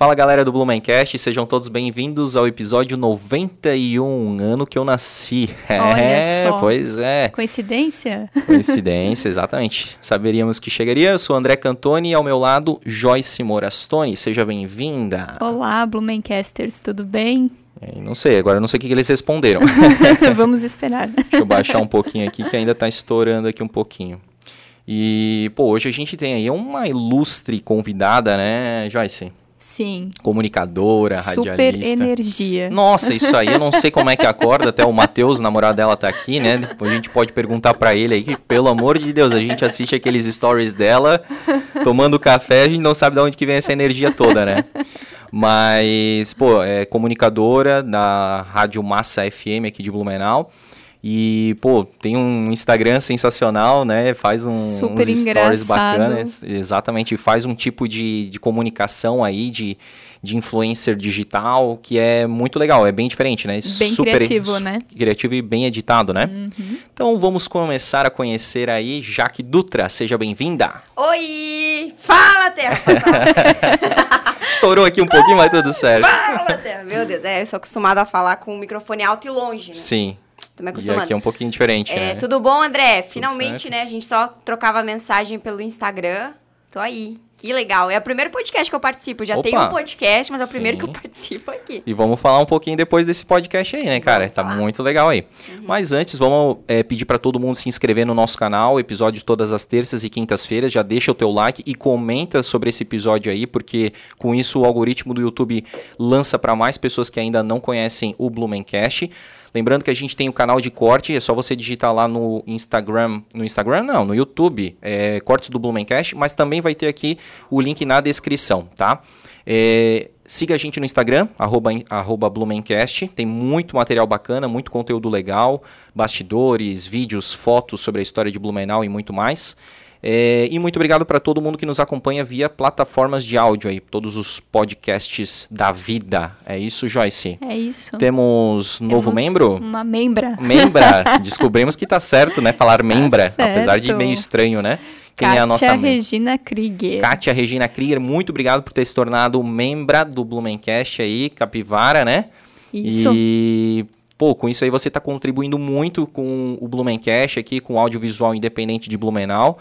Fala galera do Blumencast, sejam todos bem-vindos ao episódio 91, ano que eu nasci. Olha é, só. pois é. Coincidência? Coincidência, exatamente. Saberíamos que chegaria. Eu sou André Cantoni e ao meu lado, Joyce Morastoni. Seja bem-vinda. Olá, Blumencasters, tudo bem? É, não sei, agora eu não sei o que que eles responderam. Vamos esperar. Deixa eu baixar um pouquinho aqui que ainda tá estourando aqui um pouquinho. E, pô, hoje a gente tem aí uma ilustre convidada, né, Joyce? Sim. Comunicadora, Super radialista. energia. Nossa, isso aí eu não sei como é que acorda, até o Matheus, o namorado dela, tá aqui, né? Depois a gente pode perguntar pra ele aí, que, pelo amor de Deus, a gente assiste aqueles stories dela, tomando café, a gente não sabe de onde que vem essa energia toda, né? Mas, pô, é comunicadora da Rádio Massa FM aqui de Blumenau. E, pô, tem um Instagram sensacional, né? Faz um, Super uns stories engraçado. bacanas. Exatamente, faz um tipo de, de comunicação aí, de, de influencer digital, que é muito legal, é bem diferente, né? Bem criativo, né? Uhum. Criativo e bem editado, né? Então vamos começar a conhecer aí Jaque Dutra, seja bem-vinda. Oi! Fala, Terra! Estourou aqui um pouquinho, mas tudo certo. Fala, Terra! Meu Deus, é, eu sou acostumada a falar com o microfone alto e longe, né? Sim. Tô me E acostumando. aqui é um pouquinho diferente, É, né? tudo bom, André? Finalmente, né? A gente só trocava mensagem pelo Instagram. Tô aí. Que legal. É o primeiro podcast que eu participo. Já Opa! tenho um podcast, mas é o primeiro que eu Sim. participo aqui. E vamos falar um pouquinho depois desse podcast aí, né, cara? Tá muito legal aí. Mas antes, vamos é, pedir pra todo mundo se inscrever no nosso canal, episódio todas as terças e quintas-feiras. Já deixa o teu like e comenta sobre esse episódio aí, porque com isso o algoritmo do YouTube lança pra mais pessoas que ainda não conhecem o Blumencast. Lembrando que a gente tem o canal de corte, é só você digitar lá no Instagram, no Instagram não, no YouTube, é, cortes do Blumencast, mas também vai ter aqui o link na descrição, tá? É, siga a gente no Instagram, arroba, arroba Blumencast, tem muito material bacana, muito conteúdo legal, bastidores, vídeos, fotos sobre a história de Blumenau e muito mais. É, e muito obrigado para todo mundo que nos acompanha via plataformas de áudio aí, todos os podcasts da vida. É isso, Joyce? É isso. Temos novo Temos membro? Uma membra. Membra. Descobrimos que tá certo, né? Falar membra, certo. apesar de meio estranho, né? Quem Kátia é a nossa membra? Regina Krieger. Kátia Regina Krieger, muito obrigado por ter se tornado membra do Blumencast aí, Capivara, né? Isso. E, pô, com isso aí você está contribuindo muito com o Blumencast aqui, com o audiovisual independente de Blumenau.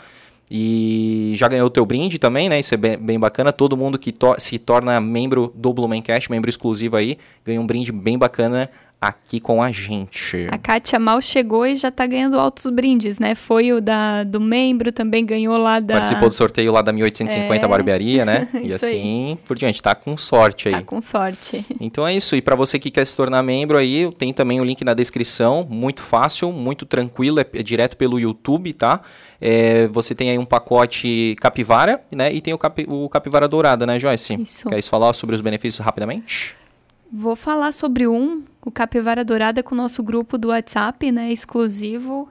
E já ganhou o teu brinde também, né? Isso é bem, bem bacana. Todo mundo que to- se torna membro do Blumencast, membro exclusivo aí, ganha um brinde bem bacana aqui com a gente. A Kátia mal chegou e já tá ganhando altos brindes, né? Foi o da, do membro, também ganhou lá da... Participou do sorteio lá da 1850 É. Barbearia, né? e Isso aí. assim por diante. Tá com sorte aí. Tá com sorte. Então é isso. E para você que quer se tornar membro aí, tem também o link na descrição. Muito fácil, muito tranquilo. É, é direto pelo YouTube, tá? É, você tem aí um pacote capivara, né? E tem o, capi- o capivara dourada, né, Joyce? Isso. Quer falar sobre os benefícios rapidamente? Vou falar sobre um, o Capivara Dourada, com o nosso grupo do WhatsApp, né, exclusivo.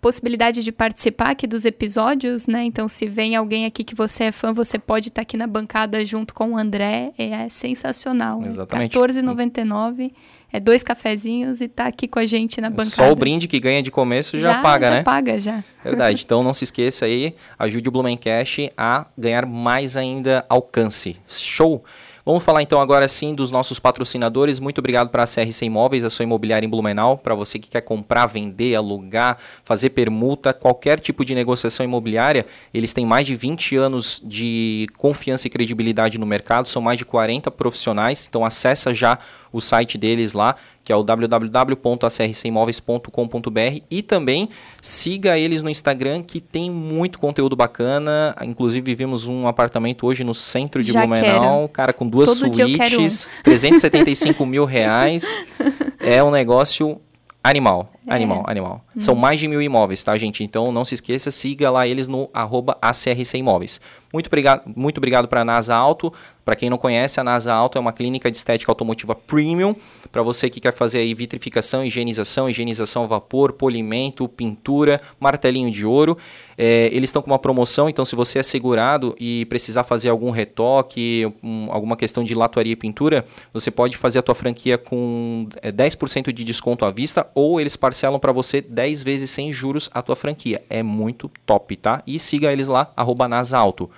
Possibilidade de participar aqui dos episódios, né? Então, se vem alguém aqui que você é fã, você pode estar aqui na bancada junto com o André. É sensacional. Exatamente. É R$14,99. É dois cafezinhos e tá aqui com a gente na bancada. Só o brinde que ganha de começo já, paga, já né? paga, já. Verdade. Então não se esqueça aí, ajude o Blumencast a ganhar mais ainda alcance. Show? Vamos falar então agora sim dos nossos patrocinadores. Muito obrigado para a CRC Imóveis, a sua imobiliária em Blumenau. Para você que quer comprar, vender, alugar, fazer permuta, qualquer tipo de negociação imobiliária, eles têm mais de 20 anos de confiança e credibilidade no mercado. São mais de 40 profissionais. Então acessa já o site deles lá, que é o www.acrcimóveis.com.br e também siga eles no Instagram que tem muito conteúdo bacana. Inclusive vimos um apartamento hoje no centro de Já Blumenau, cara, com duas Todo quero um. suítes, 375 mil reais. É um negócio animal. Animal, animal. Hum. São mais de mil imóveis, tá, gente? Então não se esqueça, siga lá eles no arroba ACRC Imóveis. Muito obrigado, muito obrigado para a NASA Auto. Para quem não conhece, a NASA Auto é uma clínica de estética automotiva premium. Para você que quer fazer aí vitrificação, higienização, higienização a vapor, polimento, pintura, martelinho de ouro. É, eles estão com uma promoção, então se você é segurado e precisar fazer algum retoque, um- alguma questão de latuaria e pintura, você pode fazer a tua franquia com é, 10% de desconto à vista ou eles parcelam para você 10 vezes sem juros a tua franquia. É muito top, tá? E siga eles lá, arroba NASA Auto.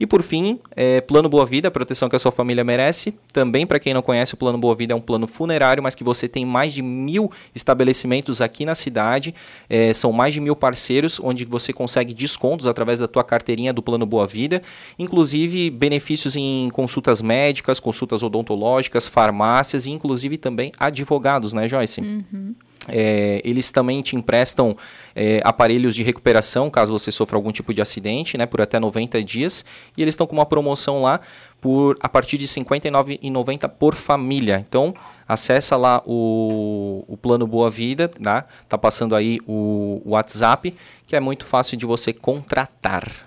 E por fim, é, Plano Boa Vida, a proteção que a sua família merece. Também, para quem não conhece, o Plano Boa Vida é um plano funerário, mas que você tem mais de mil estabelecimentos aqui na cidade. É, são mais de mil parceiros, onde você consegue descontos através da tua carteirinha do Plano Boa Vida. Inclusive, benefícios em consultas médicas, consultas odontológicas, farmácias e inclusive também advogados, né, Joyce? Uhum. É, eles também te emprestam é, aparelhos de recuperação caso você sofra algum tipo de acidente, né, por até 90 dias. E eles estão com uma promoção lá por a partir de R$ 59,90 por família. Então, acessa lá o, o plano Boa Vida, tá? Tá passando aí o, o WhatsApp, que é muito fácil de você contratar.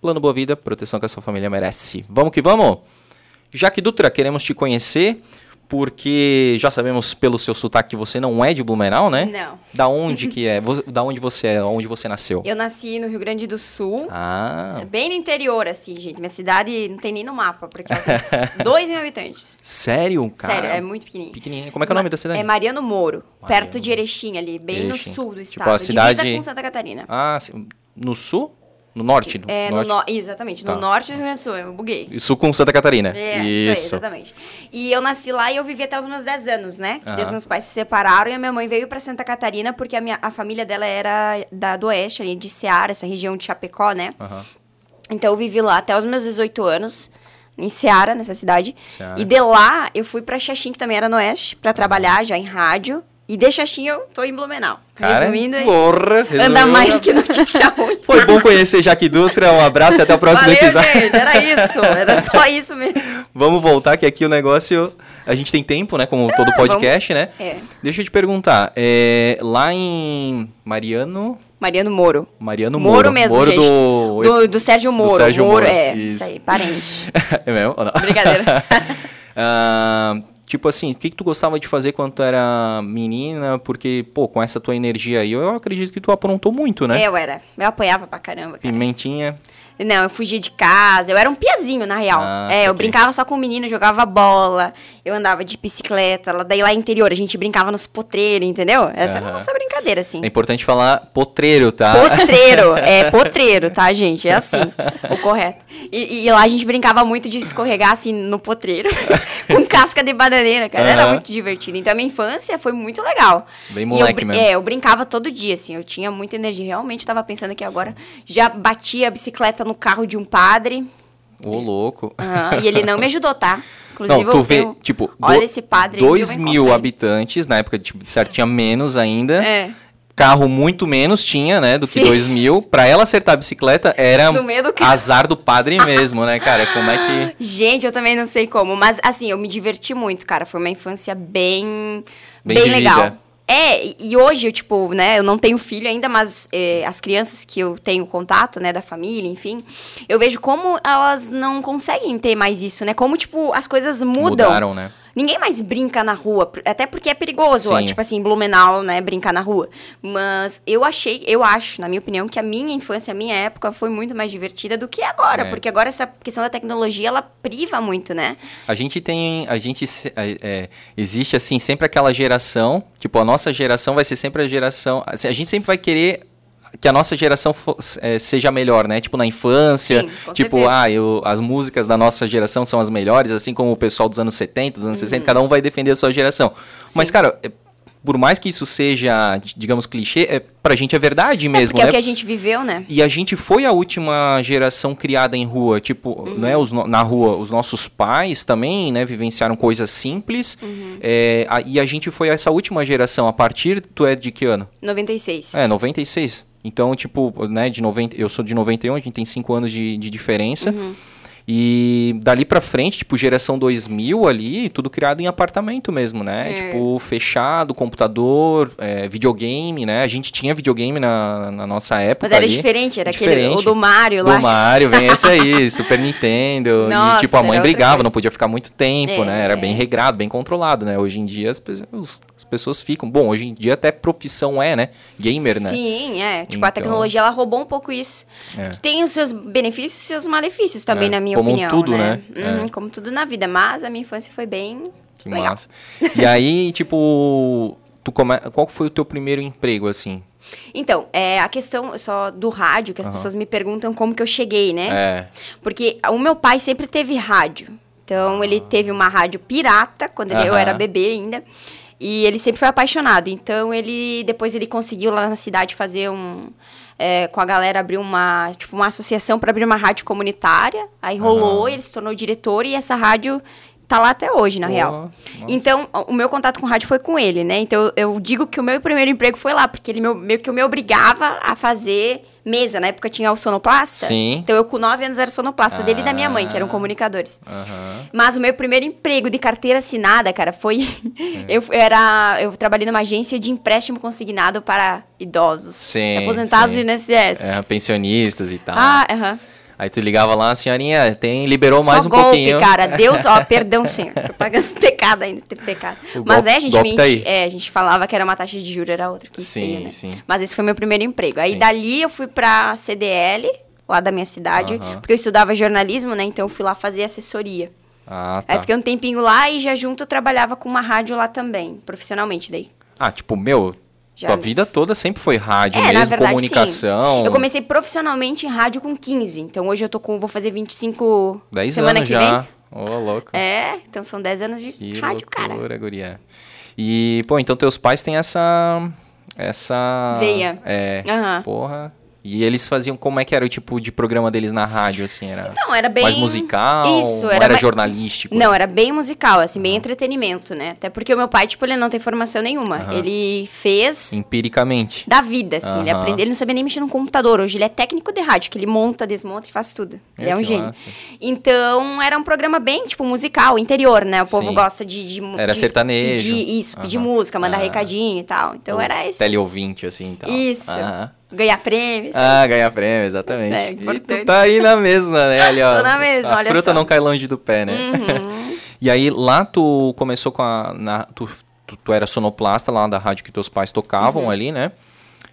Plano Boa Vida, proteção que a sua família merece. Vamos que vamos? Jaque Dutra, queremos te conhecer porque já sabemos pelo seu sotaque que você não é de Blumenau, né? Não. Da onde que é? Da onde você é? Onde você nasceu? Eu nasci no Rio Grande do Sul. Ah, Bem no interior, assim, gente. Minha cidade não tem nem no mapa, porque ela tem 2 mil habitantes. sério, cara? Sério, é muito pequenininho. Pequenininha. Como é que é o nome da cidade? É Mariano Moro, Mariano. perto de Erechim ali, bem Erechim. no sul do Tipo, estado. a cidade- Divisa com Santa Catarina. Ah, no sul? No norte? É, no norte? no... exatamente, Tá. no norte do Rio Grande do Sul, eu buguei. Sul com Santa Catarina. É, isso. aí, exatamente. E eu nasci lá e eu vivi até os meus 10 anos, né? Desde os meus pais se separaram e a minha mãe veio pra Santa Catarina porque a, minha, a família dela era da, do oeste, ali de Ceará, essa região de Chapecó, né? Então eu vivi lá até os meus 18 anos, em Ceará, nessa cidade. Ceará. E de lá eu fui pra Xaxim, que também era no oeste, pra trabalhar já em rádio. E de Xaxim eu tô em Blumenau. Cara, Resumindo, é porra, anda mais que notícia ruim. Foi bom conhecer Jaque Dutra. Um abraço e até o próximo Valeu, episódio. gente, era isso. Era só isso mesmo. Vamos voltar, que aqui o negócio. A gente tem tempo, né? Como todo podcast, né? É. Deixa eu te perguntar. é, lá em Mariano. Mariano Moro. Mariano Moro. Moro mesmo, Moro gente. do. Do, do Sérgio Moro. Sérgio Moro, Moro, é. isso. Isso aí, parente. é mesmo? Brincadeira. Ah, tipo assim, o que, que tu gostava de fazer quando tu era menina? Porque, pô, com essa tua energia aí, eu acredito que tu aprontou muito, né? Eu era. Eu apoiava pra caramba, cara. Pimentinha. Não, eu fugia de casa. Eu era um piazinho, na real. Ah, é, eu brincava só com o menino, jogava bola. Eu andava de bicicleta. Lá, daí lá interior, a gente brincava nos potreiros, entendeu? Essa era a nossa brincadeira, assim. É importante falar potreiro, tá? Potreiro, é potreiro, tá, gente? É assim, o correto. E, e lá a gente brincava muito de escorregar, assim, no potreiro, com casca de bananeira, cara. Era Aham. muito divertido. Então a minha infância foi muito legal. Bem eu moleque brin- mesmo. É, eu brincava todo dia, assim, eu tinha muita energia. Realmente tava pensando aqui agora. Já batia a bicicleta no carro de um padre. Ô, louco. Aham, e ele não me ajudou, tá? Inclusive, Não, tu vê, tenho- tipo, Olha do- esse padre aí, eu 2 vou mil habitantes, na época, tipo, certo, tinha menos ainda. É. Carro muito menos tinha, né, do que Sim. 2 mil. Pra ela acertar a bicicleta, era do azar do padre mesmo, né, cara? Como é que... Gente, eu também não sei como, mas assim, eu me diverti muito, cara. Foi uma infância bem. Bem Bem, legal. É, e- hoje eu, tipo, né, eu não tenho filho ainda, mas é, as crianças que eu tenho contato, né, da família, enfim, eu vejo como elas não conseguem ter mais isso, né? Como, tipo, as coisas mudam. Mudaram, né? Ninguém mais brinca na rua, até porque é perigoso, ó, tipo assim, Blumenau, né, brincar na rua. Mas eu achei, eu acho, na minha opinião, que a minha infância, a minha época foi muito mais divertida do que agora, É. porque agora essa questão da tecnologia, ela priva muito, né? A gente tem, a gente, é, é, existe assim, sempre aquela geração, tipo, a nossa geração vai ser sempre a geração, assim, a gente sempre vai querer que a nossa geração é, seja melhor, né? Tipo, na infância, Sim, tipo, certeza. ah, eu, as músicas da nossa geração são as melhores, assim como o pessoal dos anos 70, dos anos 60, Uhum. cada um vai defender a sua geração. Mas, cara, é, por mais que isso seja, digamos, clichê, é, pra gente é verdade mesmo, Porque é né? o que a gente viveu, né? E a gente foi a última geração criada em rua, tipo, Uhum. né, os na rua, os nossos pais também, né, vivenciaram coisas simples, Uhum. é, a- e a gente foi essa última geração, a partir, tu é de que ano? 96. É, 96. Então, tipo, né, de 90, eu sou de 91, a gente tem 5 anos de, de diferença, Uhum. E dali pra frente, tipo, geração 2000 ali, tudo criado em apartamento mesmo, né? É. Tipo, fechado, computador, é, videogame, né? A gente tinha videogame na, na nossa época Mas era ali. diferente, era aquele Diferente. o do Mario Do lá. Mario, vem esse aí, Super Nintendo. e Nossa, tipo, a mãe brigava, coisa. não podia ficar muito tempo, É, né? Era é. bem regrado, bem controlado, né? Hoje em dia as, pe- os- as pessoas ficam. Bom, hoje em dia até profissão é, né? Gamer, né? Sim, é. Tipo, Então- a tecnologia, ela roubou um pouco isso. É. Tem os seus benefícios e seus malefícios também, É, na minha como opinião, tudo, né? né? Uhum, É. Como tudo na vida. Mas a minha infância foi bem Que legal. massa. E aí, tipo, tu come... qual foi o teu primeiro emprego, assim? Então, é a questão só do rádio, que as pessoas me perguntam como que eu cheguei, né? É. Porque o meu pai sempre teve rádio. Então, ele teve uma rádio pirata, quando ele- eu era bebê ainda. E ele sempre foi apaixonado. Então, ele depois ele conseguiu lá na cidade fazer um... é, com a galera abrir uma, tipo, uma associação para abrir uma rádio comunitária. Aí rolou, Aham. ele se tornou diretor e essa rádio tá lá até hoje, na Pô, real. nossa. Então, o meu contato com rádio foi com ele, né? Então, eu, eu digo que o meu primeiro emprego foi lá, porque ele meu- meio que me obrigava a fazer mesa. Na época tinha o sonoplasta. Sim. Então, eu com 9 anos era sonoplasta dele e da minha mãe, que eram Ah. comunicadores. Mas o meu primeiro emprego de carteira assinada, cara, foi. eu era. Eu trabalhei numa agência de empréstimo consignado para idosos. Sim, aposentados sim. do INSS. É, pensionistas e tal. Ah, aham. Aí tu ligava lá, senhorinha, tem, liberou mais Só um golpe, pouquinho. cara. Deus, ó, perdão, senhor. Tô pagando pecado ainda, tem pecado. O Mas golpe- é, a gente golpe tá aí. mente, é, a gente falava que era uma taxa de juros, era outra. Que Sim, feio, né? sim. Mas esse foi meu primeiro emprego. Aí Sim. dali eu fui pra CDL, lá da minha cidade, porque eu estudava jornalismo, né? Então eu fui lá fazer assessoria. Ah, Aí tá. fiquei um tempinho lá e já junto eu trabalhava com uma rádio lá também, profissionalmente daí. Ah, tipo, meu, Já, tua né? vida toda sempre foi rádio É, na mesmo, verdade, comunicação. sim. Eu comecei profissionalmente em rádio com 15. Então hoje eu tô com. Vou fazer 25 10 semana anos que já. vem. Ô, louco. É, então são 10 anos de Que rádio, cara. loucura, guria. E, pô, então teus pais têm essa... Essa... Veia. É, Aham. porra. E eles faziam, como é que era o tipo de programa deles na rádio, assim? Era Não, era bem. mais musical? Isso, era era mais- jornalístico? Não, era bem musical, assim, bem entretenimento, né? Até porque o meu pai, tipo, ele não tem formação nenhuma. Aham. Ele fez Empiricamente. da vida, assim. Ele Aham. aprendeu, ele não sabia nem mexer no computador. Hoje ele é técnico de rádio, que ele monta, desmonta e faz tudo. Ele É, é um gênio. massa. Então, era um programa bem, tipo, musical, interior, né? O povo Sim. gosta de... de Era de sertanejo. Isso, pedir música, mandar recadinho e tal. Então, O era isso. Teleouvinte, assim, e tal. Isso. Ganhar prêmios. Ah, ganhar prêmio, exatamente. É, e tu importante. tá aí na mesma, né? Ali, ó. Tô na mesma, a olha fruta só. não cai longe do pé, né? Uhum. E aí, lá tu começou com a... Na, tu, tu, tu era sonoplasta lá da rádio que teus pais tocavam Uhum. ali, né?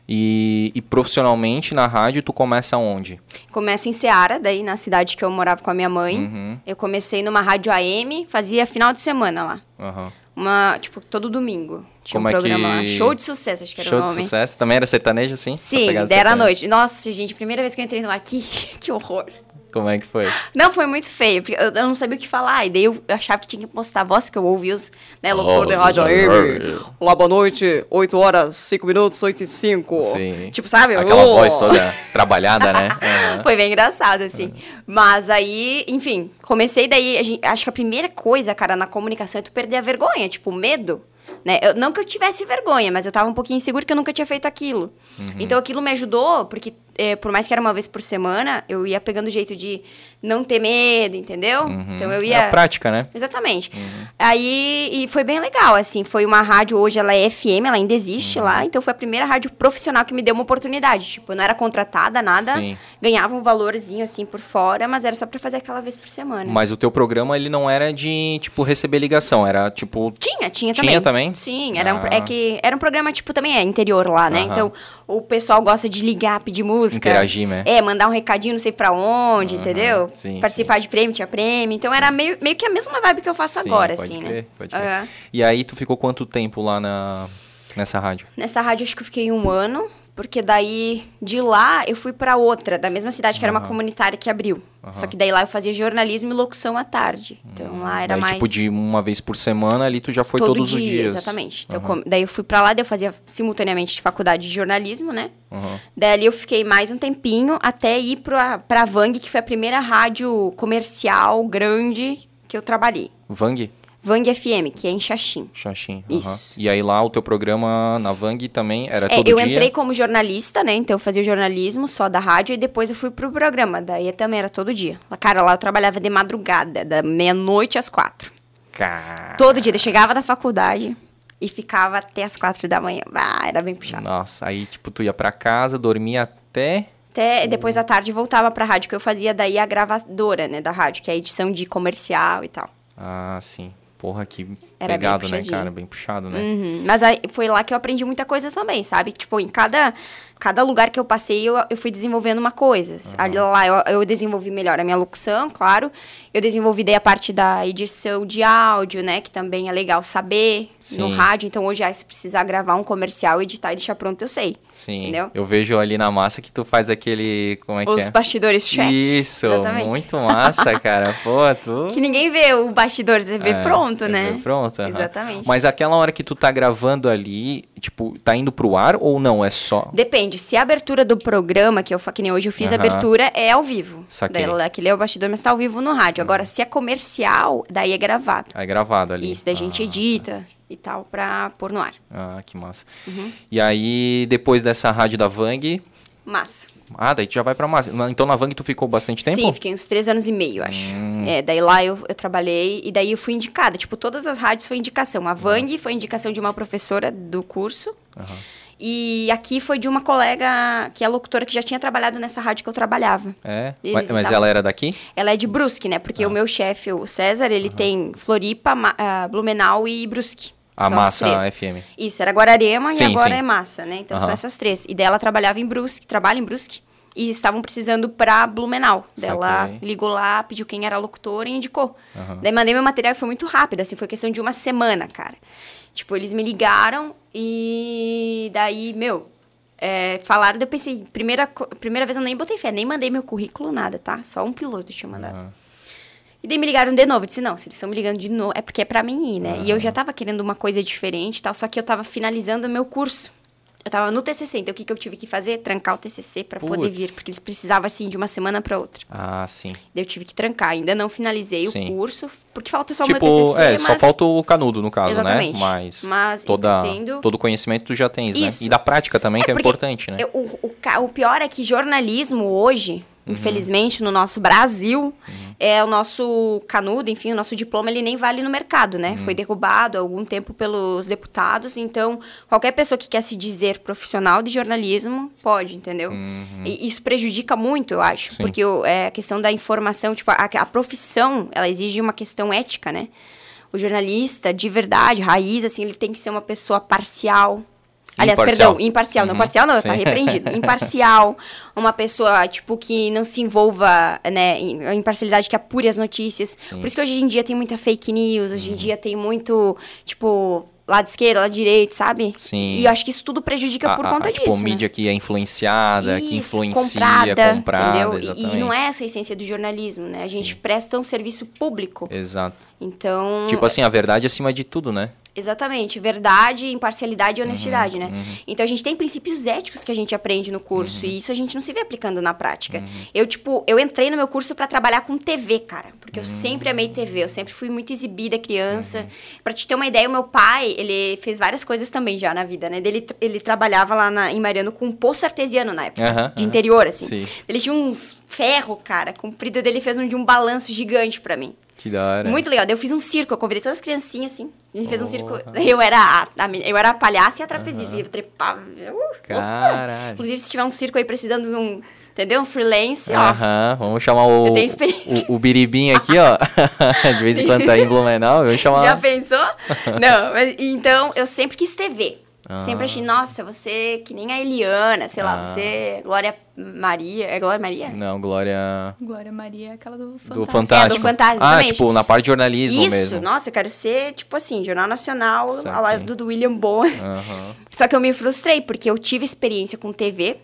E, e profissionalmente na rádio tu começa onde? Começo em Seara, daí na cidade que eu morava com a minha mãe. Uhum. Eu comecei numa rádio AM, fazia final de semana lá. Aham. Uma, tipo, todo domingo. Tinha Como um é programa que- lá. Show de sucesso, acho que era Show o de nome. sucesso. Também era sertanejo, assim? Sim, pegada 10 da sertaneja. noite. Nossa, gente, primeira vez que eu entrei no ar, que, que horror. Como é que foi? Não, foi muito feio, porque eu, eu não sabia o que falar. E daí eu, eu achava que tinha que postar a voz, que eu ouvi os, né, locutor de rádio AM. Olá, boa noite, 8 horas, 5 minutos, 8 e 5. Sim. Tipo, sabe? Aquela Oh. voz toda trabalhada, né? Aham. Foi bem engraçado, assim. Mas aí, enfim, comecei daí. a gente- acho que a primeira coisa, cara, na comunicação é tu perder a vergonha, tipo, medo. Né? Eu- não que eu tivesse vergonha, mas eu tava um pouquinho insegura que eu nunca tinha feito aquilo. Uhum. Então aquilo me ajudou, porque é, por mais que era uma vez por semana, eu ia pegando o jeito de não ter medo, entendeu? Então eu É ia. a prática, né? Exatamente. Aí, e foi bem legal, assim, foi uma rádio, hoje ela é FM, ela ainda existe Uhum. lá, então foi a primeira rádio profissional que me deu uma oportunidade, tipo, eu não era contratada, nada, Sim. ganhava um valorzinho, assim, por fora, mas era só pra fazer aquela vez por semana. Mas o teu programa, ele não era de, tipo, receber ligação. Era, tipo... Tinha, tinha Tinha também. Sim, era um, Ah. é que era um programa, tipo, também é interior lá, né? Aham. Então, o pessoal gosta de ligar, pedir música. Interagir, né? É, mandar um recadinho não sei pra onde, Aham, entendeu? sim, Participar de prêmio, tinha prêmio. Então, era meio, meio que a mesma vibe que eu faço Sim, agora, assim, crer, né? Pode crer. Aham. E aí, tu ficou quanto tempo lá na, nessa rádio? Nessa rádio acho que eu fiquei um ano, porque daí de lá eu fui pra outra, da mesma cidade, que era uma Aham. comunitária que abriu. Aham. Só que daí lá eu fazia jornalismo e locução à tarde. Então lá era Daí, mais. tipo, de uma vez por semana ali, tu já foi todo todos os dias. exatamente. Então, Aham. daí eu fui pra lá, daí eu fazia simultaneamente faculdade de jornalismo, né? Aham. Daí ali eu fiquei mais um tempinho até ir pra, pra Vang, que foi a primeira rádio comercial grande que eu trabalhei. Vang? Vang FM, que é em Xaxim. Xaxim. aham. Isso. E aí lá o teu programa na Vang também era É, todo eu dia? entrei como jornalista, né? Então eu fazia jornalismo só da rádio e depois eu fui pro programa. Daí também era todo dia. Cara, lá eu trabalhava de madrugada, da meia-noite às quatro. Cara... Todo dia. Eu chegava da faculdade e ficava até às quatro da manhã. Ah, era bem puxado. Nossa, aí tipo, tu ia pra casa, dormia até... Até depois da tarde voltava pra rádio, que eu fazia daí a gravadora, né, da rádio, que é a edição de comercial e tal. Ah, sim. Porra, que Era Pegado, bem né, cara? Bem puxado, né? Uhum. Mas aí foi lá que eu aprendi muita coisa também, sabe? Tipo, em cada, cada lugar que eu passei, eu, eu fui desenvolvendo uma coisa. Ali, lá eu, eu desenvolvi melhor a minha locução, claro. Eu desenvolvi daí a parte da edição de áudio, né? Que também é legal saber no Sim. rádio. Então, hoje, ah, se precisar gravar um comercial, editar e deixar pronto, eu sei. Sim. Entendeu? Eu vejo ali na massa que tu faz aquele. Como é que Os é? bastidores check. Isso, Exatamente. muito massa, cara. Pô, tu. Que ninguém vê o bastidor da TV É, pronto, é né? Pronto, Exatamente. Mas aquela hora que tu tá gravando ali, tipo, tá indo pro ar ou não? É só. Depende. Se a abertura do programa, que eu que nem hoje eu fiz a Aham. abertura, é ao vivo. Saquei. Daí, aquele é o bastidor, mas tá ao vivo no rádio. Agora, se é comercial, daí é gravado. É gravado ali. Isso, daí a gente Ah, edita e tal pra pôr no ar. Ah, que massa. Uhum. E aí, depois dessa rádio da Vang. Massa. Ah, daí tu já vai pra massa. Então na Vang tu ficou bastante tempo? Sim, fiquei uns três anos e meio, acho. Hum. É, daí lá eu, eu trabalhei e daí eu fui indicada. Tipo, todas as rádios foi indicação. A Vang foi indicação de uma professora do curso. Aham. E aqui foi de uma colega que é locutora que já tinha trabalhado nessa rádio que eu trabalhava. É? Eles Mas, estavam- ela era daqui? Ela é de Brusque, né? Ah. Porque o meu chefe, o César, ele tem Floripa, Ma- ah, Blumenau e Brusque. A São as Massa. FM. Isso, era Guararema Sim, e agora sim. é Massa, né? Então são essas três. E daí ela trabalhava em Brusque, trabalha em Brusque. E estavam precisando pra Blumenau. Ela ligou lá, pediu quem era locutor e indicou. Aham. Daí mandei meu material e foi muito rápido, assim, foi questão de uma semana, cara. Tipo, eles me ligaram e daí, meu, é, falaram, daí eu pensei, primeira, primeira vez eu nem botei fé, nem mandei meu currículo, nada, tá? Só um piloto tinha mandado. Aham. E daí me ligaram de novo. Eu disse, não, se eles estão me ligando de novo, é porque é pra mim ir, né? E eu já tava querendo uma coisa diferente e tal, só que eu tava finalizando o meu curso. Eu tava no TCC, então o que, que eu tive que fazer? Trancar o TCC pra poder vir, porque eles precisavam, assim, de uma semana pra outra. Ah, sim. Daí eu tive que trancar. Ainda não finalizei Sim. o curso, porque falta só o tipo, meu TCC, é, mas... só falta o canudo, no caso, Exatamente. né? Mas, Mas toda, entendo- todo o conhecimento tu já tens, né? Isso. E da prática também, que é importante, né? eu- o, o, o pior é que jornalismo hoje, Uhum. infelizmente, no nosso Brasil, é o nosso canudo, enfim, o nosso diploma, ele nem vale no mercado, né? Uhum. Foi derrubado há algum tempo pelos deputados, então qualquer pessoa que quer se dizer profissional de jornalismo pode, entendeu? E isso prejudica muito, eu acho, Uhum. Sim. porque é a questão da informação, tipo, a, a profissão, ela exige uma questão ética, né? O jornalista, de verdade, raiz, assim, ele tem que ser uma pessoa parcial. Aliás, Imparcial. perdão, imparcial. Não, Uhum, parcial não, tá sim. repreendido. Imparcial, uma pessoa, tipo, que não se envolva, né, em imparcialidade que apure as notícias. Sim. Uhum. Por isso que hoje em dia tem muita fake news, hoje em dia tem muito, tipo, lado esquerdo, lado direito, sabe? Sim. E eu acho que isso tudo prejudica A- por conta a, disso, Tipo, né? mídia que é influenciada, que Isso, influencia, comprada, comprada, entendeu? E-. E, não é essa a essência do jornalismo, né? A gente presta um serviço público. Exato. Então, Tipo assim, a verdade acima de tudo, né? Exatamente, verdade, imparcialidade Uhum, e honestidade, né? Então a gente tem princípios éticos que a gente aprende no curso Uhum. e isso a gente não se vê aplicando na prática. Eu, tipo, eu entrei no meu curso pra trabalhar com TV, cara, porque eu sempre amei TV, eu sempre fui muito exibida criança. Uhum. Pra te ter uma ideia, o meu pai, ele fez várias coisas também já na vida, né? Ele, ele trabalhava lá na, em Mariano com um poço artesiano na época, de interior, assim. Sim. Ele tinha uns ferro, cara, comprido dele fez um de um balanço gigante pra mim. Que da hora. Muito legal. Daí eu fiz um circo, eu convidei todas as criancinhas, assim. A gente fez um circo. Eu era a, a eu era a palhaça e a trapezista. Eu trepava. Uh. Caralho. Inclusive, se tiver um circo aí precisando de um. Entendeu? Um freelance, ó. Aham, vamos chamar o, Eu tenho experiência. o, o Biribim aqui, ó. De vez em quando tá em Blumenau, vamos chamar. Já pensou? Não, mas, então eu sempre quis TV. Ah. Sempre achei, nossa, você que nem a Eliana, sei lá, Ah. você, Glória Maria. É Glória Maria? Não, Glória Glória Maria é aquela do Fantástico. do Fantástico. É, do Fantástico, ah, tipo, na parte de jornalismo Isso, mesmo. nossa, eu quero ser, tipo assim, Jornal Nacional, Saquei. ao lado do William Bonner. Aham. Só que eu me frustrei, porque eu tive experiência com TV.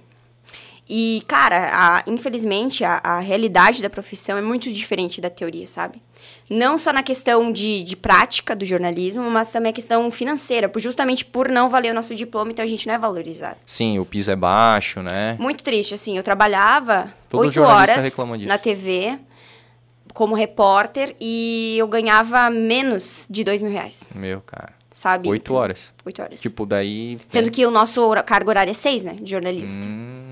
E, cara, a- infelizmente, a, a realidade da profissão é muito diferente da teoria, sabe? Não só na questão de, de prática do jornalismo, mas também a questão financeira. por- Justamente por não valer o nosso diploma, então a gente não é valorizado. Sim, o piso é baixo, né? Muito triste, assim. Eu trabalhava oito horas na TV como repórter e eu ganhava menos de dois mil reais, Meu, cara. sabe? Oito horas. Oito horas. Tipo, daí. Sendo que o nosso cargo horário é seis, né? De jornalista. Hum,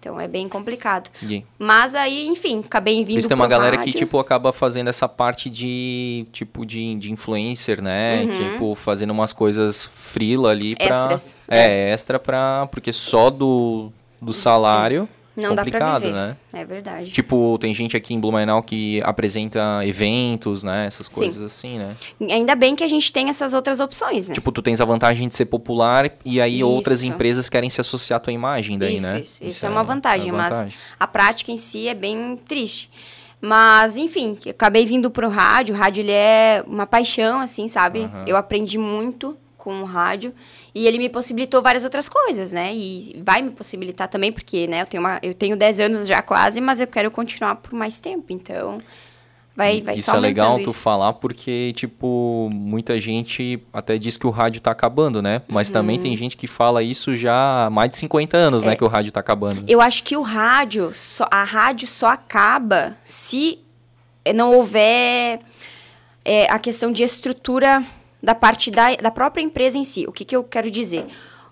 Então é bem complicado. Mas aí, enfim, acabei vindo Isso tem uma galera que, rádio. tipo, acaba fazendo essa parte de, tipo, de, de influencer, né? Tipo, fazendo umas coisas frila ali pra... Extras. É, extra pra... Porque só do, do salário Não dá pra viver. né? É verdade. Tipo, tem gente aqui em Blumenau que apresenta eventos, né? Essas Sim. coisas assim, né? Ainda bem que a gente tem essas outras opções, né? Tipo, tu tens a vantagem de ser popular e aí outras Isso. empresas querem se associar à tua imagem daí, isso, né? isso, isso é uma vantagem, mas vantagem. a prática em si é bem triste. Mas, enfim, acabei vindo pro rádio. O rádio, ele é uma paixão, assim, sabe? Aham. Eu aprendi muito com o rádio. E ele me possibilitou várias outras coisas, né? E vai me possibilitar também, porque, né, eu tenho, uma, eu tenho 10 anos já quase, mas eu quero continuar por mais tempo. Então, vai, vai Isso só é legal tu isso. falar porque, tipo, muita gente até diz que o rádio tá acabando, né? Mas também Uhum. tem gente que fala isso já há mais de 50 anos, É. né? Que o rádio tá acabando. Eu acho que o rádio, só, a rádio só acaba se não houver é, a questão de estrutura da parte da, da própria empresa em si. O que, que eu quero dizer?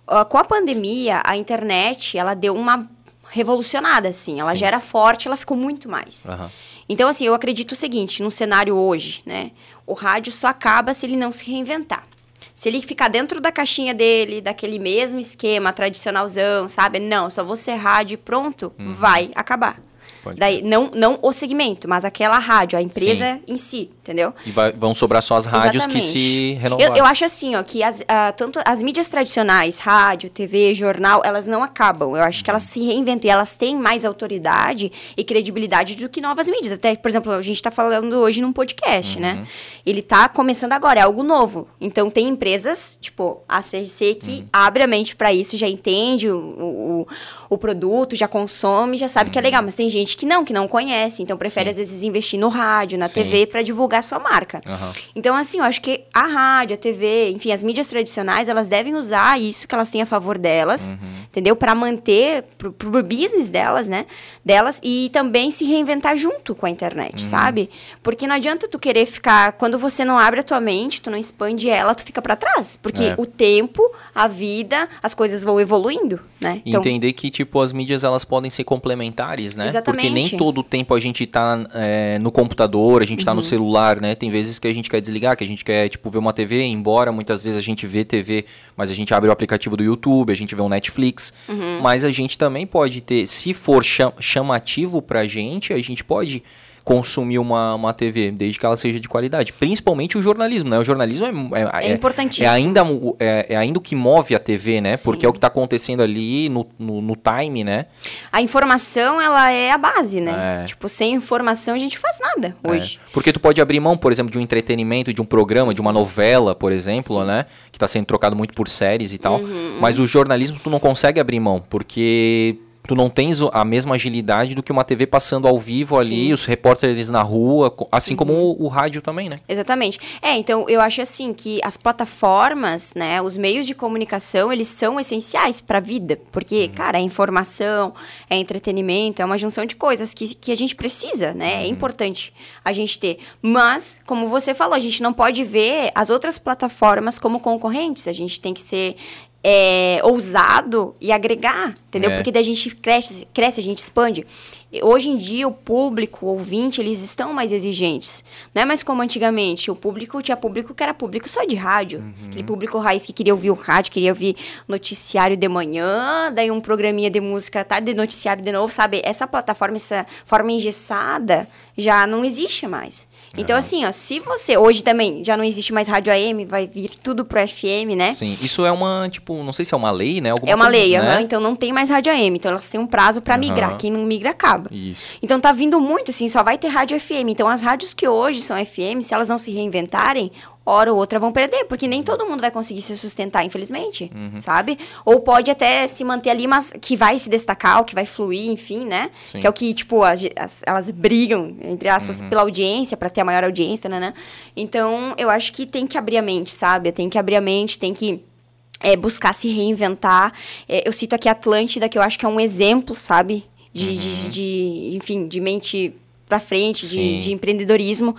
Ah, com a pandemia, a internet, ela deu uma revolucionada, assim. Ela Sim. já era forte, ela ficou muito mais. Aham. Então, assim, eu acredito o seguinte, num cenário hoje, né? O rádio só acaba se ele não se reinventar. Se ele ficar dentro da caixinha dele, daquele mesmo esquema tradicionalzão, sabe? Não, só você rádio e pronto, vai acabar. Pode Daí, não, não o segmento, mas aquela rádio, a empresa em si, entendeu? E vai- vão sobrar só as rádios que se Exatamente. renovarem. Eu, eu acho assim, ó, que as, ah, tanto as mídias tradicionais, rádio, TV, jornal, elas não acabam. Eu acho que elas se reinventam e elas têm mais autoridade e credibilidade do que novas mídias. Até, por exemplo, a gente tá falando hoje num podcast, né? Ele tá começando agora, é algo novo. Então, tem empresas, tipo a CRC, que abre a mente pra isso, já entende o, o, o produto, já consome, já sabe que é legal. Mas tem gente que não, que não conhece. Então, prefere, Sim. às vezes, investir no rádio, na Sim. TV, pra divulgar sua marca. Aham. Então, assim, eu acho que a rádio, a TV, enfim, as mídias tradicionais, elas devem usar isso que elas têm a favor delas, Uhum. entendeu? Pra manter pro, pro business delas, né? Delas e também se reinventar junto com a internet, Uhum. sabe? Porque não adianta tu querer ficar. Quando você não abre a tua mente, tu não expande ela, tu fica pra trás. Porque É. o tempo, a vida, as coisas vão evoluindo, né? E Entender que, tipo, as mídias elas podem ser complementares, né? Porque nem Exatamente. todo o tempo a gente tá é, no computador, a gente Uhum. tá no celular, né? Tem vezes que a gente quer desligar, que a gente quer, tipo, ver uma TV, embora muitas vezes a gente vê TV, mas a gente abre o aplicativo do YouTube, a gente vê um Netflix. Uhum. Mas a gente também pode ter, se for cha- chamativo pra gente, a gente pode consumir uma, uma TV, desde que ela seja de qualidade. Principalmente o jornalismo, né? O jornalismo é, É importantíssimo. é ainda, o- é, é ainda o que move a TV, né? Sim. Porque é o que tá acontecendo ali no, no, no time, né? A informação, ela é a base, né? É. Tipo, sem informação a gente faz nada hoje. É. Porque tu pode abrir mão, por exemplo, de um entretenimento, de um programa, de uma novela, por exemplo, Sim. Uhum. né? Que tá sendo trocado muito por séries e tal. Mas o jornalismo tu não consegue abrir mão, porque tu não tens a mesma agilidade do que uma TV passando ao vivo ali, Sim. Uhum. os repórteres na rua, assim como o, o rádio também, né? Exatamente. É, então eu acho assim que as plataformas, né, os meios de comunicação, eles são essenciais para a vida, porque, cara, é informação, é entretenimento, é uma junção de coisas que, que a gente precisa, né? É importante a gente ter. Mas, como você falou, a gente não pode ver as outras plataformas como concorrentes, a gente tem que ser é, ousado e agregar, entendeu? É. Porque daí a gente cresce, cresce, a gente expande. Hoje em dia, o público, o ouvinte, eles estão mais exigentes. Não é mais como antigamente. O público tinha público que era público só de rádio. Aquele público raiz que queria ouvir o rádio, queria ouvir noticiário de manhã, daí um programinha de música, tá? De noticiário de novo, sabe? Essa plataforma, essa forma engessada, já não existe mais. Então, assim, ó, se você. Hoje também já não existe mais rádio AM, vai vir tudo pro FM, né? Sim. Isso é uma, tipo, não sei se é uma lei, né? Alguma É uma coisa, lei, né? aham, então não tem mais rádio AM. Então elas têm um prazo pra Aham. migrar. Quem não migra, acaba. Isso. Então tá vindo muito, assim, só vai ter rádio FM. Então as rádios que hoje são FM, se elas não se reinventarem, hora ou outra vão perder, porque nem todo mundo vai conseguir se sustentar, infelizmente, Uhum. sabe? Ou pode até se manter ali, mas que vai se destacar, ou que vai fluir, enfim, né? Sim. Que é o que, tipo, as, as- elas brigam, entre aspas, Uhum. pela audiência, pra ter a maior audiência, né? Então, eu acho que tem que abrir a mente, sabe? Tem que abrir a mente, tem que é, buscar se reinventar. É, eu cito aqui a Atlântida, que eu acho que é um exemplo, sabe? De, de, de, enfim, de mente pra frente, Uhum. De, de empreendedorismo.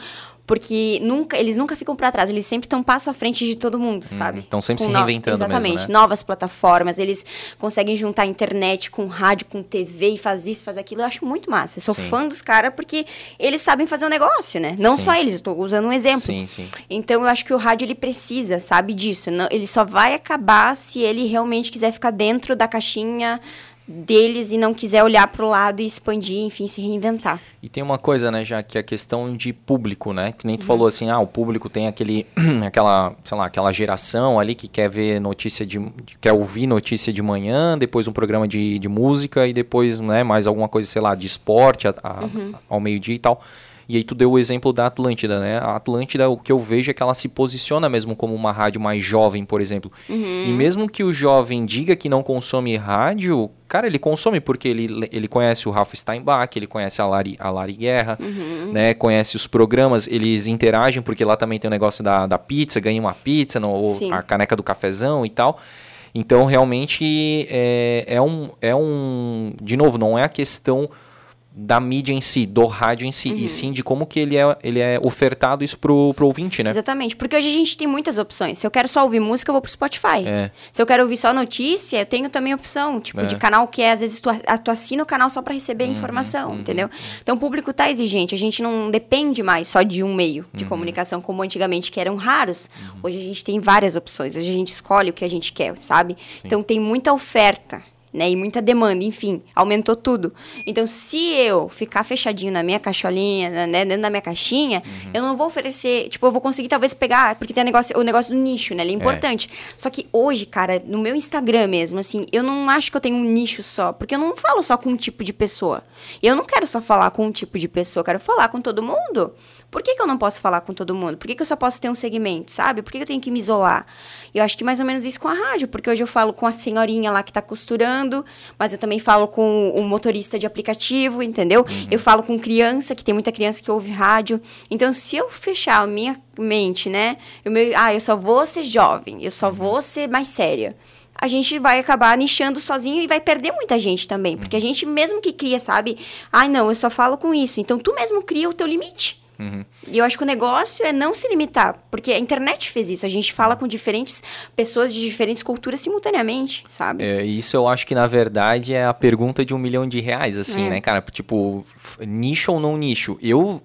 Porque nunca, eles nunca ficam pra trás, eles sempre estão passo à frente de todo mundo, sabe? tão Uhum. sempre Com se no- reinventando mesmo, Exatamente, né? novas plataformas, eles conseguem juntar internet com rádio, com TV e fazer isso, fazer aquilo. Eu acho muito massa. Eu sou Sim. fã dos caras porque eles sabem fazer um negócio, né? Não Sim. só eles, eu tô usando um exemplo. Sim, sim. Então eu acho que o rádio ele precisa, sabe, disso. Não- ele só vai acabar se ele realmente quiser ficar dentro da caixinha deles e não quiser olhar para o lado e expandir, enfim, se reinventar. E tem uma coisa, né, já que é a questão de público, né? Que nem tu uhum. falou assim, ah, o público tem aquele, aquela, sei lá, aquela geração ali que quer ver notícia de, quer ouvir notícia de manhã, depois um programa de, de música e depois, né, mais alguma coisa, sei lá, de esporte a, a, uhum. ao meio-dia e tal. E aí tu deu o exemplo da Atlântida, né? A Atlântida, o que eu vejo é que ela se posiciona mesmo como uma rádio mais jovem, por exemplo. Uhum. E mesmo que o jovem diga que não consome rádio, cara, ele consome porque ele, ele conhece o Ralph Steinbach, ele conhece a Lari, a Lari Guerra, uhum. né? Conhece os programas, eles interagem porque lá também tem o negócio da, da pizza, ganha uma pizza, no, ou a caneca do cafezão e tal. Então, realmente, é, é, um, é um... De novo, não é a questão da mídia em si, do rádio em si, uhum. e sim de como que ele é, ele é ofertado isso pro, pro ouvinte, né? Exatamente, porque hoje a gente tem muitas opções. Se eu quero só ouvir música, eu vou pro Spotify. É. Se eu quero ouvir só notícia, eu tenho também opção, tipo, é. de canal que é, às vezes, tu, tu assina o canal só para receber uhum, informação, uhum. entendeu? Então o público tá exigente, a gente não depende mais só de um meio de uhum. comunicação, como antigamente, que eram raros. Uhum. Hoje a gente tem várias opções, hoje a gente escolhe o que a gente quer, sabe? Sim. Então tem muita oferta né? E muita demanda, enfim, aumentou tudo. Então, se eu ficar fechadinho na minha caixolinha, né, dentro da minha caixinha, uhum. eu não vou oferecer, tipo, eu vou conseguir talvez pegar, porque tem negócio, o negócio do nicho, né? Ele é, é. importante. É. Só que hoje, cara, no meu Instagram mesmo, assim, eu não acho que eu tenho um nicho só, porque eu não falo só com um tipo de pessoa. E eu não quero só falar com um tipo de pessoa, eu quero falar com todo mundo. Por que, que eu não posso falar com todo mundo? Por que, que eu só posso ter um segmento, sabe? Por que, que eu tenho que me isolar? Eu acho que mais ou menos isso com a rádio, porque hoje eu falo com a senhorinha lá que tá costurando, mas eu também falo com o motorista de aplicativo, entendeu? Uhum. Eu falo com criança, que tem muita criança que ouve rádio. Então, se eu fechar a minha mente, né? Eu me, ah, eu só vou ser jovem, eu só uhum. vou ser mais séria a gente vai acabar nichando sozinho e vai perder muita gente também. Porque a uhum. gente mesmo que cria, sabe? Ai, ah, não, eu só falo com isso. Então tu mesmo cria o teu limite. Uhum. E eu acho que o negócio é não se limitar, porque a internet fez isso. A gente fala com diferentes pessoas de diferentes culturas simultaneamente, sabe? É, isso eu acho que, na verdade, é a pergunta de um milhão de reais, assim, é. né, cara? Tipo, nicho ou não nicho? Eu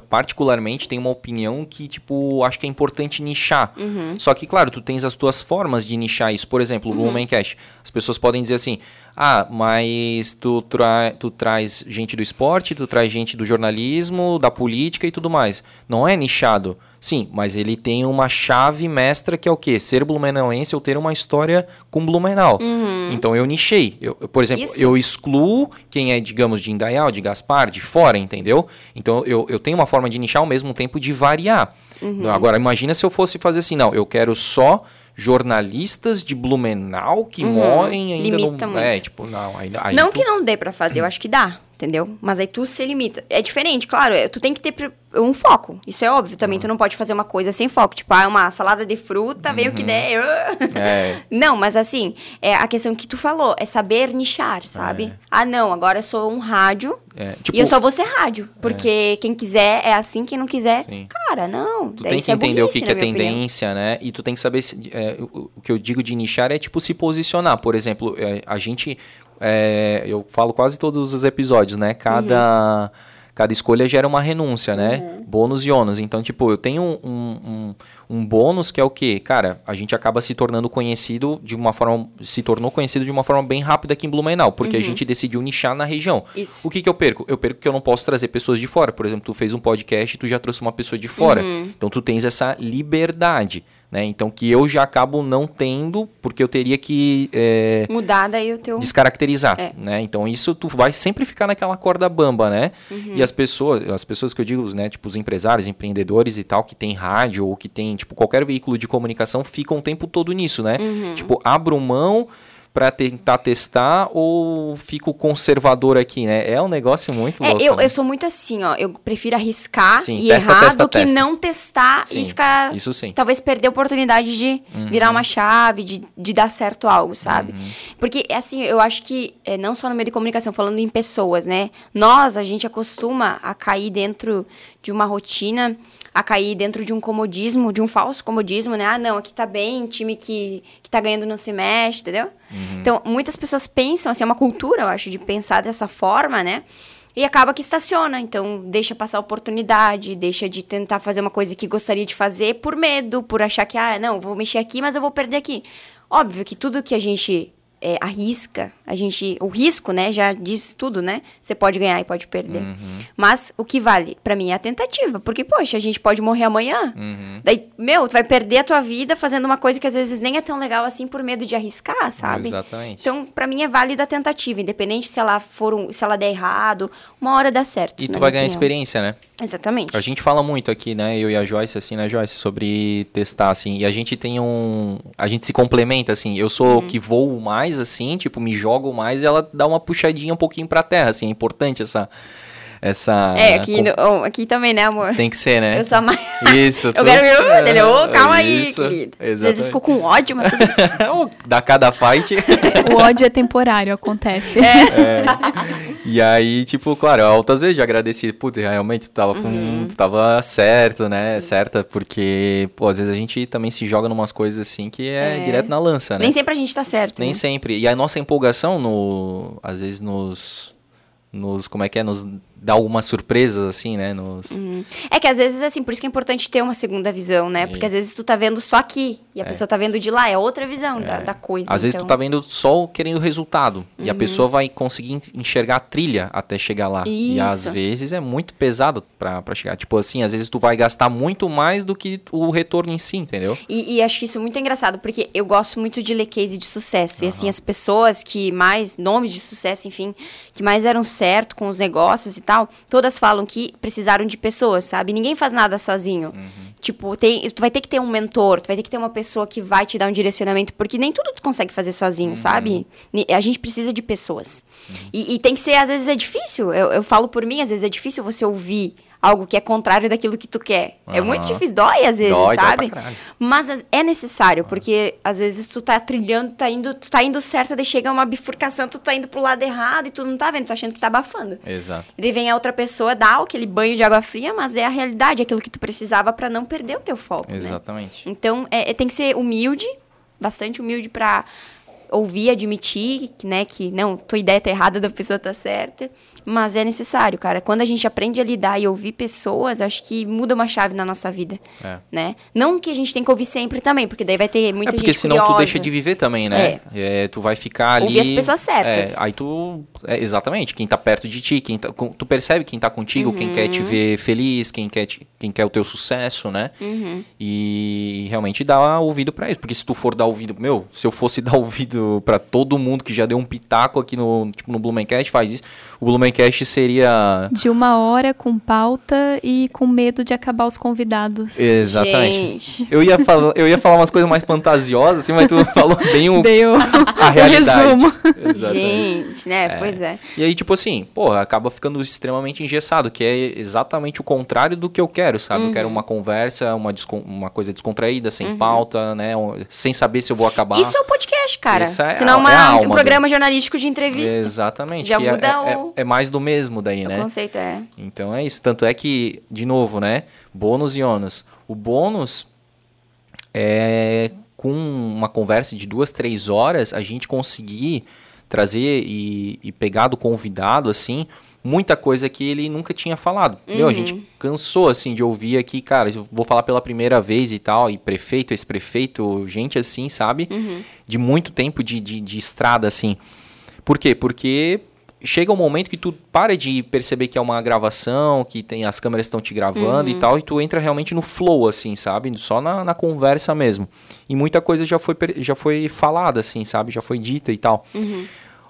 particularmente tenho uma opinião que, tipo, acho que é importante nichar. Uhum. Só que, claro, tu tens as tuas formas de nichar isso. Por exemplo, uhum. o Womancast. As pessoas podem dizer assim, ah, mas tu, tra tu traz gente do esporte, tu traz gente do jornalismo, da política e tudo mais. Não é nichado. Sim, mas ele tem uma chave mestra que é o quê? Ser blumenauense ou ter uma história com Blumenau. Uhum. Então eu nichei. Eu, por exemplo, Isso. eu excluo quem é, digamos, de Indaial, de Gaspar, de fora, entendeu? Então eu, eu tenho uma forma de nichar ao mesmo tempo de variar. Uhum. Agora, imagina se eu fosse fazer assim, não, eu quero só jornalistas de Blumenau que uhum. morem ainda Limita no... Muito. É, tipo, não, aí, aí Não tu... que não dê para fazer, eu acho que dá, entendeu? Mas aí tu se limita. É diferente, claro, é, tu tem que ter um foco. Isso é óbvio também, uhum. tu não pode fazer uma coisa sem foco, tipo, ah, uma salada de fruta, uhum. vem o que uhum. der. É. Não, mas assim, é a questão que tu falou, é saber nichar, sabe? É. Ah, não, agora eu sou um rádio é, tipo, e eu só vou ser rádio. Porque é. quem quiser é assim, quem não quiser, Sim. cara, não. Tu tem que é entender o que, que é tendência, opinião. né? E tu tem que saber. Se, é, o, o, que eu digo de nichar é tipo se posicionar. Por exemplo, é, a gente. Eu falo quase todos os episódios, né? Cada. Uhum cada escolha gera uma renúncia, né? Uhum. Bônus e ônus. Então, tipo, eu tenho um, um, um, bônus que é o quê? Cara, a gente acaba se tornando conhecido de uma forma. Se tornou conhecido de uma forma bem rápida aqui em Blumenau, porque uhum. a gente decidiu nichar na região. Isso. O que, que eu perco? Eu perco que eu não posso trazer pessoas de fora. Por exemplo, tu fez um podcast e tu já trouxe uma pessoa de fora. Uhum. Então, tu tens essa liberdade. Né? Então que eu já acabo não tendo, porque eu teria que é, mudar daí o teu descaracterizar, é. né? Então isso tu vai sempre ficar naquela corda bamba, né? Uhum. E as pessoas, as pessoas que eu digo, né, tipo os empresários, empreendedores e tal, que tem rádio ou que tem tipo qualquer veículo de comunicação, ficam o tempo todo nisso, né? Uhum. Tipo abro mão para tentar testar ou fico conservador aqui, né? É um negócio muito é, louco. Eu, né? eu sou muito assim, ó. Eu prefiro arriscar sim, e testa, errar testa, do que testa. não testar sim, e ficar. Isso sim. Talvez perder a oportunidade de uhum. virar uma chave, de, de dar certo algo, sabe? Uhum. Porque, assim, eu acho que, é, não só no meio de comunicação, falando em pessoas, né? Nós, a gente acostuma a cair dentro de uma rotina a cair dentro de um comodismo, de um falso comodismo, né? Ah, não, aqui tá bem, time que, que tá ganhando não se mexe, entendeu? Uhum. Então, muitas pessoas pensam, assim, é uma cultura, eu acho, de pensar dessa forma, né? E acaba que estaciona, então deixa passar a oportunidade, deixa de tentar fazer uma coisa que gostaria de fazer por medo, por achar que, ah, não, vou mexer aqui, mas eu vou perder aqui. Óbvio que tudo que a gente é, arrisca, a gente, o risco, né, já diz tudo, né? Você pode ganhar e pode perder. Uhum. Mas o que vale para mim é a tentativa, porque poxa, a gente pode morrer amanhã. Uhum. Daí, meu, tu vai perder a tua vida fazendo uma coisa que às vezes nem é tão legal assim por medo de arriscar, sabe? Exatamente. Então, para mim é válida a tentativa, independente se ela for um, se ela der errado, uma hora dá certo. E tu vai ganhar opinião. experiência, né? Exatamente. A gente fala muito aqui, né, eu e a Joyce, assim, né, Joyce, sobre testar, assim, e a gente tem um... A gente se complementa, assim, eu sou Uhum. o que voo mais, assim, tipo, me jogo mais e ela dá uma puxadinha um pouquinho pra terra, assim, é importante essa... essa É, aqui, com- no- oh, aqui também, né, amor? Tem que ser, né? Eu sou a mais... Isso. Eu quero ver dele. Ô, calma aí, Isso, querido. Às vezes eu Exatamente. fico com ódio, mas... da cada fight. O ódio é temporário, acontece. É. E aí, tipo, claro, altas vezes já agradeci. Putz, realmente tu tava, com, tu tava certo, né? Uhum. Sim. Certa, porque, pô, às vezes a gente também se joga numas coisas assim que é, É. direto na lança, né? Nem sempre a gente tá certo. Nem né? sempre. E a nossa empolgação, no, às vezes, nos. Nos. Como é que é? Nos dá algumas surpresas, assim, né? Nos. Uhum. É que às vezes, assim, por isso que é importante ter uma segunda visão, né? Porque às vezes tu tá vendo só aqui e a pessoa tá vendo de lá, é outra visão da, da coisa. Às vezes então. tu tá vendo só querendo o resultado. E Uhum. a pessoa vai conseguir en- enxergar a trilha até chegar lá. E às Isso. vezes é muito pesado pra, pra chegar. Tipo assim, às vezes tu vai gastar muito mais do que o retorno em si, entendeu? E, e acho isso muito engraçado, porque eu gosto muito de ler case de sucesso. E assim, as pessoas que mais, nomes de sucesso, enfim, que mais deram certo com os negócios e tal, todas falam que precisaram de pessoas, sabe? Ninguém faz nada sozinho. Tipo, tem, tu vai ter que ter um mentor, tu vai ter que ter uma pessoa que vai te dar um direcionamento, porque nem tudo tu consegue fazer sozinho, sabe? Ni- A gente precisa de pessoas. E, e tem que ser, às vezes é difícil. Eu, eu falo por mim, às vezes é difícil você ouvir algo que é contrário daquilo que tu quer. É Aham. muito difícil, dói às vezes, Dói, dói sabe? caralho. Mas as- é necessário, porque às vezes tu tá trilhando, tá indo, tu tá indo certo, daí chega uma bifurcação, tu tá indo pro lado errado e tu não tá vendo, tu tá achando que tá abafando. Exato. E daí vem a outra pessoa, dá aquele banho de água fria, mas é a realidade, aquilo que tu precisava pra não perder o teu foco, né? Exatamente. Então, é, é- tem que ser humilde, bastante humilde pra ouvir, admitir, que, né, que não, tua ideia tá errada, da pessoa tá certa, mas é necessário, cara. Quando a gente aprende a lidar e ouvir pessoas, acho que muda uma chave na nossa vida, É. né? Não que a gente tem que ouvir sempre também, porque daí vai ter muita é porque gente senão curiosa. tu deixa de viver também, né? É, tu vai ficar ali. Ouvir as pessoas certas. É, aí tu. é, exatamente, quem tá perto de ti, quem tá, tu percebe quem tá contigo, quem quer te Uhum. ver feliz, quem quer, te- quem quer o teu sucesso, né? Uhum. E realmente dá ouvido pra isso. Porque se tu for dar ouvido. Meu, se eu fosse dar ouvido pra todo mundo que já deu um pitaco aqui no, tipo, no Blumencast, faz isso. O Blumencast seria. De uma hora com pauta e com medo de acabar os convidados. Exatamente. Gente. Eu ia, falar, eu ia falar umas coisas mais fantasiosas, assim, mas tu falou bem o, Deu a realidade. resumo. Exatamente. Gente, né? Pois é. E aí, tipo assim, porra, acaba ficando extremamente engessado, que é exatamente o contrário do que eu quero, sabe? Eu quero Uhum. uma conversa, uma, uma coisa descontraída, sem pauta, né? Sem saber se eu vou acabar. Isso é o podcast, cara. Isso é Se não a- uma- é alma um programa jornalístico de entrevista. Exatamente. Já é- muda é, o- é, é mais do mesmo daí, O né? conceito é. Então é isso. Tanto é que, de novo, né? Bônus e ônus. O bônus é com uma conversa de duas, três horas, a gente conseguir trazer e, e pegar do convidado, assim, muita coisa que ele nunca tinha falado. Meu, a gente cansou, assim, de ouvir aqui, cara, eu vou falar pela primeira vez e tal, e prefeito, ex-prefeito, gente assim, sabe? De muito tempo de, de, de estrada, assim. Por quê? Porque chega um momento que tu para de perceber que é uma gravação, que tem as câmeras estão te gravando e tal, e tu entra realmente no flow, assim, sabe? Só na, na conversa mesmo. E muita coisa já foi, já foi falada, assim, sabe? Já foi dita e tal.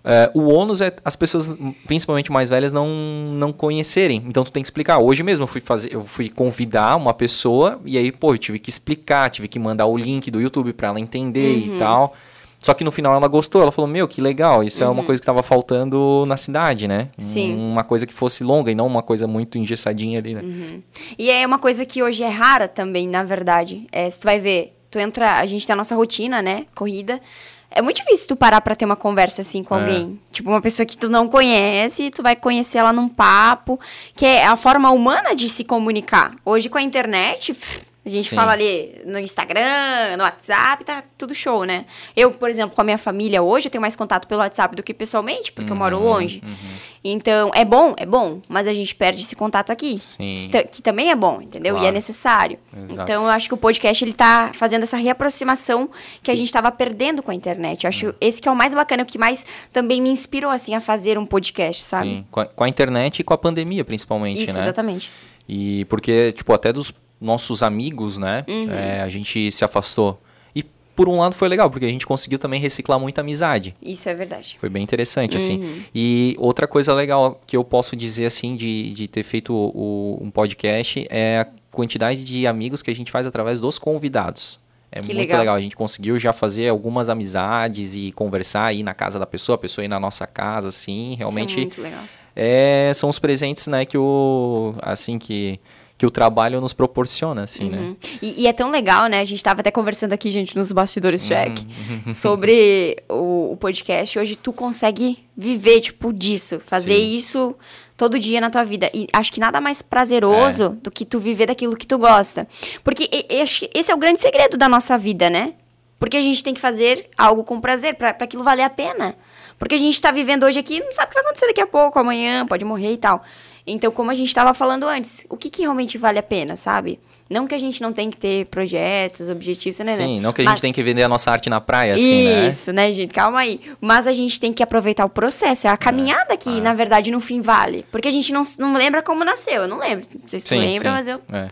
É, o ônus é as pessoas, principalmente mais velhas, não, não conhecerem. Então tu tem que explicar. Hoje mesmo eu fui fazer, eu fui convidar uma pessoa e aí, pô, eu tive que explicar, tive que mandar o link do YouTube pra ela entender e tal. Só que no final ela gostou, ela falou, meu, que legal, isso é uma coisa que tava faltando na cidade, né? Sim. Uma coisa que fosse longa e não uma coisa muito engessadinha ali, né? E é uma coisa que hoje é rara também, na verdade. É, se tu vai ver, tu entra, a gente tem a nossa rotina, né? Corrida. É muito difícil tu parar pra ter uma conversa assim com É. alguém. Tipo, uma pessoa que tu não conhece, tu vai conhecer ela num papo, que é a forma humana de se comunicar. Hoje com a internet, pff, A gente Sim. fala ali no Instagram, no WhatsApp, tá tudo show, né? Eu, por exemplo, com a minha família hoje, eu tenho mais contato pelo WhatsApp do que pessoalmente, porque eu moro Uhum, longe. Então, é bom, é bom, mas a gente perde esse contato aqui. Sim. Que, que também é bom, entendeu? E Claro. é necessário. Exato. Então, eu acho que o podcast, ele tá fazendo essa reaproximação que a gente tava perdendo com a internet. Eu acho Hum. esse que é o mais bacana, o que mais também me inspirou, assim, a fazer um podcast, sabe? Sim, com a, com a internet e com a pandemia, principalmente, Isso, né? exatamente. E porque, tipo, até dos nossos amigos, né? Uhum. é, a gente se afastou. E por um lado foi legal, porque a gente conseguiu também reciclar muita amizade. Isso é verdade. Foi bem interessante, Uhum. assim. E outra coisa legal que eu posso dizer, assim, de, de ter feito o- um podcast é a quantidade de amigos que a gente faz através dos convidados. É Que muito legal. legal. A gente conseguiu já fazer algumas amizades e conversar aí na casa da pessoa, a pessoa ir na nossa casa, assim. Realmente Isso é muito legal. é, são os presentes, né, que o assim que que o trabalho nos proporciona, assim, né? Uhum. E, e é tão legal, né? A gente tava até conversando aqui, gente, nos bastidores check, Uhum. sobre o, o podcast. Hoje tu consegue viver, tipo, disso. Fazer Sim. isso todo dia na tua vida. E acho que nada mais prazeroso do que tu viver daquilo que tu gosta. Porque esse é o grande segredo da nossa vida, né? Porque a gente tem que fazer algo com prazer, pra pra aquilo valer a pena. Porque a gente tá vivendo hoje aqui, não sabe o que vai acontecer daqui a pouco, amanhã, pode morrer e tal. Então, como a gente tava falando antes, o que, que realmente vale a pena, sabe? Não que a gente não tem que ter projetos, objetivos, né? né? Sim, não que a gente Mas- tem que vender a nossa arte na praia, assim, né? Isso, né, gente? Calma aí. Mas a gente tem que aproveitar o processo. É a caminhada que, na verdade, no fim vale. Porque a gente não, não lembra como nasceu. Eu não lembro. Não sei se tu Sim, lembra, sim. mas eu É.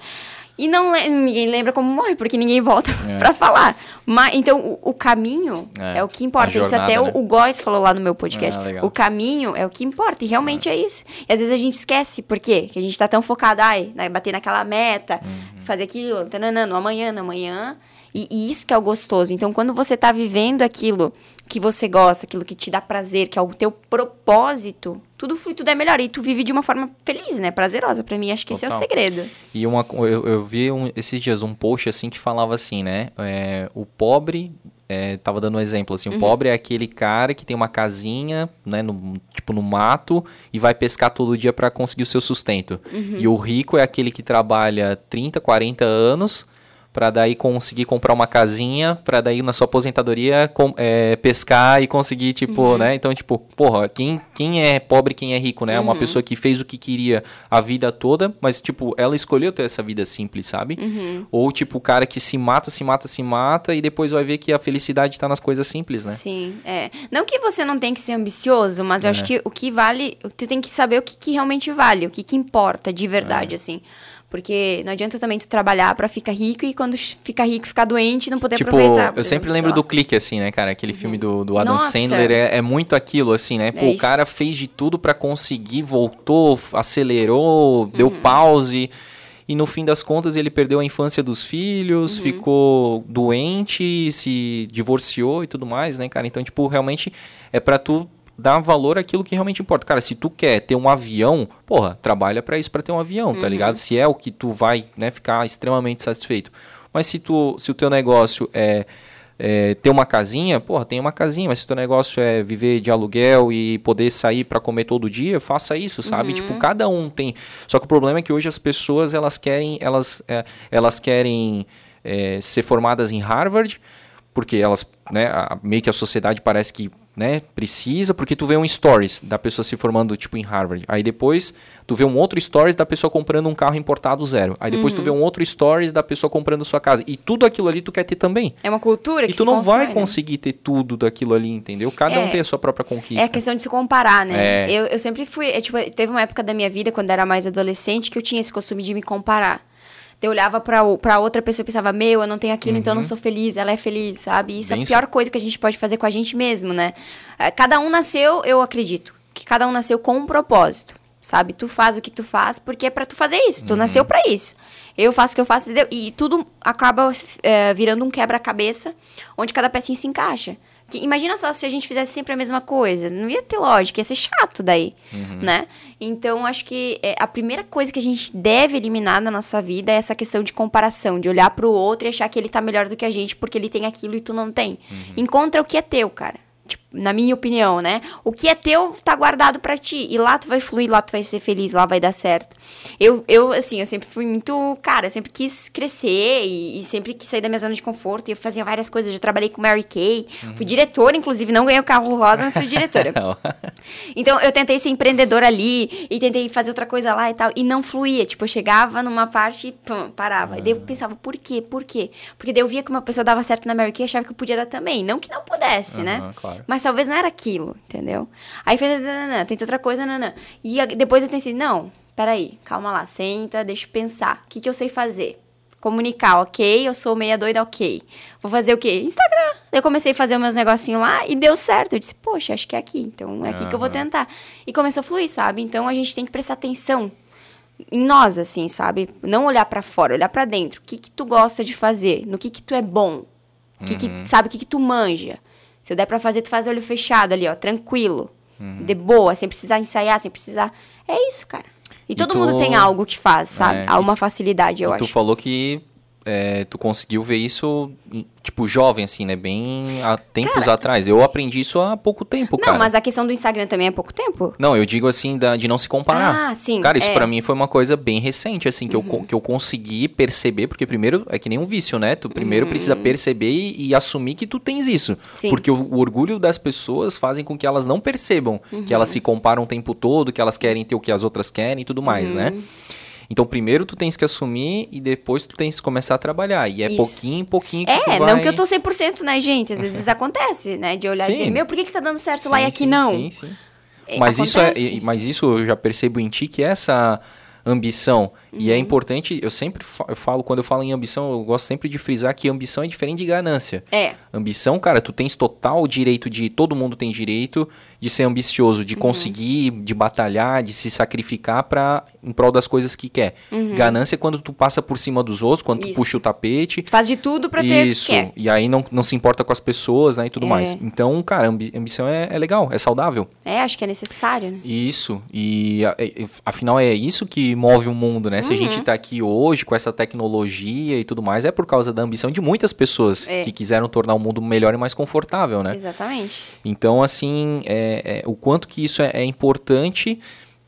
e não ninguém lembra como morre, porque ninguém volta É. pra falar. Mas, então, o, o caminho É, é, o que importa. a Isso jornada, até né? o, o Góes falou lá no meu podcast. Ah, o caminho é o que importa, e realmente é. isso. E às vezes a gente esquece, por quê? Que a gente tá tão focado, ai, né, bater naquela meta, Uhum. fazer aquilo, tananã, no amanhã, no amanhã. E, e isso que é o gostoso. Então, quando você tá vivendo aquilo que você gosta, aquilo que te dá prazer, que é o teu propósito, tudo flui, tudo é melhor. E tu vive de uma forma feliz, né? Prazerosa. Pra mim, acho que esse é o Total. segredo. E uma, eu, eu vi um- esses dias um post assim que falava assim, né? é, o pobre. É, tava dando um exemplo assim, o pobre é aquele cara que tem uma casinha, né, no, tipo no mato e vai pescar todo dia para conseguir o seu sustento. E o rico é aquele que trabalha 30, 40 anos para daí conseguir comprar uma casinha, para daí na sua aposentadoria com- é, pescar e conseguir, tipo, né? Então, tipo, porra, quem, quem é pobre, quem é rico, né? Uma pessoa que fez o que queria a vida toda, mas, tipo, ela escolheu ter essa vida simples, sabe? Ou, tipo, o cara que se mata, se mata, se mata e depois vai ver que a felicidade tá nas coisas simples, né? Sim, é. Não que você não tem que ser ambicioso, mas eu acho que o que vale, tu tem que saber o que, que realmente vale, o que, que importa de É. verdade, assim. Porque não adianta também tu trabalhar pra ficar rico e quando ficar rico, ficar doente, não poder Tipo, aproveitar. por eu sempre lembro do clique, assim, né, cara? Aquele filme do, do Adam Nossa. Sandler é, é muito aquilo, assim, né? Pô, o isso. cara fez de tudo pra conseguir, voltou, acelerou, deu Uhum. pause. E no fim das contas ele perdeu a infância dos filhos, Uhum. ficou doente, se divorciou e tudo mais, né, cara? Então, tipo, realmente é pra tu dar valor àquilo que realmente importa. Cara, se tu quer ter um avião, porra, trabalha pra isso, pra ter um avião, Uhum. tá ligado? Se é o que tu vai, né, ficar extremamente satisfeito. Mas se tu, se o teu negócio é, é ter uma casinha, porra, tem uma casinha, mas se o teu negócio é viver de aluguel e poder sair pra comer todo dia, faça isso, sabe? Tipo, cada um tem. Só que o problema é que hoje as pessoas elas querem, elas, é, elas querem é, ser formadas em Harvard, porque elas, né, a- meio que a sociedade parece que, né, precisa, porque tu vê um stories da pessoa se formando, tipo, em Harvard. Aí depois tu vê um outro stories da pessoa comprando um carro importado zero. Aí depois tu vê um outro stories da pessoa comprando sua casa. E tudo aquilo ali tu quer ter também. É uma cultura que E tu não constrói, vai né? conseguir ter tudo daquilo ali, entendeu? Cada um É. tem a sua própria É conquista. a questão de se comparar, né? É. Eu, eu sempre fui. é, tipo, teve uma época da minha vida, quando eu era mais adolescente, que eu tinha esse costume de me comparar. Eu olhava pra outra pessoa e pensava, meu, eu não tenho aquilo, então eu não sou feliz, ela é feliz, sabe? Isso Bem é a pior coisa que a gente pode fazer com a gente mesmo, né? Eh, Cada um nasceu, eu acredito, que cada um nasceu com um propósito, sabe? Tu faz o que tu faz porque é pra tu fazer isso, tu nasceu pra isso. Eu faço o que eu faço, entendeu? E tudo acaba eh, virando um quebra-cabeça, onde cada pecinha se encaixa. Que- imagina só se a gente fizesse sempre a mesma coisa. Não ia ter lógica, ia ser chato daí, né? Então, acho que é, a primeira coisa que a gente deve eliminar na nossa vida é essa questão de comparação, de olhar pro outro e achar que ele tá melhor do que a gente porque ele tem aquilo e tu não tem. Encontra o que é teu, cara. Na minha opinião, né? O que é teu tá guardado para ti. E lá tu vai fluir, lá tu vai ser feliz, lá vai dar certo. Eu, eu assim, eu sempre fui muito. Cara, eu sempre quis crescer e, e sempre quis sair da minha zona de conforto. E eu fazia várias coisas. Eu trabalhei com Mary Kay. Uhum. Fui diretora, inclusive, não ganhei o carro rosa, mas fui diretora. então eu tentei ser empreendedora ali e tentei fazer outra coisa lá e tal. E não fluía. Tipo, eu chegava numa parte e pum, parava. Uhum. E daí eu ah. pensava, por quê? Por quê? Porque daí eu via que uma pessoa dava certo na Mary Kay e achava que eu podia dar também. Não que não pudesse, uhum, né? Claro. Mas talvez não era aquilo, entendeu? Aí falei, tem outra coisa, nanã. E depois eu pensei, não, peraí, calma lá, senta, deixa eu pensar. O que, que eu sei fazer? Comunicar, ok, eu sou meia doida, ok. Vou fazer o quê? Instagram. Eu comecei a fazer meus negocinhos lá e deu certo. Eu disse, poxa, acho que é aqui, então é aqui uhum. que eu vou tentar. E começou a fluir, sabe? Então a gente tem que prestar atenção em nós, assim, sabe? Não olhar para fora, olhar para dentro. O que que tu gosta de fazer? No que que tu é bom? O que, uhum. que sabe o que que tu manja? Se eu der pra fazer, tu faz olho fechado ali, ó, tranquilo. Uhum. De boa, sem precisar ensaiar, sem precisar. É isso, cara. E, e todo tu... mundo tem algo que faz, sabe? É, Há uma facilidade, eu e acho. Tu falou que é, tu conseguiu ver isso, tipo, jovem, assim, né? Bem há tempos cara, atrás. Eu aprendi isso há pouco tempo, não, cara. Não, mas a questão do Instagram também é pouco tempo? Não, eu digo assim, da, de não se comparar. Ah, sim. Cara, isso é. para mim foi uma coisa bem recente, assim, que, uhum. eu, que eu consegui perceber, porque primeiro, é que nem um vício, né? Tu primeiro uhum. precisa perceber e, e, assumir que tu tens isso. Sim. Porque o, o, orgulho das pessoas fazem com que elas não percebam uhum. que elas se comparam o tempo todo, que elas querem ter o que as outras querem e tudo mais, né? Então, primeiro tu tens que assumir e depois tu tens que começar a trabalhar. E é Isso. pouquinho pouquinho que é, tu vai... não que eu tô 100%, né, gente? Às vezes acontece, né? De olhar sim. e dizer, meu, por que que tá dando certo sim, lá e aqui sim, não? Sim, sim. É, mas isso, é, mas isso eu já percebo em ti que essa ambição. Uhum. E é uhum. importante, eu sempre falo, quando eu falo em ambição, eu gosto sempre de frisar que ambição é diferente de ganância. É. Ambição, cara, tu tens total direito de. Todo mundo tem direito de ser ambicioso, de uhum. conseguir, de batalhar, de se sacrificar para em prol das coisas que quer. Uhum. Ganância é quando tu passa por cima dos outros, quando Isso. tu puxa o tapete. Tu faz de tudo para ter Isso. E aí não, não se importa com as pessoas, né, e tudo é. mais. Então, cara, ambi ambição é, é, legal, é saudável. É, acho que é necessário, né? Isso. E afinal é isso que move o mundo, né? Uhum. Se a gente uhum. tá aqui hoje com essa tecnologia e tudo mais, é por causa da ambição de muitas pessoas é. que quiseram tornar o mundo melhor e mais confortável, né? Exatamente. Então, assim, é, é o quanto que isso é, é importante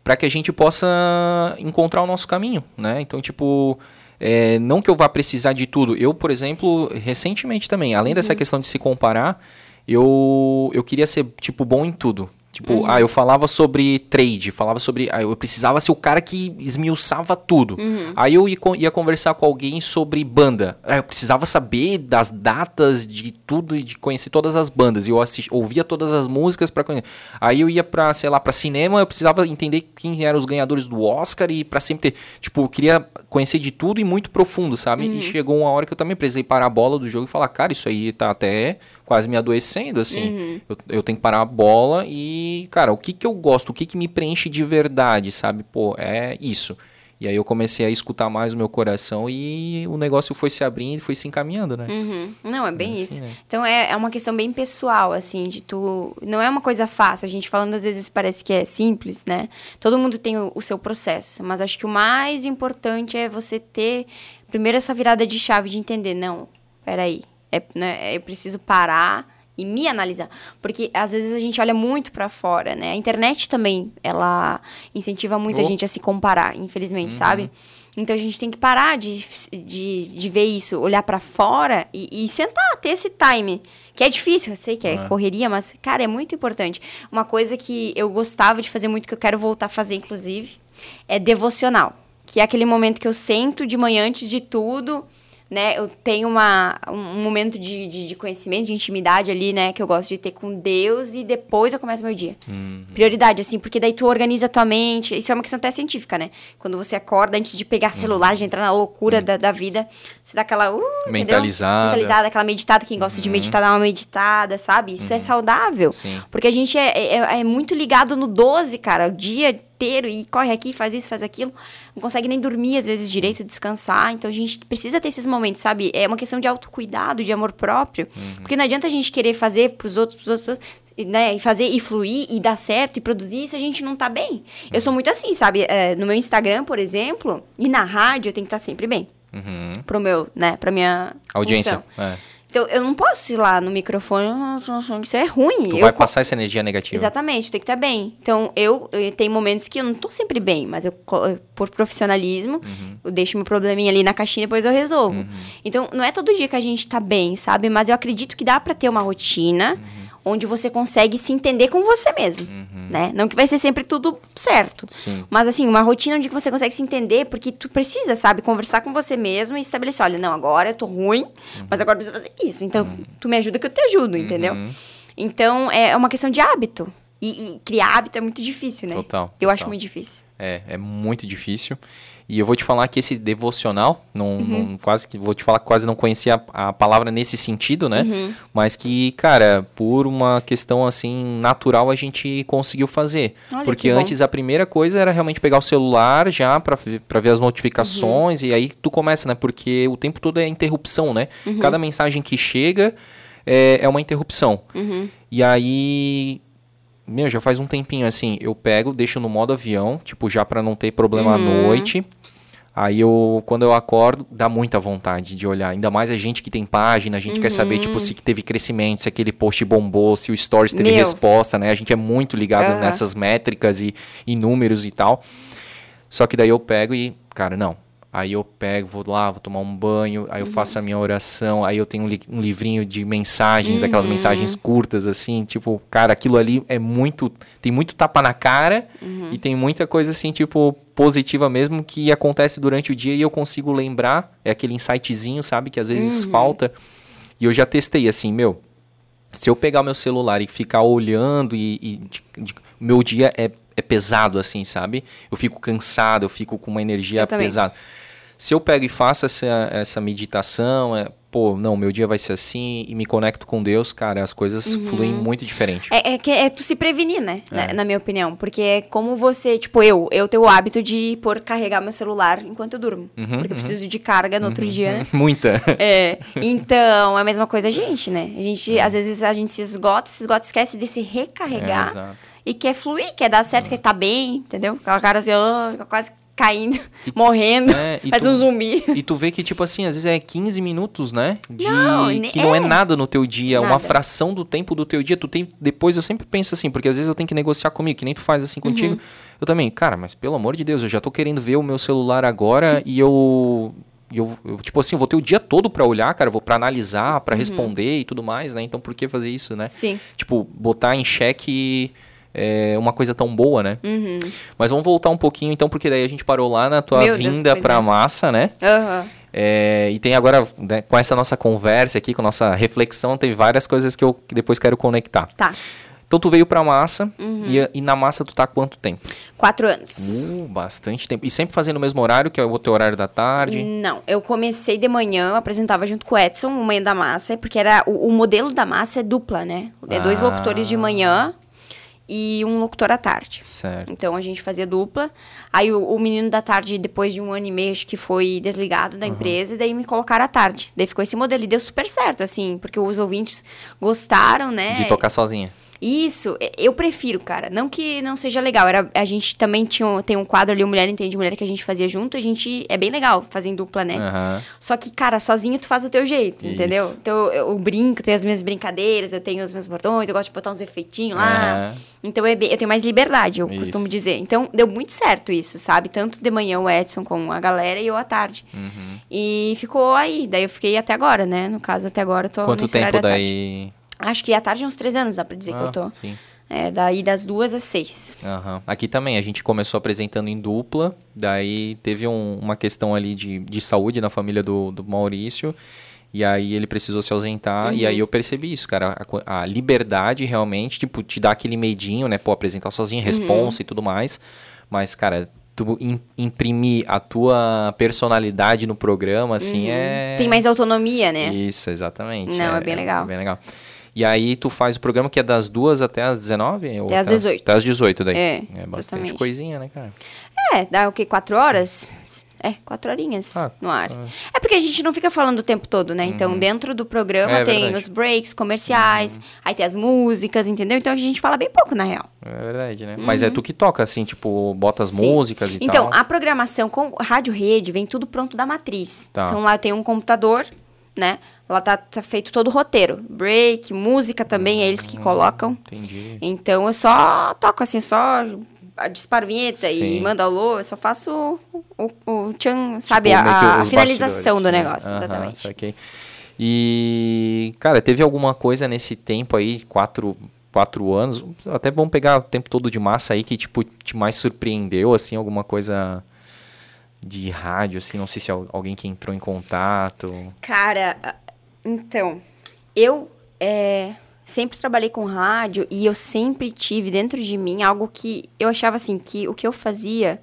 para que a gente possa encontrar o nosso caminho, né? Então, tipo, é, não que eu vá precisar de tudo. Eu, por exemplo, recentemente também, além uhum. dessa questão de se comparar, eu, eu queria ser, tipo, bom em tudo. Tipo, uhum. ah, eu falava sobre trade, falava sobre. Ah, eu precisava ser o cara que esmiuçava tudo. Uhum. Aí eu ia, ia, conversar com alguém sobre banda. Ah, eu precisava saber das datas de tudo e de conhecer todas as bandas. E eu assisti, ouvia todas as músicas para conhecer. Aí eu ia pra, sei lá, pra cinema, eu precisava entender quem eram os ganhadores do Oscar e para sempre ter. Tipo, eu queria conhecer de tudo e muito profundo, sabe? Uhum. E chegou uma hora que eu também precisei parar a bola do jogo e falar, cara, isso aí tá até quase me adoecendo, assim. Uhum. Eu, eu, tenho que parar a bola e, cara, o que que eu gosto, o que que me preenche de verdade, sabe? Pô, é isso. E aí eu comecei a escutar mais o meu coração e o negócio foi se abrindo e foi se encaminhando, né? Uhum. Não, é bem assim, isso. É. Então é, é uma questão bem pessoal, assim, de tu. Não é uma coisa fácil. A gente falando às vezes parece que é simples, né? Todo mundo tem o, o seu processo. Mas acho que o mais importante é você ter primeiro essa virada de chave de entender, não, peraí, é, né, eu preciso parar e me analisar. Porque às vezes a gente olha muito para fora, né? A internet também, ela incentiva muito oh. a gente a se comparar, infelizmente, uhum. sabe? Então a gente tem que parar de, de, de ver isso, olhar para fora e, e, sentar, ter esse time. Que é difícil, eu sei que é, é, correria, mas, cara, é muito importante. Uma coisa que eu gostava de fazer muito, que eu quero voltar a fazer, inclusive, é devocional. Que é aquele momento que eu sento de manhã antes de tudo né? Eu tenho uma, um momento de, de, de, conhecimento, de intimidade ali, né? Que eu gosto de ter com Deus e depois eu começo meu dia. Uhum. Prioridade, assim, porque daí tu organiza a tua mente. Isso é uma questão até científica, né? Quando você acorda, antes de pegar celular, uhum. de entrar na loucura uhum. da, da vida, você dá aquela... Uh, Mentalizada. Mentalizada, aquela meditada. Quem gosta de uhum. meditar, dá uma meditada, sabe? Isso é saudável. Sim. Porque a gente é, é, é muito ligado no 12, cara. O dia inteiro e corre aqui, faz isso, faz aquilo. Não consegue nem dormir, às vezes, direito, descansar. Então a gente precisa ter esses momentos, sabe? É uma questão de autocuidado, de amor próprio. Uhum. Porque não adianta a gente querer fazer pros outros, pros outros, né? E fazer e fluir e dar certo e produzir se a gente não tá bem. Eu sou muito assim, sabe? É, no meu Instagram, por exemplo, e na rádio eu tenho que estar tá sempre bem. Uhum. Pro meu, né? Pra minha audiência. É. Então, eu não posso ir lá no microfone, isso é ruim. Tu eu vai passar essa energia negativa. Exatamente, tem que estar bem. Então, eu, eu tem momentos que eu não tô sempre bem, mas eu, por profissionalismo, Uhum. eu deixo meu probleminha ali na caixinha e depois eu resolvo. Então, não é todo dia que a gente tá bem, sabe? Mas eu acredito que dá pra ter uma rotina Uhum. Onde você consegue se entender com você mesmo, né? Não que vai ser sempre tudo certo. Sim. Mas assim, uma rotina onde você consegue se entender, porque tu precisa, sabe, conversar com você mesmo e estabelecer, olha, não, agora eu tô ruim, mas agora eu preciso fazer isso. Então, tu me ajuda que eu te ajudo, entendeu? Uhum. Então, é uma questão de hábito. E, e criar hábito é muito difícil, né? Total, Eu acho total. muito difícil. É, é muito difícil. E eu vou te falar que esse devocional, não, Uhum. não- quase que vou te falar que quase não conhecia a, a palavra nesse sentido, né? Uhum. Mas que, cara, por uma questão assim natural a gente conseguiu fazer. Olha, Porque bom. antes a primeira coisa era realmente pegar o celular já pra ver- pra ver as notificações Uhum. e aí tu começa, né? Porque o tempo todo é interrupção, né? Uhum. Cada mensagem que chega é, é uma interrupção. Uhum. E aí, meu, já faz um tempinho assim, eu pego, deixo no modo avião, tipo, já pra não ter problema à Uhum. noite. Aí eu, quando eu acordo, dá muita vontade de olhar. Ainda mais a gente que tem página, a gente quer saber, tipo, se teve crescimento, se aquele post bombou, se o Stories teve Meu. resposta, né? A gente é muito ligado Aham. nessas métricas e, e números e tal. Só que daí eu pego e, cara, não. Aí eu pego, vou lá, vou tomar um banho, aí eu Uhum. faço a minha oração, aí eu tenho um, li- um livrinho de mensagens, aquelas Uhum. mensagens curtas, assim, tipo, cara, aquilo ali é muito. Tem muito tapa na cara Uhum. e tem muita coisa, assim, tipo, positiva mesmo que acontece durante o dia e eu consigo lembrar. É aquele insightzinho, sabe, que às vezes Uhum. falta. E eu já testei, assim, meu. Se eu pegar meu celular e ficar olhando e. e de- de- meu dia é, é pesado, assim, sabe? Eu fico cansado, eu fico com uma energia pesada. Se eu pego e faço essa, essa meditação, é, pô, não, meu dia vai ser assim e me conecto com Deus, cara, as coisas fluem muito diferente. É, é que é tu se prevenir, né? É. Na, na minha opinião. Porque é como você, tipo, eu, eu tenho o hábito de por carregar meu celular enquanto eu durmo. Uhum, porque eu preciso de carga no outro dia, né? Muita. É, então, é a mesma coisa a gente, né? A gente, às vezes, a gente se esgota, se esgota, esquece de se É, recarregar. exato. e quer fluir, quer dar certo, quer estar bem, entendeu? Aquela cara assim, ó, quase caindo, morrendo, É, e faz tu- um zumbi. E tu vê que, tipo assim, às vezes é 15 minutos, né? De, Não, que não é é. nada no teu dia, uma Nada. fração do tempo do teu dia. Tu tem. Depois eu sempre penso assim, porque às vezes eu tenho que negociar comigo, que nem tu faz assim contigo. Uhum. Eu também, cara, mas pelo amor de Deus, eu já tô querendo ver o meu celular agora e eu. e Eu, eu, tipo assim, eu vou ter o dia todo pra olhar, cara, vou pra analisar, Uhum. pra responder e tudo mais, né? Então por que fazer isso, né? Sim. Tipo, botar em xeque é, uma coisa tão boa, né? Uhum. Mas vamos voltar um pouquinho então, porque daí a gente parou lá na tua Meu vinda pois pra é. massa, né? Aham. É, e tem agora, né, com essa nossa conversa aqui, com a nossa reflexão, tem várias coisas que eu que depois quero conectar. Tá. Então tu veio pra massa Uhum. e, e na massa tu tá há quanto tempo? Quatro anos. Uh, bastante tempo. E sempre fazendo o mesmo horário, que é o teu horário da tarde? Não, eu comecei de manhã, eu apresentava junto com o Edson, o Manhã da Massa, porque era o, o modelo da massa é dupla, né? É dois Ah. locutores de manhã e um locutor à tarde. Certo. Então a gente fazia dupla. Aí o, o menino da tarde, depois de um ano e meio, acho que foi desligado da empresa, e daí me colocaram à tarde. Daí ficou esse modelo e deu super certo, assim, porque os ouvintes gostaram, né? De tocar sozinha. Isso, eu prefiro, cara. Não que não seja legal. Era, a gente também tinha, um- tem um quadro ali, o Mulher Entende Mulher, que a gente fazia junto. A gente. É bem legal fazer em dupla, né? Aham. Só que, cara, sozinho tu faz o teu jeito, Isso. entendeu? Então eu, eu brinco, tenho as minhas brincadeiras, eu tenho os meus bordões, eu gosto de botar uns efeitinhos lá. Aham. Então é bem- eu tenho mais liberdade, eu Isso. costumo dizer. Então deu muito certo isso, sabe? Tanto de manhã o Edson com a galera e eu à tarde. Uhum. E ficou aí. Daí eu fiquei até agora, né? No caso, até agora eu tô Quanto tempo daí? Acho que à tarde é uns três anos, dá pra dizer que Ah, eu tô. Sim. É, daí das duas às seis. Aham. Aqui também, a gente começou apresentando em dupla, daí teve um- uma questão ali de, de saúde na família do, do Maurício, e aí ele precisou se ausentar, e aí eu percebi isso, cara, a, a liberdade realmente, tipo, te dá aquele medinho, né, pô, apresentar sozinho, responsa e tudo mais, mas, cara, tu im- imprimir a tua personalidade no programa, assim, é... Tem mais autonomia, né? Isso, exatamente. Não, é bem legal. bem legal. E aí tu faz o programa que é das duas até as 19? Ou Até às 18. Até às 18 daí. É, bastante exatamente. coisinha, né, cara? É, dá o quê? Quatro horas? É, quatro horinhas Ah, no ar. É porque a gente não fica falando o tempo todo, né? Então, dentro do programa É tem verdade. Uhum. os breaks comerciais, aí tem as músicas, entendeu? Então a gente fala bem pouco, na real. É verdade, né? Mas é tu que toca, assim, tipo, bota as Uhum. Sim. músicas e Então, tal. a programação com rádio rede vem tudo pronto da matriz. Tá. Então lá tem um computador né? Lá tá, tá feito todo o roteiro. Break, música também, é eles que colocam. Entendi. Então eu só toco assim, só disparo vinheta Sim. e mando alô, eu só faço o, o, o tchan, sabe? Tipo, meio que a, a finalização do né? negócio, Aham, exatamente. saquei. E, cara, teve alguma coisa nesse tempo aí, quatro, quatro anos, até vamos pegar o tempo todo de massa aí, que, tipo, te mais surpreendeu, assim, alguma coisa de rádio, assim, não sei se al- alguém que entrou em contato. Cara, então, eu é, sempre trabalhei com rádio e eu sempre tive dentro de mim algo que eu achava assim, que o que eu fazia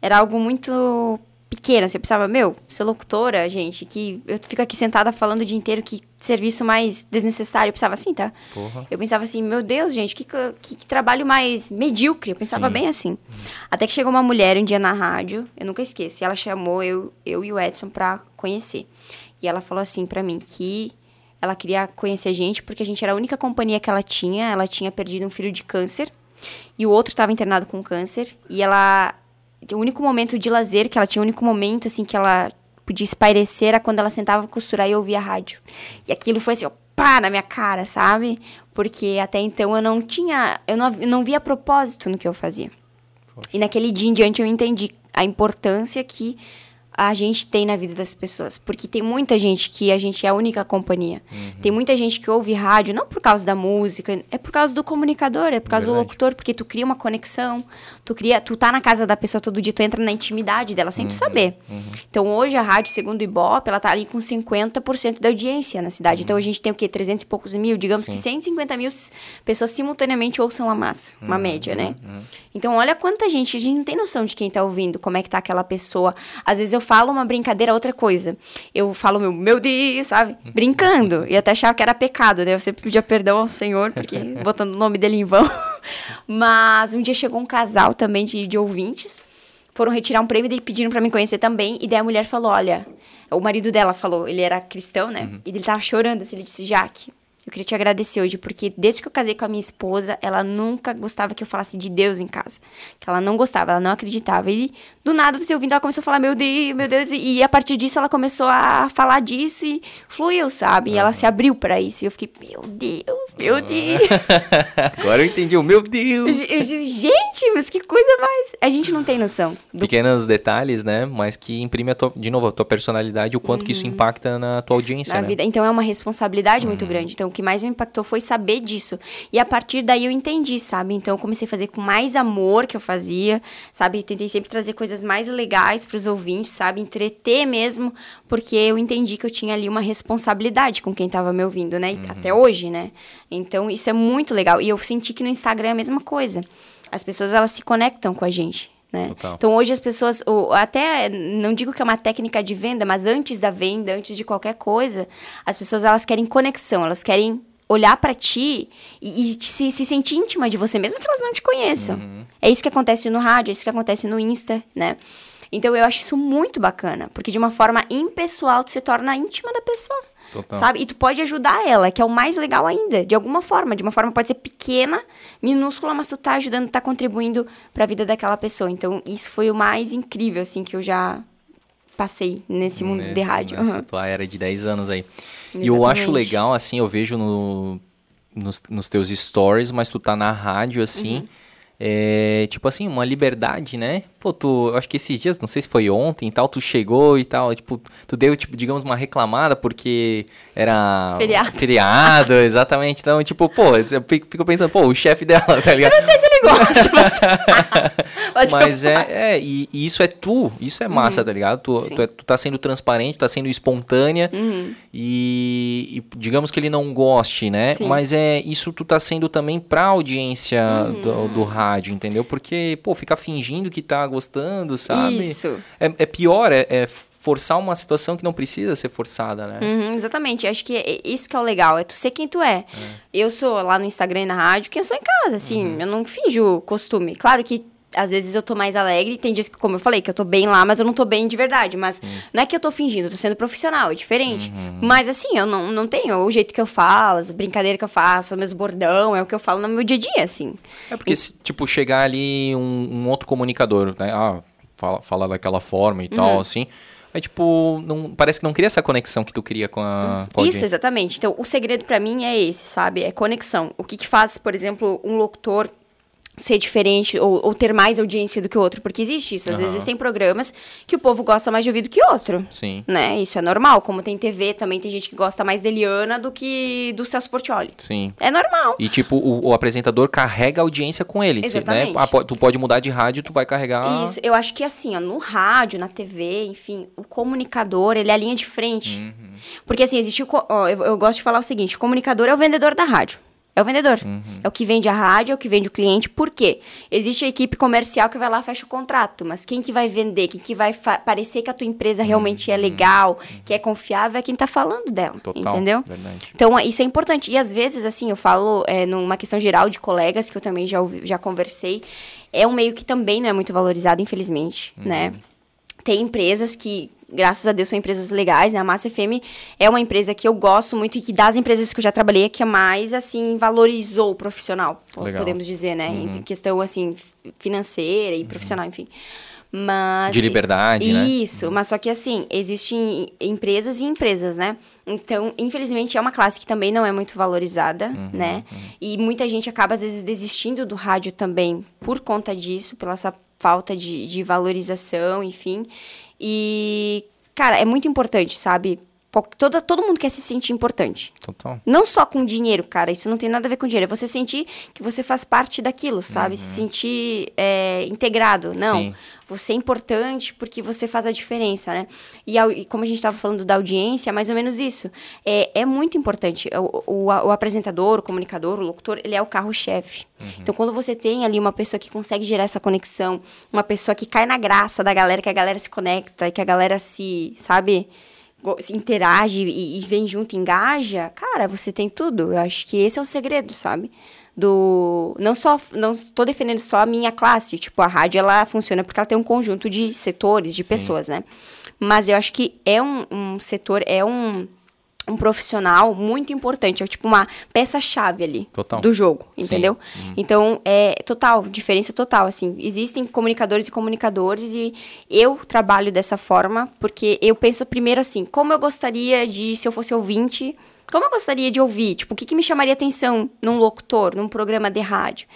era algo muito pequeno. Você pensava, meu, ser locutora, gente, que eu fico aqui sentada falando o dia inteiro, que serviço mais desnecessário. Eu pensava assim, tá? Porra. Eu pensava assim, meu Deus, gente, que, que, que trabalho mais medíocre. Eu pensava Sim. bem assim. Até que chegou uma mulher um dia na rádio, eu nunca esqueço, e ela chamou eu, eu e o Edson pra conhecer. E ela falou assim pra mim que ela queria conhecer a gente porque a gente era a única companhia que ela tinha. Ela tinha perdido um filho de câncer e o outro estava internado com câncer. E ela. O único momento de lazer que ela tinha, o único momento assim que ela podia espairecer era quando ela sentava costurar e ouvia a rádio. E aquilo foi assim, ó, pá, na minha cara, sabe? Porque até então eu não tinha. Eu não, eu não via propósito no que eu fazia. E naquele dia em diante eu entendi a importância que a gente tem na vida das pessoas. Porque tem muita gente que a gente é a única companhia. Uhum. Tem muita gente que ouve rádio, não por causa da música, é por causa do comunicador, é por causa do Verdade. locutor, porque tu cria uma conexão, tu cria, tu tá na casa da pessoa todo dia, tu entra na intimidade dela sem tu Uhum. saber. Então hoje a rádio, segundo o Ibope, ela tá ali com 50% da audiência na cidade. Então a gente tem o quê? 300 e poucos mil, digamos que 150 mil pessoas simultaneamente ouçam a massa, uma média, né? Então olha quanta gente, a gente não tem noção de quem tá ouvindo, como é que tá aquela pessoa. Às vezes eu falo uma brincadeira, outra coisa. Eu falo meu, meu Deus, sabe? Brincando. E até achava que era pecado, né? Eu sempre pedia perdão ao Senhor, porque botando o nome dele em vão. Mas um dia chegou um casal também de, de ouvintes, foram retirar um prêmio e pediram pra me conhecer também. E daí a mulher falou: Olha, o marido dela falou, ele era cristão, né? E ele tava chorando, assim, ele disse: Jaque. Eu queria te agradecer hoje, porque desde que eu casei com a minha esposa, ela nunca gostava que eu falasse de Deus em casa. Que ela não gostava, ela não acreditava. E do nada, do teu ouvindo, ela começou a falar, meu Deus, meu Deus. E, e a partir disso, ela começou a falar disso e fluiu, sabe? E ela se abriu pra isso. E eu fiquei, meu Deus, meu Deus. Agora eu entendi o meu Deus. Eu disse, gente, mas que coisa mais. A gente não tem noção. Do... Pequenos detalhes, né? Mas que imprime tua, de novo a tua personalidade, o quanto que isso impacta na tua audiência, na né? vida. Então é uma responsabilidade muito grande. Então que mais me impactou foi saber disso. E a partir daí eu entendi, sabe? Então eu comecei a fazer com mais amor que eu fazia, sabe? Tentei sempre trazer coisas mais legais para os ouvintes, sabe? Entreter mesmo, porque eu entendi que eu tinha ali uma responsabilidade com quem tava me ouvindo, né? E Até hoje, né? Então isso é muito legal. E eu senti que no Instagram é a mesma coisa. As pessoas elas se conectam com a gente. Né? Então hoje as pessoas, até não digo que é uma técnica de venda, mas antes da venda, antes de qualquer coisa, as pessoas elas querem conexão, elas querem olhar pra ti e, e se, se sentir íntima de você, mesmo que elas não te conheçam. É isso que acontece no rádio, é isso que acontece no Insta, né? Então eu acho isso muito bacana, porque de uma forma impessoal tu se torna íntima da pessoa. Total. Sabe? E tu pode ajudar ela, que é o mais legal ainda, de alguma forma. De uma forma pode ser pequena, minúscula, mas tu tá ajudando, tá contribuindo pra vida daquela pessoa. Então, isso foi o mais incrível, assim, que eu já passei nesse mundo Né, de rádio. Nessa Aham. tua era de 10 anos aí. E eu acho Exatamente. legal, assim, eu vejo no, nos, nos teus stories, mas tu tá na rádio, assim, Uhum. É, tipo assim, uma liberdade, né? Pô, tu, eu acho que esses dias, não sei se foi ontem e tal, tu chegou e tal, tipo, tu deu, tipo, digamos, uma reclamada porque era... Feriado. Feriado, exatamente. Então, tipo, pô, eu fico pensando, pô, o chefe dela, tá ligado? Não sei se ele gosta, mas... mas, Mas é, é e, e isso é tu, isso é massa, tá ligado? Tu, Uhum. Tu, é- tu tá sendo transparente, tá sendo espontânea Uhum. e, e digamos que ele não goste, né? Sim. Mas é isso tu tá sendo também pra audiência do, Uhum. do rádio, entendeu? Porque, pô, ficar fingindo que tá gostando, sabe? Isso. É, é pior, é, é forçar uma situação que não precisa ser forçada, né? Uhum, exatamente, acho que é isso que é o legal, é tu ser quem tu é. Eu sou lá no Instagram e na rádio, quem eu sou em casa, assim, Uhum. eu não finjo costume. Claro que às vezes eu tô mais alegre, tem dias que, como eu falei, que eu tô bem lá, mas eu não tô bem de verdade. Mas não é que eu tô fingindo, eu tô sendo profissional, é diferente. Uhum. Mas assim, eu não, não tenho o jeito que eu falo, as brincadeiras que eu faço, meus bordão, é o que eu falo no meu dia a dia, assim. É porque, se, tipo, chegar ali um, um outro comunicador, né? Ah, fala, fala daquela forma e Uhum. tal, assim. É tipo, não, parece que não cria essa conexão que tu cria com a, com a Isso, exatamente. Então, o segredo pra mim é esse, sabe? É conexão. O que, que faz, por exemplo, um locutor ser diferente ou, ou ter mais audiência do que o outro? Porque existe isso. Às Aham. vezes tem programas que o povo gosta mais de ouvir do que outro. Sim, Né? Isso é normal. Como tem TV, também tem gente que gosta mais da Eliana do que do Celso Portioli. sim. É normal. E tipo, o, o apresentador carrega a audiência com ele. né? Exatamente. Ah, po- tu pode mudar de rádio, tu vai carregar. Isso, eu acho que assim, ó, no rádio, na TV, enfim, o comunicador, ele é a linha de frente. Uhum. Porque assim, existe o. Ó, eu, eu gosto de falar o seguinte: o comunicador é o vendedor da rádio. É o vendedor. Uhum. É o que vende a rádio, é o que vende o cliente. Por quê? Existe a equipe comercial que vai lá e fecha o contrato. Mas quem que vai vender, quem que vai parecer que a tua empresa realmente é legal, que é confiável, é quem tá falando dela. Uhum. Total. Entendeu? Verdade. Então, isso é importante. E às vezes, assim, eu falo é, numa questão geral de colegas, que eu também já, ouvi, já conversei, é um meio que também não é muito valorizado, infelizmente, né? Tem empresas que, graças a Deus, são empresas legais, né? A Massa FM é uma empresa que eu gosto muito e que das empresas que eu já trabalhei é que mais, assim, valorizou o profissional, Legal. podemos dizer, né? Em questão, assim, financeira e profissional, enfim. Mas... De liberdade, né? Isso, mas só que assim, existem empresas e empresas, né? Então, infelizmente, é uma classe que também não é muito valorizada, Uhum, né? E muita gente acaba, às vezes, desistindo do rádio também por conta disso, pela essa falta de, de valorização, enfim. E, cara, é muito importante, sabe? Toda, todo mundo quer se sentir importante. Total. Não só com dinheiro, cara. Isso não tem nada a ver com dinheiro. É você sentir que você faz parte daquilo, sabe? Se sentir é, integrado. Não. Sim. Você é importante porque você faz a diferença, né? E, e como a gente estava falando da audiência, é mais ou menos isso. É, é muito importante. O, o- o apresentador, o comunicador, o locutor, ele é o carro-chefe. Então, quando você tem ali uma pessoa que consegue gerar essa conexão, uma pessoa que cai na graça da galera, que a galera se conecta, que a galera se, sabe, interage e, e vem junto, engaja, cara, você tem tudo. Eu acho que esse é o segredo, sabe? Do não só não tô defendendo só a minha classe, tipo a rádio ela funciona porque ela tem um conjunto de setores, de pessoas, né? Mas eu acho que é um, um setor, é um um profissional muito importante, é tipo uma peça-chave ali Total. do jogo, entendeu? Então, é total, diferença total, assim. Existem comunicadores e comunicadores e eu trabalho dessa forma porque eu penso primeiro assim, como eu gostaria de, se eu fosse ouvinte, como eu gostaria de ouvir? Tipo, o que, que me chamaria atenção num locutor, num programa de rádio?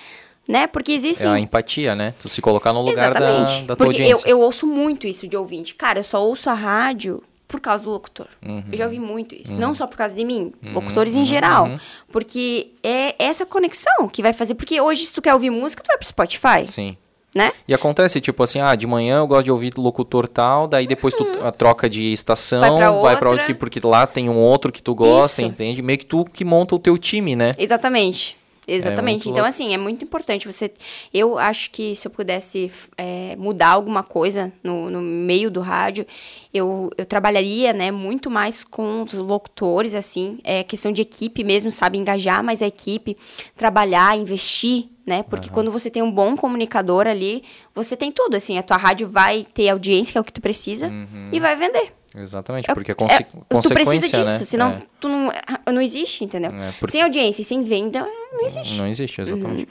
Né? Porque É existem... a empatia, né? Tu se colocar no lugar da, Exatamente. da tua Porque eu, eu ouço muito isso de ouvinte. Cara, eu só ouço a rádio por causa do locutor. Uhum. Eu já ouvi muito isso. Não só por causa de mim, locutores em geral. Uhum. Porque é essa conexão que vai fazer. Porque hoje, se tu quer ouvir música, tu vai pro Spotify, Sim. né? E acontece, tipo assim, ah, de manhã eu gosto de ouvir locutor tal, daí depois tu a troca de estação, Vai pra vai pra outra. outro, porque lá tem um outro que tu gosta, Isso. entende? Meio que tu que monta o teu time, né? Exatamente. Exatamente. muito então, assim, é muito importante você. Eu acho que se eu pudesse é, mudar alguma coisa no, no meio do rádio, eu, eu trabalharia, né, muito mais com os locutores, assim. É questão de equipe mesmo, sabe? Engajar mais a equipe, trabalhar, investir, né? Porque quando você tem um bom comunicador ali, você tem tudo, assim. A tua rádio vai ter audiência, que é o que tu precisa, Uhum. e vai vender. Exatamente, É- porque é, é- conse tu consequência, precisa disso, né? senão É. tu não, não existe, entendeu? É, por- Sem audiência sem venda, não existe. Não existe, exatamente. Uhum.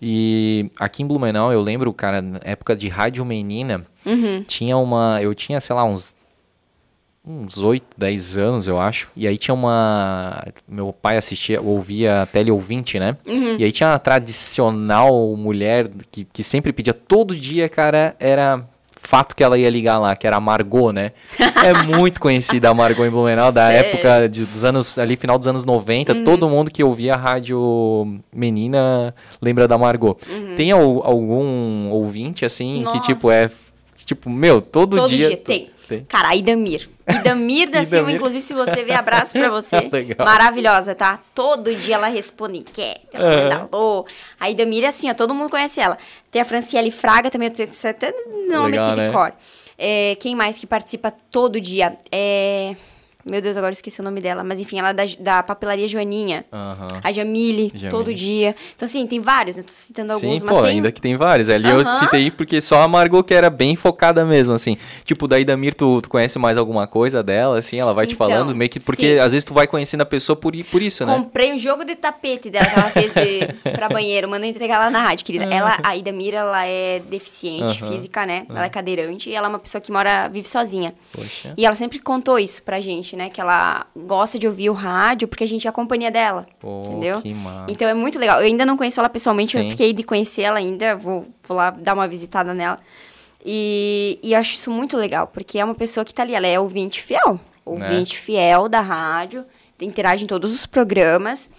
E aqui em Blumenau, eu lembro, cara, na época de Rádio Menina, Uhum. tinha uma. Eu tinha, sei lá, uns. Uns 8, 10 anos, eu acho. E aí tinha uma. Meu pai assistia, ouvia teleouvinte, né? Uhum. E aí tinha a tradicional mulher que, que sempre pedia todo dia, cara, era fato que ela ia ligar lá, que era a Margot, né? É muito conhecida a Margot em Blumenau, da Sério? época de, dos anos, ali final dos anos 90, Uhum. todo mundo que ouvia a rádio menina lembra da Margot. Tem al- algum ouvinte, assim, que Uhum. Nossa. tipo é, tipo, meu, todo, Todo dia... dia, tem. tem. Cara, a Idamir. Idamir da Silva, Idamir. inclusive, se você ver, abraço pra você. Legal. Maravilhosa, tá? Todo dia ela responde, quer, ela alô. A Idamir é assim, ó, todo mundo conhece ela. Tem a Franciele Fraga também, eu tenho até nome Legal, aqui né? de cor. É, quem mais que participa todo dia? É... Meu Deus, agora eu esqueci o nome dela. Mas enfim, ela é da, da papelaria Joaninha. Aham. A Jamile, Jamile. todo dia. Então, assim, tem vários, né? Tô citando alguns, Sim, mas pô, tem... ainda que tem vários. Ali eu Aham. citei porque só a Margot que era bem focada mesmo, assim. Tipo, daí Damir, tu, tu conhece mais alguma coisa dela, assim, ela vai te Então, falando, meio que porque sim. às vezes tu vai conhecendo a pessoa por, por isso, né? Comprei um jogo de tapete dela que ela fez de, pra banheiro. Mandou entregar lá na rádio, querida. Ela, a Ida Mira, ela é deficiente Aham. física, né? Ela é cadeirante e ela é uma pessoa que mora, vive sozinha. Poxa. E ela sempre contou isso pra gente, né? Que ela gosta de ouvir o rádio porque a gente é a companhia dela. Pô, entendeu? que massa. Então é muito legal. Eu ainda não conheço ela pessoalmente, eu Sim. fiquei de conhecer ela ainda. Vou, vou lá dar uma visitada nela. E, e eu acho isso muito legal, porque é uma pessoa que tá ali, ela é ouvinte fiel. Ouvinte fiel da rádio, interage em todos os programas.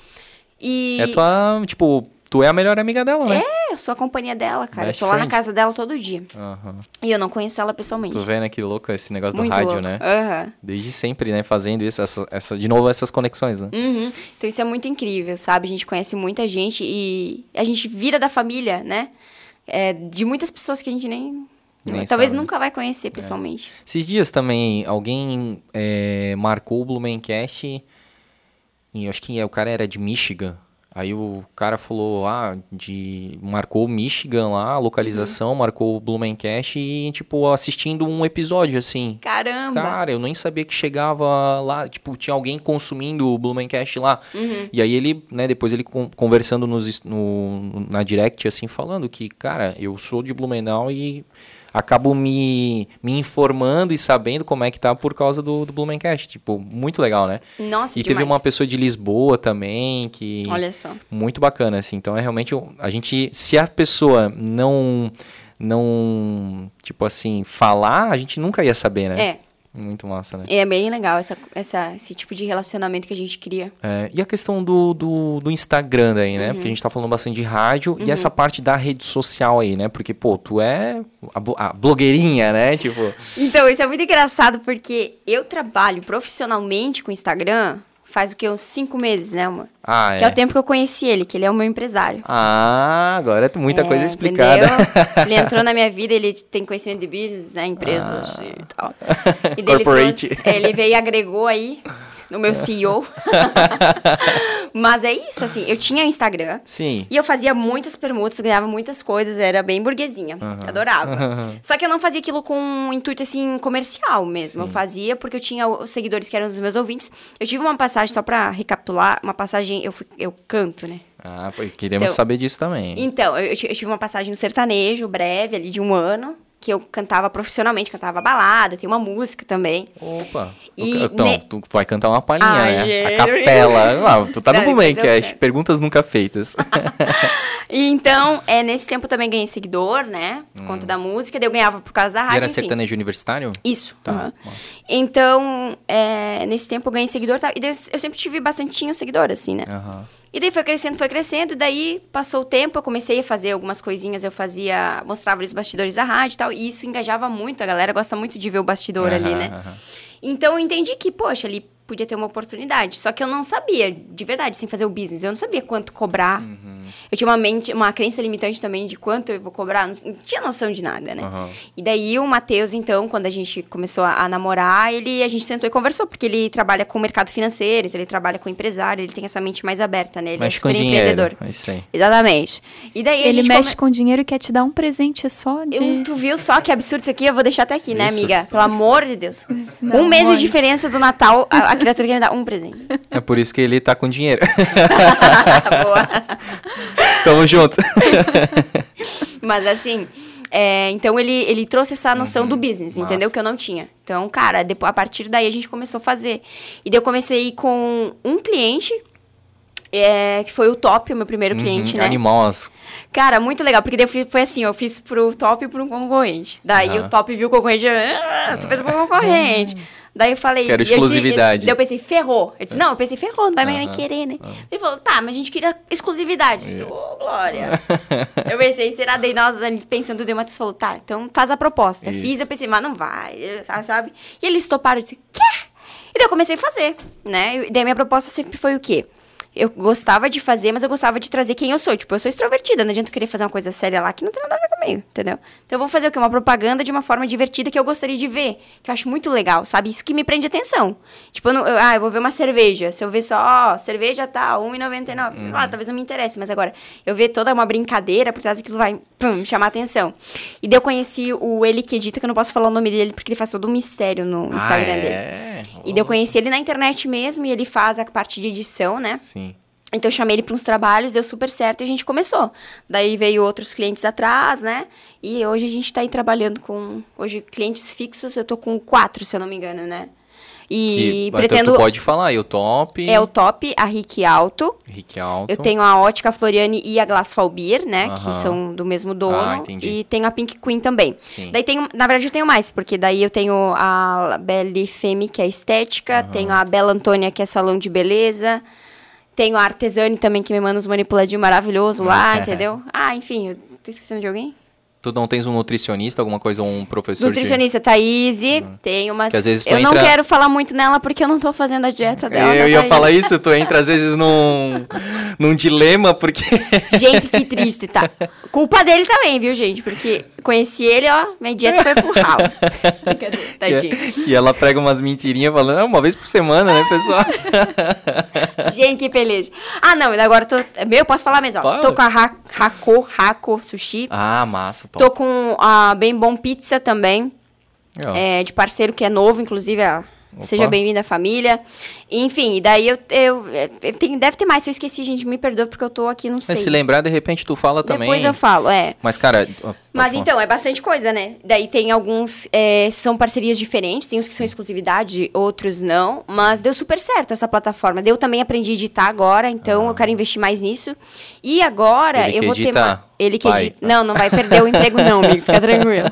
E. É tua, tipo, tu é a melhor amiga dela, né? É, eu sou a companhia dela, cara. Best eu tô lá na friend. casa dela todo dia. Aham. E eu não conheço ela pessoalmente. Tu vendo que louco esse negócio Muito do rádio, louco. né? Aham. Desde sempre, né? Fazendo isso, essa, essa, de novo, essas conexões, né? Uhum. Então isso é muito incrível, sabe? A gente conhece muita gente e a gente vira da família, né? É, de muitas pessoas que a gente nem. Nem talvez sabe. É. nunca vai conhecer pessoalmente. Esses dias também, alguém é, marcou o Blumencast e eu acho que é, o cara era de Michigan. Aí o cara falou, ah, de... marcou Michigan lá, a localização, marcou o Blumencast e, tipo, assistindo um episódio, assim. Caramba! Cara, eu nem sabia que chegava lá, tipo, tinha alguém consumindo o Blumencast lá. Uhum. E aí ele, né, depois ele con- conversando nos, no, na direct, assim, falando que, cara, eu sou de Blumenau e acabo me, me informando e sabendo como é que tá por causa do, do Blumencast. Tipo, muito legal, né? Nossa, E teve demais. uma pessoa de Lisboa também, que... Olha só. Muito bacana, assim. Então é realmente a gente, se a pessoa não, não, tipo assim, falar, a gente nunca ia saber, né? É, Muito massa, né? é bem legal essa, essa, esse tipo de relacionamento que a gente cria. É, e a questão do, do, do Instagram daí, né? Uhum. Porque a gente tá falando bastante de rádio e essa parte da rede social aí, né? Porque, pô, tu é a, a blogueirinha, né? Tipo, Então, isso é muito engraçado porque eu trabalho profissionalmente com o Instagram faz o que? Uns cinco meses, né, amor? ah, Que é é. o tempo que eu conheci ele, que ele é o meu empresário. Ah, agora é muita É, coisa explicada. entendeu? Ele entrou na minha vida, ele tem conhecimento de business, né? Empresas Ah. e tal. E ele, Corporate. trouxe- é, ele veio e agregou aí no meu CEO. Mas é isso, assim, eu tinha Instagram. Sim. E eu fazia muitas permutas, ganhava muitas coisas, era bem burguesinha. Adorava. Só que eu não fazia aquilo com um intuito, assim, comercial mesmo. Eu fazia porque eu tinha os seguidores que eram dos meus ouvintes. Eu tive uma passagem, só pra recapitular, uma passagem, eu, fui- eu canto, né? Ah, queremos Então- saber disso também. Então, eu, eu tive uma passagem no sertanejo, breve, ali de um ano, que eu cantava profissionalmente, cantava balada, tem uma música também. Opa. E então, ne- tu vai cantar uma palhinha, né? gente. A capela. Ah, tu tá no Não, eu Blumencast, quero. perguntas nunca feitas. E então, é, nesse tempo eu também ganhei seguidor, né? Por conta da música, daí eu ganhava por causa da Hum. e rádio, era enfim. sertanejo universitário? Isso. Tá, massa. Então, é, nesse tempo eu ganhei seguidor, tá? e daí eu sempre tive bastantinho seguidor, assim, né? Aham. E daí foi crescendo, foi crescendo, e daí passou o tempo, eu comecei a fazer algumas coisinhas, eu fazia, mostrava os bastidores da rádio e tal, e isso engajava muito, a galera gosta muito de ver o bastidor ali, Aham, né? Então eu entendi que, poxa, ali podia ter uma oportunidade. Só que eu não sabia, de verdade, sem fazer o business, eu não sabia quanto cobrar. Uhum. Eu tinha uma mente, uma crença limitante também de quanto eu vou cobrar, não, não tinha noção de nada, né? Aham. E daí o Matheus, então, quando a gente começou a, a namorar, ele a gente sentou e conversou, porque ele trabalha com o mercado financeiro, então ele trabalha com empresário, ele tem essa mente mais aberta, né? Ele Mexe é com super dinheiro. empreendedor. É aí. Exatamente. E daí a Ele gente mexe come- com dinheiro e quer te dar um presente só de. eu, tu viu só que absurdo isso aqui? Eu vou deixar até aqui, né, Isso. amiga? Pelo amor de Deus. Não, um mês mãe. de diferença do Natal, a, a criatura quer me dar um presente. É por isso que ele tá com dinheiro. Boa. Tamo junto. Mas assim, é, então ele, ele trouxe essa noção do business, Massa. entendeu? Que eu não tinha. Então, cara, depois, a partir daí a gente começou a fazer. E daí eu comecei com um cliente, é, que foi o Top, o meu primeiro cliente, Uhum, né? Animal, as- Cara, muito legal, porque daí fiz- foi assim, eu fiz pro Top e pro concorrente. Daí Aham. o Top viu o concorrente, ah, tu fez pro concorrente. Daí eu falei... Quero exclusividade. daí eu pensei, ferrou. Eu disse, não, eu pensei, ferrou, não vai mais querer, né? Ele falou, tá, mas a gente queria exclusividade. Eu disse, ô, Glória. eu pensei, será? Daí nós pensando, o Matheus falou, tá, então faz a proposta. Isso. Fiz, eu pensei, mas não vai, sabe? E eles toparam, eu disse, quê? E daí eu comecei a fazer, né? E daí minha proposta sempre foi o quê? Eu gostava de fazer, mas eu gostava de trazer quem eu sou. Tipo, eu sou extrovertida, não adianta eu querer fazer uma coisa séria lá que não tem nada a ver meio, entendeu? Então eu vou fazer o quê? Uma propaganda de uma forma divertida que eu gostaria de ver, que eu acho muito legal, sabe? Isso que me prende atenção. Tipo, eu não, eu, ah, eu vou ver uma cerveja. Se eu ver só, ó, cerveja tá R$1,99, sei lá, talvez não me interesse, mas agora eu ver toda uma brincadeira, por trás aquilo vai pum, chamar atenção. E daí eu conheci o ele que edita, que eu não posso falar o nome dele porque ele faz todo um mistério no Instagram ah, dele. é? E daí eu conheci ele na internet mesmo e ele faz a parte de edição, né? Sim. Então eu chamei ele para uns trabalhos, deu super certo e a gente começou. Daí veio outros clientes atrás, né? E hoje a gente está aí trabalhando com. Hoje, clientes fixos, eu tô com quatro, se eu não me engano, né? E que, pretendo. Tu pode falar aí, o top. É o top, a Rick Alto. Rick Alto. Eu tenho a Ótica Floriane e a Glass Falbir, né? Aham. Que são do mesmo dono. Ah, entendi. e tenho a Pink Queen também. Sim. Daí tenho, na verdade, eu tenho mais, porque daí eu tenho a Belle Femme, que é estética, tenho a Bela Antônia, que é salão de beleza. Tenho a Artesane também, que me manda uns manipuladinhos maravilhosos lá, entendeu? Ah, enfim, eu tô esquecendo de alguém? Tu não tens um nutricionista, alguma coisa, um professor de- Nutricionista Thaís, tem umas. Que às vezes eu não entra- quero falar muito nela porque eu não tô fazendo a dieta dela. Eu ia Thaís? falar isso, tu entra às vezes num, num dilema, porque... Gente, que triste, tá? Culpa dele também, viu, gente? Porque conheci ele, ó, minha dieta foi pro ralo. Brincadeira, tadinho. e ela prega umas mentirinhas falando, "Ah, uma vez por semana, né, pessoal? Gente, que peleja. Ah, não, agora eu tô. é Meu, eu posso falar mesmo, ó. Fala. Tô com a Hako, Hako Sushi. ah, massa, top. Tô com a Bem Bom Pizza também. É, de parceiro que é novo, inclusive, ó, Opa. seja bem-vinda família. Enfim, e daí eu, eu, eu tenho- deve ter mais, se eu esqueci, gente, me perdoa porque eu tô aqui, não sei. Mas se lembrar, de repente tu fala também. Depois eu falo, é. Mas, cara... Mas então, é bastante coisa, né? Daí tem alguns, é, são parcerias diferentes, tem uns que são exclusividade, outros não. Mas deu super certo essa plataforma. Eu também aprendi a editar agora, então eu quero investir mais nisso. E agora Ah. Ele eu vou ter. Ele que vai. edita. Não, não vai perder o emprego não, amigo, fica tranquilo.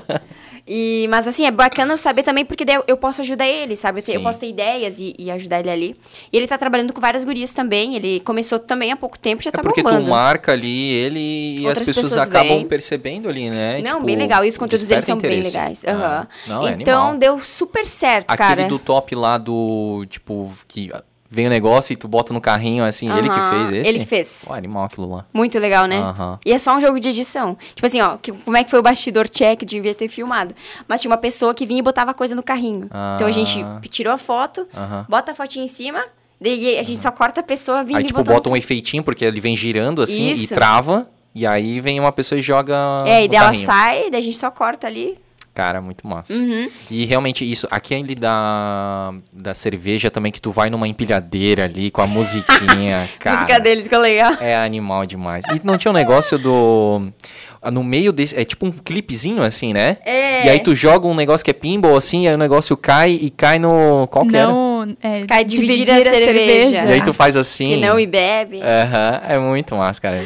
E, mas assim, é bacana saber também, porque daí eu, posso ajudar ele, sabe? Eu, te- eu posso ter ideias e, e ajudar ele ali. E ele tá trabalhando com várias gurias também. Ele começou também há pouco tempo, já É tá porque bombando. tu marca ali ele e Outras as pessoas, pessoas acabam percebendo ali, né? Não, Tipo, bem legal. E os conteúdos deles são desperta bem interesse. legais. Ah, Aham. não, é então animal. deu super certo, Aquele cara. do top lá do, tipo, que vem o negócio e tu bota no carrinho, assim, ele que fez esse? ele que fez. Pô, animal aquilo lá. Muito legal, né? E é só um jogo de edição. Tipo assim, ó, que- como é que foi o bastidor check? Devia ter filmado. Mas tinha uma pessoa que vinha e botava coisa no carrinho. Então a gente Ah. tirou a foto, bota a fotinha em cima, daí a gente só corta a pessoa vindo Aí, e tipo, bota um efeitinho, porque ele vem girando, assim, Isso. e trava. E aí vem uma pessoa e joga É, e no daí ela carrinho. sai, daí a gente só corta ali. Cara, muito massa. Uhum. E realmente isso, aquele da, da cerveja também, que tu vai numa empilhadeira ali com a musiquinha, A cara. música deles ficou legal. É animal demais. E não tinha um negócio do. No meio desse. É tipo um clipezinho assim, né? É. E aí tu joga um negócio que é pinball assim, aí o negócio cai e cai no. Qual que era? É, Cai dividir a cerveja. E aí tu faz assim. Que não e bebe. Aham, é muito massa, cara.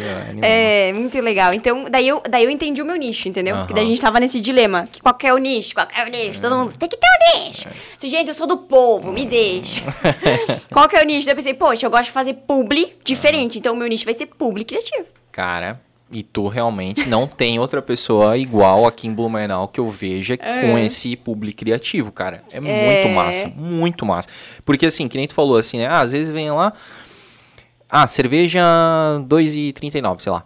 É. É, muito legal. Então, daí eu, daí eu entendi o meu nicho, entendeu? Porque daí a gente tava nesse dilema. Que qual que é o nicho? Qual que é o nicho? Todo mundo tem que ter um nicho. Se, gente, eu sou do povo, me deixa. qual que é o nicho? Daí eu pensei, poxa, eu gosto de fazer publi diferente. Então, o meu nicho vai ser publi criativo. Cara, e tu realmente não tem outra pessoa igual aqui em Blumenau que eu veja com esse publi criativo, cara. É, muito massa, muito massa. Porque assim, que nem tu falou assim, né? Ah, às vezes vem lá. Ah, cerveja 2,39, sei lá.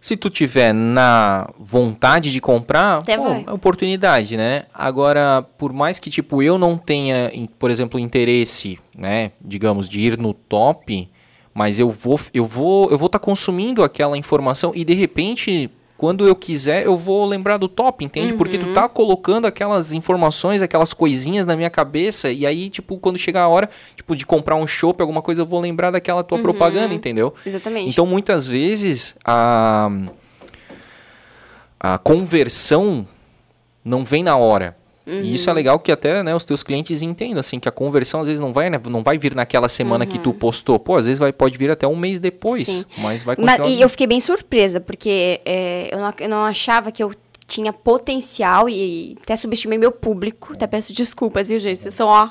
Se tu tiver na vontade de comprar, pô, é oportunidade, né? Agora, por mais que tipo eu não tenha, por exemplo, interesse, né, digamos, de ir no top, mas eu vou eu vou eu vou estar consumindo aquela informação e de repente quando eu quiser, eu vou lembrar do top, entende? Porque tu tá colocando aquelas informações, aquelas coisinhas na minha cabeça, e aí, tipo, quando chegar a hora, tipo, de comprar um chopp, alguma coisa, eu vou lembrar daquela tua propaganda, entendeu? Exatamente. Então, muitas vezes, a, a conversão não vem na hora. E isso é Uhum. legal que até né, os teus clientes entendam, assim, que a conversão às vezes não vai, né, não vai vir naquela semana que tu postou. Pô, às vezes vai, pode vir até um mês depois, Uhum. Sim. mas vai Mas, continuar. e eu fiquei bem surpresa, porque é, eu, não, eu não achava que eu tinha potencial e até subestimei meu público. Até peço desculpas, viu, gente? Vocês são, ó,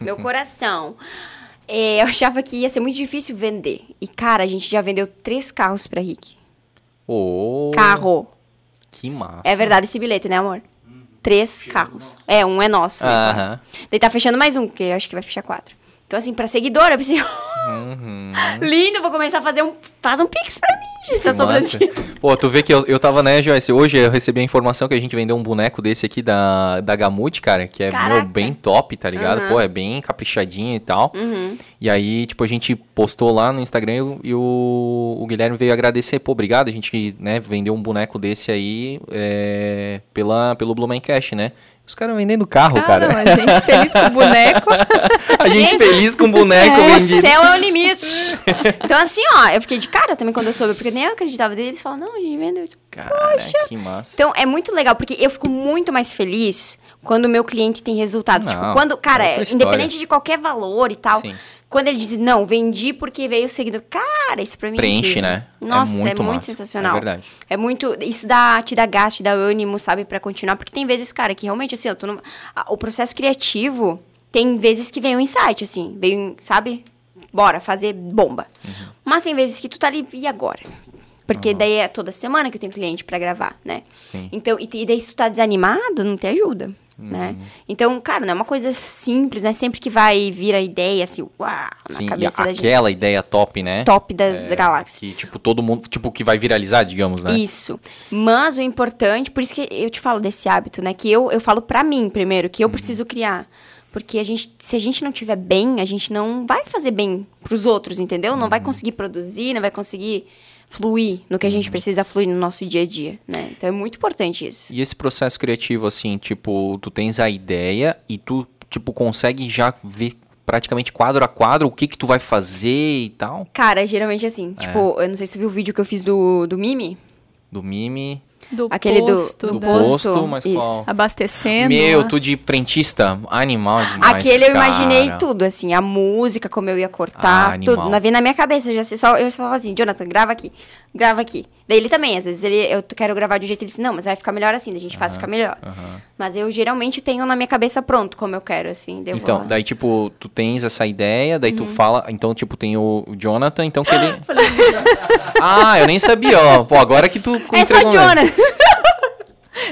meu coração. É, eu achava que ia ser muito difícil vender. E, cara, a gente já vendeu três carros pra Rick. Ô, Carro. Que massa. É verdade esse bilhete, né, amor? Três carros. É, um é nosso. né, Aham. Daí tá fechando mais um, porque eu acho que vai fechar quatro. Então, assim, pra seguidora, eu Uhum. lindo, vou começar a fazer um. Faz um pix pra mim, gente. Tá sobrando. Pô, tu vê que eu, eu tava, né, Joyce? Hoje eu recebi a informação que a gente vendeu um boneco desse aqui da, da Gamute, cara, que é meu, bem top, tá ligado? Aham. Pô, é bem caprichadinho e tal. Uhum. E aí, tipo, a gente postou lá no Instagram e, o- e o, o Guilherme veio agradecer. Pô, obrigado. A gente, né, vendeu um boneco desse aí é, pela, pelo Blumencast, né? Os caras vendendo carro, cara. Caramba, a gente feliz com o boneco. A gente Gente, feliz com o boneco O vendido. céu é o limite. então, assim, ó, eu fiquei de cara também quando eu soube, porque nem eu acreditava dele. Eles falaram, não, a gente vendeu Cara, que massa. Então, é muito legal, porque eu fico muito mais feliz quando o meu cliente tem resultado. Não, tipo, quando, cara, é, independente de qualquer valor e tal. Sim. Quando ele diz, não, vendi porque veio o seguidor. Cara, isso pra mim é Preenche, né? É Nossa, é muito muito, massa. sensacional. É verdade. É muito. Isso dá, te dá gás, te dá ânimo, sabe, pra continuar. Porque tem vezes, cara, que realmente, assim, no, a- o processo criativo tem vezes que vem um insight, assim, vem, sabe? Bora, fazer bomba. Uhum. Mas tem vezes que tu tá ali, e agora? Porque daí é toda semana que eu tenho cliente pra gravar, né? Sim. Então, e, e daí se tu tá desanimado, não te ajuda, né? Uhum. Então, cara, não é uma coisa simples, né? Sempre que vai vir a ideia, assim, uau, na Sim, cabeça da gente. aquela ideia top, né? Top das galáxias. Que, tipo, todo mundo, tipo, que vai viralizar, digamos, né? Isso. Mas o importante, por isso que eu te falo desse hábito, né? Que eu, eu falo pra mim primeiro, Uhum. que eu preciso criar. Porque a gente, se a gente não tiver bem, a gente não vai fazer bem pros outros, entendeu? Não Uhum. vai conseguir produzir, não vai conseguir fluir no que a Uhum. gente precisa fluir no nosso dia a dia, né? Então é muito importante isso. E esse processo criativo, assim, tipo, tu tens a ideia e tu, tipo, consegue já ver praticamente quadro a quadro o que que tu vai fazer e tal? Cara, geralmente assim, É. tipo, eu não sei se você viu o vídeo que eu fiz do, do Mimi. Do mime, Do Aquele do- posto, do da- posto, mas Isso. qual? abastecendo. Meu, lá. tu de frentista, animal demais, Aquele eu imaginei tudo, assim, a música, como eu ia Ah, cortar, animal. tudo. Na, na minha cabeça, já sei, só, eu só falava assim, Jonathan, grava aqui, grava aqui. Daí ele também, às vezes ele, eu quero gravar de um jeito, ele disse, não, mas vai ficar melhor assim, daí a gente faz ficar melhor. Aham. Mas eu geralmente tenho na minha cabeça pronto, como eu quero, assim. daí eu Então, lá. daí, tipo, tu tens essa ideia, daí Uhum. tu fala. Então, tipo, tem o Jonathan, então que ele. ah, eu nem sabia, ó. Pô, agora que tu É só. Jonathan.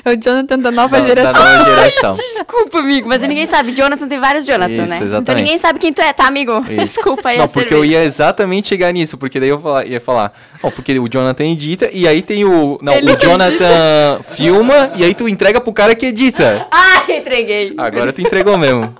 É o Jonathan da nova Da- geração. Da nova geração. Desculpa, amigo, mas ninguém sabe. Jonathan tem vários Jonathan, Isso, né? Então exatamente. ninguém sabe quem tu é, tá, amigo? Isso. Desculpa aí Não, porque eu ia exatamente chegar nisso, porque daí eu ia falar, ó, porque o Jonathan edita e aí tem o. Não, Ele o Jonathan filma e aí tu entrega pro cara que edita. Ai, entreguei. Agora tu entregou mesmo.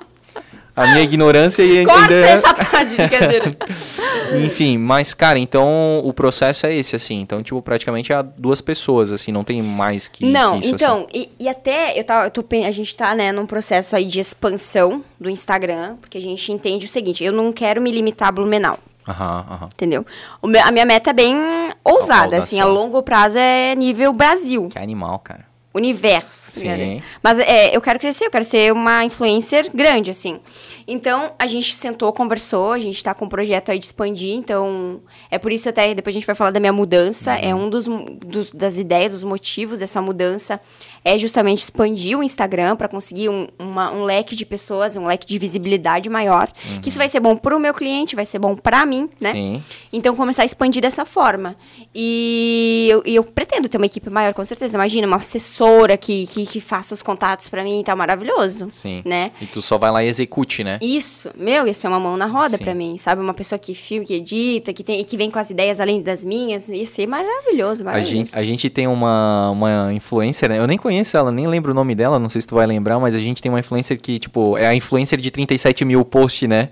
A minha ignorância e Corta ainda. essa parte de brincadeira. Enfim, mas, cara, então o processo é esse, assim. Então, tipo, praticamente há duas pessoas, assim, não tem mais que. Não, que isso, assim. então, e, e até eu tava, eu tô, a gente tá, né, num processo aí de expansão do Instagram, porque a gente entende o seguinte, eu não quero me limitar a Blumenau, Aham, aham. entendeu? O meu- a minha meta é bem ousada, assim, a longo prazo é nível Brasil, Que animal, cara. Universo. Sim. brincadeira. Mas é, eu quero crescer, eu quero ser uma influencer grande, assim. Então, a gente sentou, conversou, a gente tá com um projeto aí de expandir, então é por isso até, depois a gente vai falar da minha mudança, Uhum. é um dos, dos- das ideias, dos motivos dessa mudança, é justamente expandir o Instagram para conseguir um, uma- um leque de pessoas, um leque de visibilidade maior, que isso vai ser bom pro meu cliente, vai ser bom pra mim, né? Uhum. Sim. Então, começar a expandir dessa forma. E eu, e eu pretendo ter uma equipe maior, com certeza. Imagina, uma assessora que, que, que faça os contatos pra mim, tá maravilhoso. Sim. Né? E tu só vai lá e execute, né? Isso, meu, ia ser uma mão na roda pra mim, sabe? Uma pessoa que filma, que edita, que, tem, que vem com as ideias além das minhas, ia ser maravilhoso, A maravilhoso. gente, a gente tem uma, uma influencer, né? Eu nem conheço ela, nem lembro o nome dela, não sei se tu vai lembrar, mas a gente tem uma influencer que, tipo, é a influencer de 37 mil posts, né?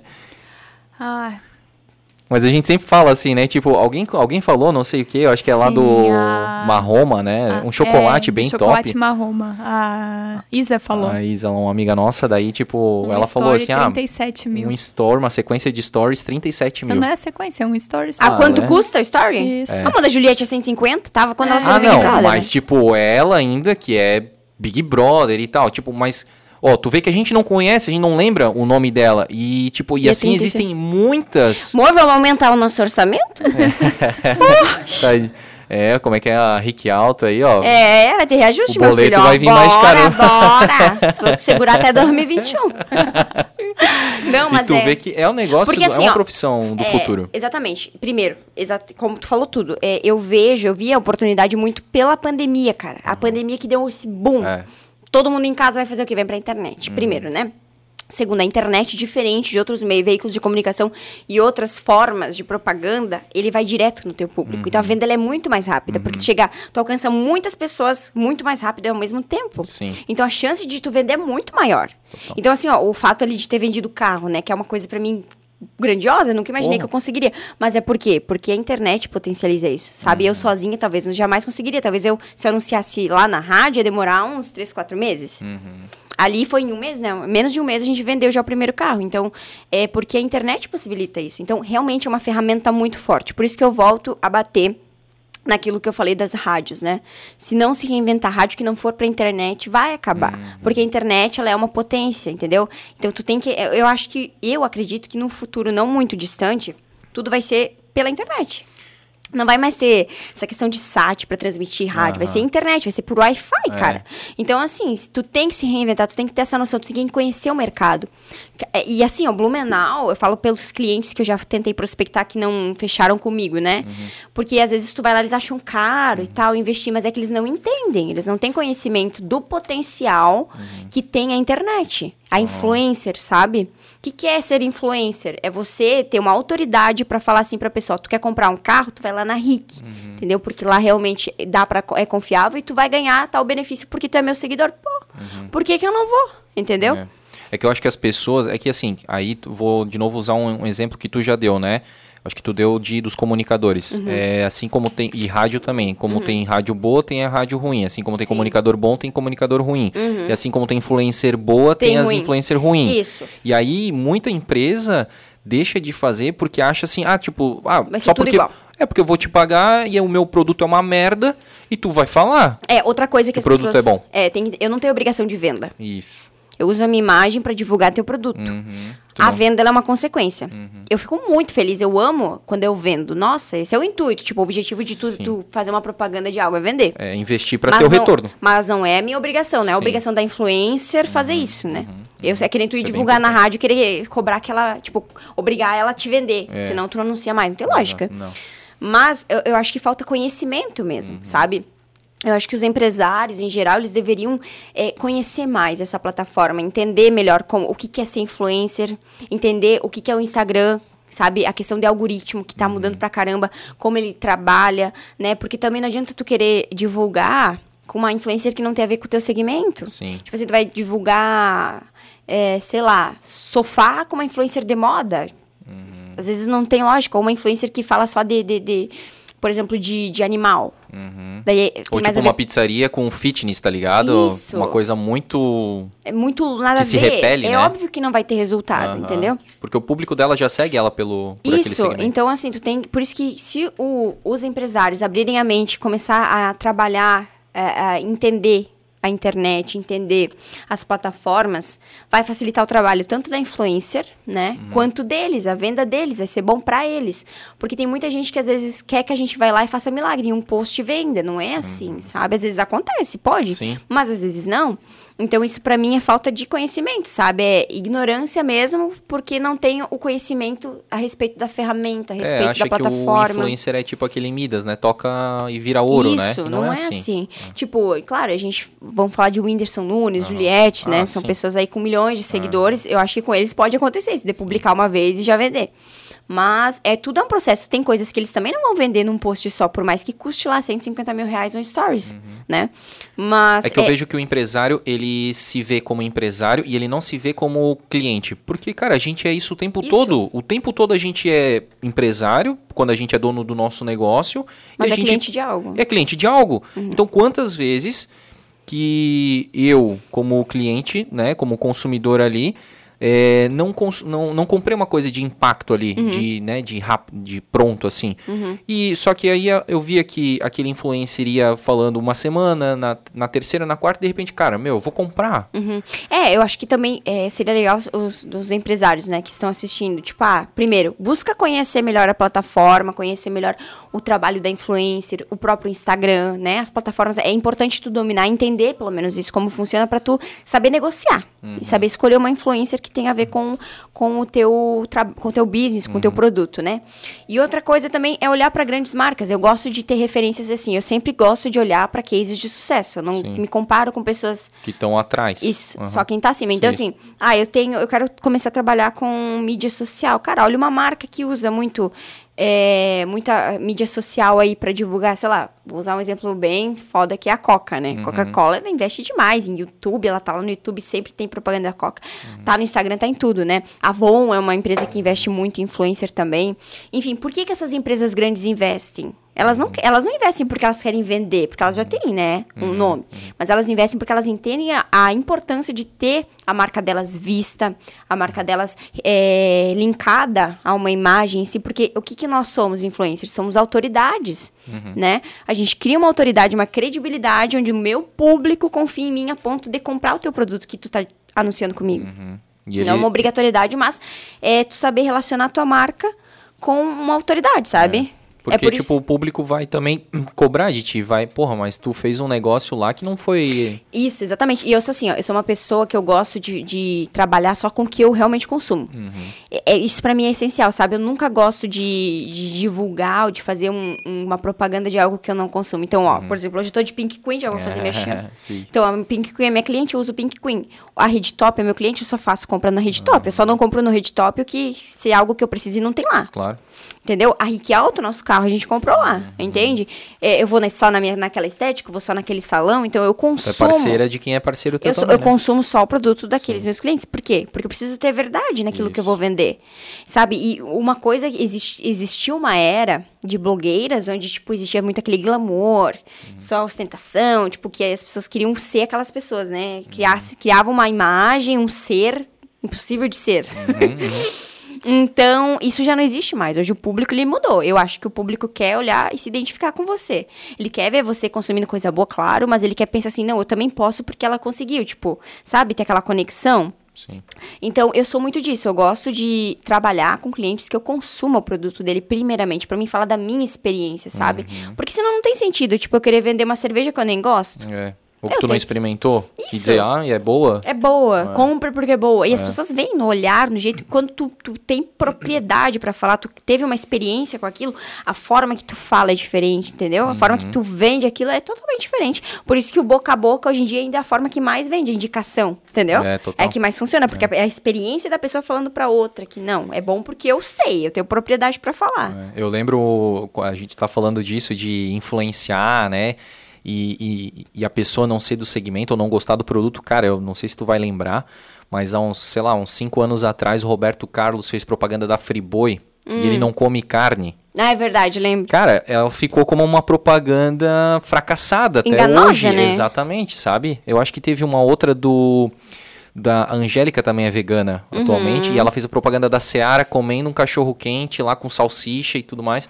Ai, Mas a gente sempre fala assim, né? Tipo, alguém, alguém falou, não sei o que, eu acho que é lá Sim, do a- Marroma, né? ah, um chocolate é, bem chocolate top. marroma. A Isa falou. A Isa, uma amiga nossa, daí, tipo, Um ela falou assim, story, ah, 37 mil. um story, uma sequência de stories, 37 Então mil. não é sequência, é um story só. Ah, quanto né? custa o story? Isso. A mão da Juliette é 150? Tava quando ela saiu Ah, do Big não, Brother, mas né? tipo, ela ainda que é Big Brother e tal, tipo, mas ó, tu vê que a gente não conhece, a gente não lembra o nome dela e tipo, e, E é assim 36. existem muitas Amor, vamos aumentar o nosso orçamento? tá, É, como é que é a Rick Alto aí, ó. É, vai ter reajuste, O meu boleto filho. ó. vai vir bora, mais caro. Bora, Vou segurar até 2021. Não, e mas tu é... vê que é um negócio, Porque, do- assim, é uma ó, profissão do É, futuro. Exatamente. Primeiro, exa como tu falou tudo, é, eu vejo, eu vi a oportunidade muito pela pandemia, cara. A pandemia que deu esse boom. É. Todo mundo em casa vai fazer o quê? Vai pra internet. Uhum. Primeiro, né? segundo a internet, diferente de outros meios, veículos de comunicação e outras formas de propaganda, ele vai direto no teu público. Uhum. Então a venda ela é muito mais rápida, porque tu chega, tu alcança muitas pessoas muito mais rápido ao mesmo tempo. Sim. Então a chance de tu vender é muito maior. Então assim, ó, o fato ali de ter vendido carro, né, que é uma coisa pra mim grandiosa, nunca imaginei Porra. que eu conseguiria. Mas é por quê? Porque a internet potencializa isso, sabe? Uhum. Eu sozinha talvez eu jamais conseguiria. Talvez eu, se eu anunciasse lá na rádio, ia demorar uns 3, 4 meses. Uhum. Ali foi em um mês, né? Menos de um mês a gente vendeu já o primeiro carro. Então, é porque a internet possibilita isso. Então, realmente é uma ferramenta muito forte. Por isso que eu volto a bater naquilo que eu falei das rádios, né? Se não se reinventar rádio que não for pra internet, vai acabar. Porque a internet, ela é uma potência, entendeu? Então, tu tem que... Eu acho que... Eu acredito que no futuro não muito distante, tudo vai ser pela internet. Não vai mais ter essa questão de SAT pra transmitir rádio, vai Aham. ser internet, vai ser por Wi-Fi, É. cara. Então, assim, tu tem que se reinventar, tu tem que ter essa noção, tu tem que conhecer o mercado. É, E assim, o Blumenau, eu falo pelos clientes que eu já tentei prospectar que não fecharam comigo, né? Porque às vezes tu vai lá, eles acham caro e tal, investir, mas é que eles não entendem, eles não têm conhecimento do potencial que tem a internet, a influencer, sabe? O que, que é ser influencer? É você ter uma autoridade pra falar assim pra pessoa, tu quer comprar um carro, tu vai lá na RIC, entendeu? Porque lá realmente dá para é confiável e tu vai ganhar tal benefício porque tu é meu seguidor. Pô, por que que eu não vou? Entendeu? É. É que eu acho que as pessoas. É que assim, aí tu- vou de novo usar um, um exemplo que tu já deu, né? Acho que tu deu de dos comunicadores. Uhum. É, assim como tem. E rádio também. Como tem rádio boa, tem a rádio ruim. Assim como tem Sim. Uhum. comunicador bom, tem comunicador ruim. E assim como tem influencer boa, tem, Tem as ruim. influencer ruins. Isso. E aí, muita empresa deixa de fazer porque acha assim, ah, tipo, ah, só porque. igual. É porque eu vou te pagar e o meu produto é uma merda e tu vai falar. É, outra coisa que O as produto pessoas... é bom. É, tem, eu não tenho obrigação de venda. Isso. Eu uso a minha imagem pra divulgar teu produto. Uhum. A não- venda é uma consequência. Eu fico muito feliz, eu amo quando eu vendo. Nossa, esse é o intuito. Tipo, o objetivo de tu, tu fazer uma propaganda de algo é vender. É, investir pra Mas ter o não- retorno. Mas não é a minha obrigação, né? É a. Uhum, obrigação da influencer fazer isso, né? Eu, é que nem tu ir divulgar na rádio querer cobrar aquela, tipo, obrigar ela a te vender. É. Senão tu não anuncia mais. Não tem lógica. Não. Mas eu, eu acho que falta conhecimento mesmo, sabe? Eu acho que os empresários, em geral, eles deveriam é, conhecer mais essa plataforma, entender melhor como, o que, que é ser influencer, entender o que, que é o Instagram, sabe? A questão de algoritmo que tá mudando pra caramba, como ele trabalha, né? Porque também não adianta tu querer divulgar com uma influencer que não tem a ver com o teu segmento. Sim. Tipo assim, tu vai divulgar, é, sei lá, sofá com uma influencer de moda. Uhum. Às vezes não tem lógica. Ou uma influencer que fala só de, de, de, por exemplo, de, de animal. Daí, Uhum. Ou mais tipo uma pizzaria com fitness, tá ligado? Isso. Uma coisa muito. É muito nada que a se ver. repele, é né? óbvio que não vai ter resultado, Aham. entendeu? Porque o público dela já segue ela pelo Isso, então assim, tu tem. Por isso que se o- os empresários abrirem a mente, começar a trabalhar, a, a entender a internet, entender as plataformas, vai facilitar o trabalho tanto da influencer, né, Uhum. quanto deles, a venda deles, vai ser bom pra eles. Porque tem muita gente que às vezes quer que a gente vá lá e faça milagre em um post venda, não é assim, sabe? Às vezes acontece, pode, Uhum. Sim. mas às vezes não. Então isso pra mim é falta de conhecimento, sabe? É ignorância mesmo, porque não tem o conhecimento a respeito da ferramenta, a é, respeito acha da que o plataforma. influencer é tipo aquele Midas, né? Toca e vira ouro, né? Isso, E não, é assim. Tipo, claro, a gente vamos falar de Whindersson Nunes, Juliette, né? Ah, São sim. pessoas aí com milhões de seguidores. Eu acho que com eles pode acontecer, se de publicar uma vez e já vender. Mas é tudo é um processo. Tem coisas que eles também não vão vender num post só, por mais que custe lá 150 mil reais um stories, né? Mas Uhum. É que eu vejo que o empresário, ele se vê como empresário e ele não se vê como cliente. Porque, cara, a gente é isso o tempo Isso. todo. O tempo todo a gente é empresário, quando a gente é dono do nosso negócio. mas é cliente de algo. é cliente de algo. Uhum. Então, quantas vezes que eu, como cliente, né, como consumidor ali, é, não, não, não comprei uma coisa de impacto ali, Uhum. de, né, de, rap, de pronto, assim. E só que aí a- eu via que aquele influencer ia falando uma semana, na, na terceira, na quarta, de repente, cara, meu, eu vou comprar. Uhum. É, eu acho que também é, seria legal os, os empresários, né, que estão assistindo. Tipo, ah, primeiro, busca conhecer melhor a plataforma, conhecer melhor o trabalho da influencer, o próprio Instagram, né? As plataformas, é importante tu dominar, entender pelo menos isso, como funciona, pra tu saber negociar. E saber escolher uma influencer que tem a ver com, com o teu, com o teu business, com o teu produto, né? E outra coisa também é olhar para grandes marcas. Eu gosto de ter referências assim. Eu sempre gosto de olhar para cases de sucesso. Eu não Sim. me comparo com pessoas Que estão atrás. isso, Aham. só quem tá acima. Então, Sim. assim, ah, eu tenho, eu quero começar a trabalhar com mídia social. Cara, olha uma marca que usa muito, é, muita mídia social aí pra divulgar, sei lá, vou usar um exemplo bem foda que é a Coca, né? Uhum. Coca-Cola ela investe demais em YouTube, ela tá lá no YouTube, sempre tem propaganda da Coca. Uhum. Tá no Instagram, tá em tudo, né? A Avon é uma empresa que investe muito em influencer também. Enfim, por que que essas empresas grandes investem? Elas Uhum. não, elas não investem porque elas querem vender, porque elas já têm, né, um Uhum. nome. Mas elas investem porque elas entendem a, a importância de ter a marca delas vista, a marca delas é, linkada a uma imagem em si. Porque o que, que nós somos, influencers? Somos autoridades, Uhum. né? A gente cria uma autoridade, uma credibilidade, onde o meu público confia em mim a ponto de comprar o teu produto que tu tá anunciando comigo. Uhum. Não ele- é uma obrigatoriedade, mas é tu saber relacionar a tua marca com uma autoridade, sabe? Porque, é por tipo, isso... o público vai também cobrar de ti, vai, porra, mas tu fez um negócio lá que não foi. Isso, exatamente. E eu sou assim, ó, eu sou uma pessoa que eu gosto de, de trabalhar só com o que eu realmente consumo. É, é- isso pra mim é essencial, sabe? Eu nunca gosto de, de divulgar ou de fazer um- uma propaganda de algo que eu não consumo. Então, ó, por exemplo, hoje eu tô de Pink Queen, já vou fazer merchan. Sim. Então, a Pink Queen é minha cliente, eu uso Pink Queen. A Rede Top é meu cliente, eu só faço compra na Rede Top. Eu só não compro no Rede Top o que se é algo que eu preciso e não tem lá. Claro. Entendeu? A Rick Alto, nosso carro, a gente comprou lá, Uhum. entende? É, eu vou só na minha, naquela estética, vou só naquele salão, então eu Tu é consumo. parceira de quem é parceiro teu Eu, também, eu né? consumo só o produto daqueles meus clientes. Por quê? Porque eu preciso ter verdade naquilo que eu Isso. vou vender. Sabe? E uma coisa, existe, existiu uma era de blogueiras onde, tipo, existia muito aquele glamour, Uhum. só ostentação, tipo, que as pessoas queriam ser aquelas pessoas, Uhum. né? Criasse, criavam uma imagem, um ser impossível de ser. Uhum, Então, isso já não existe mais. Hoje o público ele mudou. Eu acho que o público quer olhar e se identificar com você. Ele quer ver você consumindo coisa boa, claro, mas ele quer pensar assim, não, eu também posso porque ela conseguiu, tipo, sabe, ter aquela conexão. Sim. Então, eu sou muito disso. Eu gosto de trabalhar com clientes que eu consuma o produto dele primeiramente, pra mim falar da minha experiência, sabe? Uhum. Porque senão não tem sentido, tipo, eu querer vender uma cerveja que eu nem gosto. É. Ou que Eu tu não experimentou e Isso. dizer, ah, e é boa. É boa, compra porque é boa. E as pessoas veem no olhar, no jeito, quando tu, tu tem propriedade pra falar, tu teve uma experiência com aquilo, a forma que tu fala é diferente, entendeu? A forma que tu vende aquilo é totalmente diferente. Por isso que o boca a boca hoje em dia ainda é a forma que mais vende, a indicação, entendeu? É, total. É que mais funciona, porque é a experiência da pessoa falando pra outra, que não, é bom porque eu sei, eu tenho propriedade pra falar. É, Eu lembro, a gente tá falando disso, de influenciar, né? E, e, e a pessoa não ser do segmento ou não gostar do produto, cara, eu não sei se tu vai lembrar, mas há uns, sei lá, uns cinco anos atrás, o Roberto Carlos fez propaganda da Friboi e Hum. ele não come carne. Ah, é verdade, lembro. Cara, ela ficou como uma propaganda fracassada até hoje. né? Exatamente, sabe? Eu acho que teve uma outra do. Da Angélica também é vegana Uhum. atualmente. E ela fez a propaganda da Seara comendo um cachorro quente lá com salsicha e tudo mais.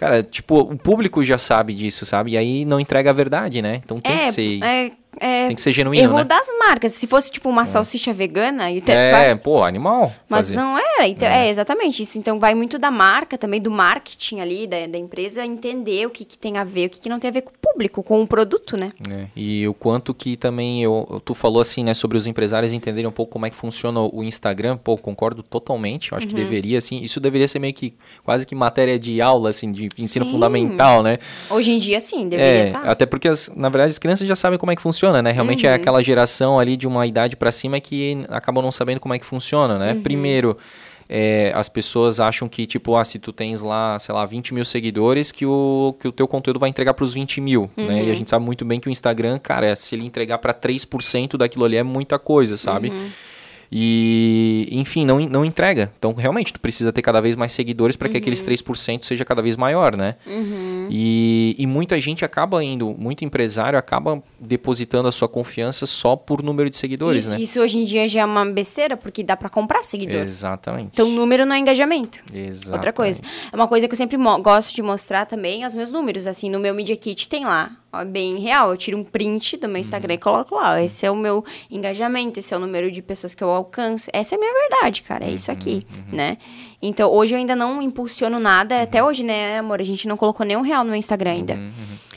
Cara, tipo, o público já sabe disso, sabe? E aí não entrega a verdade, né? Então tem é, que ser. é, é, Tem que ser genuíno, erro né? das marcas. Se fosse, tipo, uma salsicha vegana... E te- É, pô, animal. Mas fazer. não era. Então, é. exatamente isso. Então vai muito da marca também, do marketing ali, da, da empresa, entender o que, que tem a ver, o que, que não tem a ver com o público, com o produto, né? É, e o quanto que também eu, tu falou assim, né, sobre os empresários entenderem um pouco como é que funciona o Instagram, pô, concordo totalmente, eu acho Uhum. que deveria, assim, isso deveria ser meio que quase que matéria de aula, assim, de ensino Sim. fundamental, né? Hoje em dia, sim, deveria É, estar. até porque, as- na verdade, as crianças já sabem como é que funciona, né? Realmente Uhum. é aquela geração ali de uma idade pra cima que acabam não sabendo como é que funciona, né? Uhum. Primeiro, é, as pessoas acham que, tipo, ah, se tu tens lá, sei lá, 20 mil seguidores, que o, que o teu conteúdo vai entregar pros 20 mil, né? Uhum. E a gente sabe muito bem que o Instagram, cara, se ele entregar pra 3% daquilo ali é muita coisa, sabe? Uhum. E, enfim, não, não entrega. Então, realmente, tu precisa ter cada vez mais seguidores para que Uhum. aqueles 3% seja cada vez maior, né? E, e muita gente acaba indo, muito empresário acaba depositando a sua confiança só por número de seguidores, isso, né? isso hoje em dia já é uma besteira, porque dá pra comprar seguidor. Exatamente. Então, número não é engajamento. Exatamente. Outra coisa. É uma coisa que eu sempre gosto de mostrar também os meus números. Assim, no meu Media Kit tem lá, bem real. Eu tiro um print do meu Instagram e coloco lá. esse é o meu engajamento, esse é o número de pessoas que eu alcanço. Essa é a minha verdade, cara. É isso aqui, né? Então, hoje eu ainda não impulsiono nada. Até hoje, né, amor? A gente não colocou nem um real no meu Instagram ainda.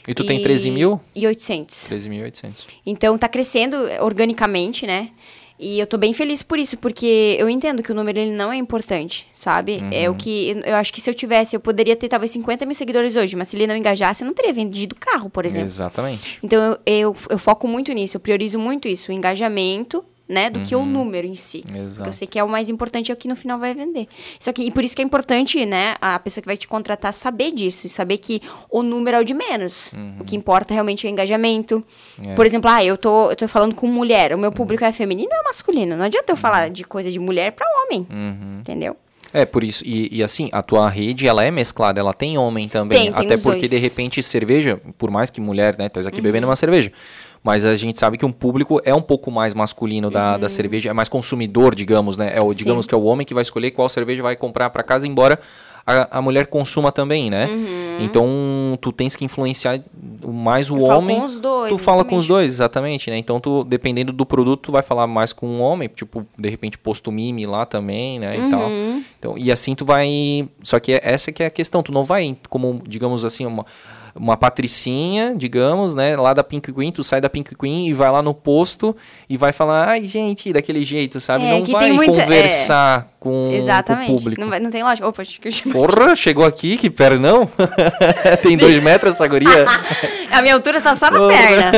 E tu tem 13 mil? E 800. 13.800. Então tá crescendo organicamente, né? E eu tô bem feliz por isso, porque eu entendo que o número ele não é importante, sabe? É o que. Eu acho que se eu tivesse, eu poderia ter talvez 50 mil seguidores hoje, mas se ele não engajasse, eu não teria vendido carro, por exemplo. Exatamente. Então eu, eu, eu foco muito nisso, eu priorizo muito isso, o engajamento, né, do que o número em si. Porque Exato. eu sei que é o mais importante, é o que no final vai vender. Só que, e por isso que é importante, né, a pessoa que vai te contratar saber disso, e saber que o número é o de menos. O que importa realmente é o engajamento. É. Por exemplo, ah, eu tô, eu tô falando com mulher, o meu público é feminino ou é masculino? Não adianta eu falar de coisa de mulher pra homem, Uhum. entendeu? É, por isso. E, e assim, a tua rede, ela é mesclada, ela tem homem também. Tem, tem até porque, dois. de repente, cerveja, por mais que mulher, né, tá aqui Uhum. bebendo uma cerveja. Mas a gente sabe que um público é um pouco mais masculino da, Uhum. da cerveja, é mais consumidor, digamos, né? É o, digamos que é o homem que vai escolher qual cerveja vai comprar para casa, embora a, a mulher consuma também, né? Então, tu tens que influenciar mais o Uhum. Eu falo homem. com os dois, Tu fala com os dois, exatamente, né? Então, tu, dependendo do produto, tu vai falar mais com um homem, tipo, de repente, posto mime lá também, né? E tal. Uhum. Então, e assim tu vai. Só que essa que é a questão, tu não vai como, digamos assim, uma, uma patricinha, digamos, né? Lá da Pink Queen, tu sai da Pink Queen e vai lá no posto e vai falar, ai, gente, daquele jeito, sabe? É, não vai muita- conversar com, com o Exatamente. público. Não, vai- não tem lógica. Opa. Porra, chegou aqui, que pernão. tem dois metros essa guria. A minha altura tá só na Porra. perna.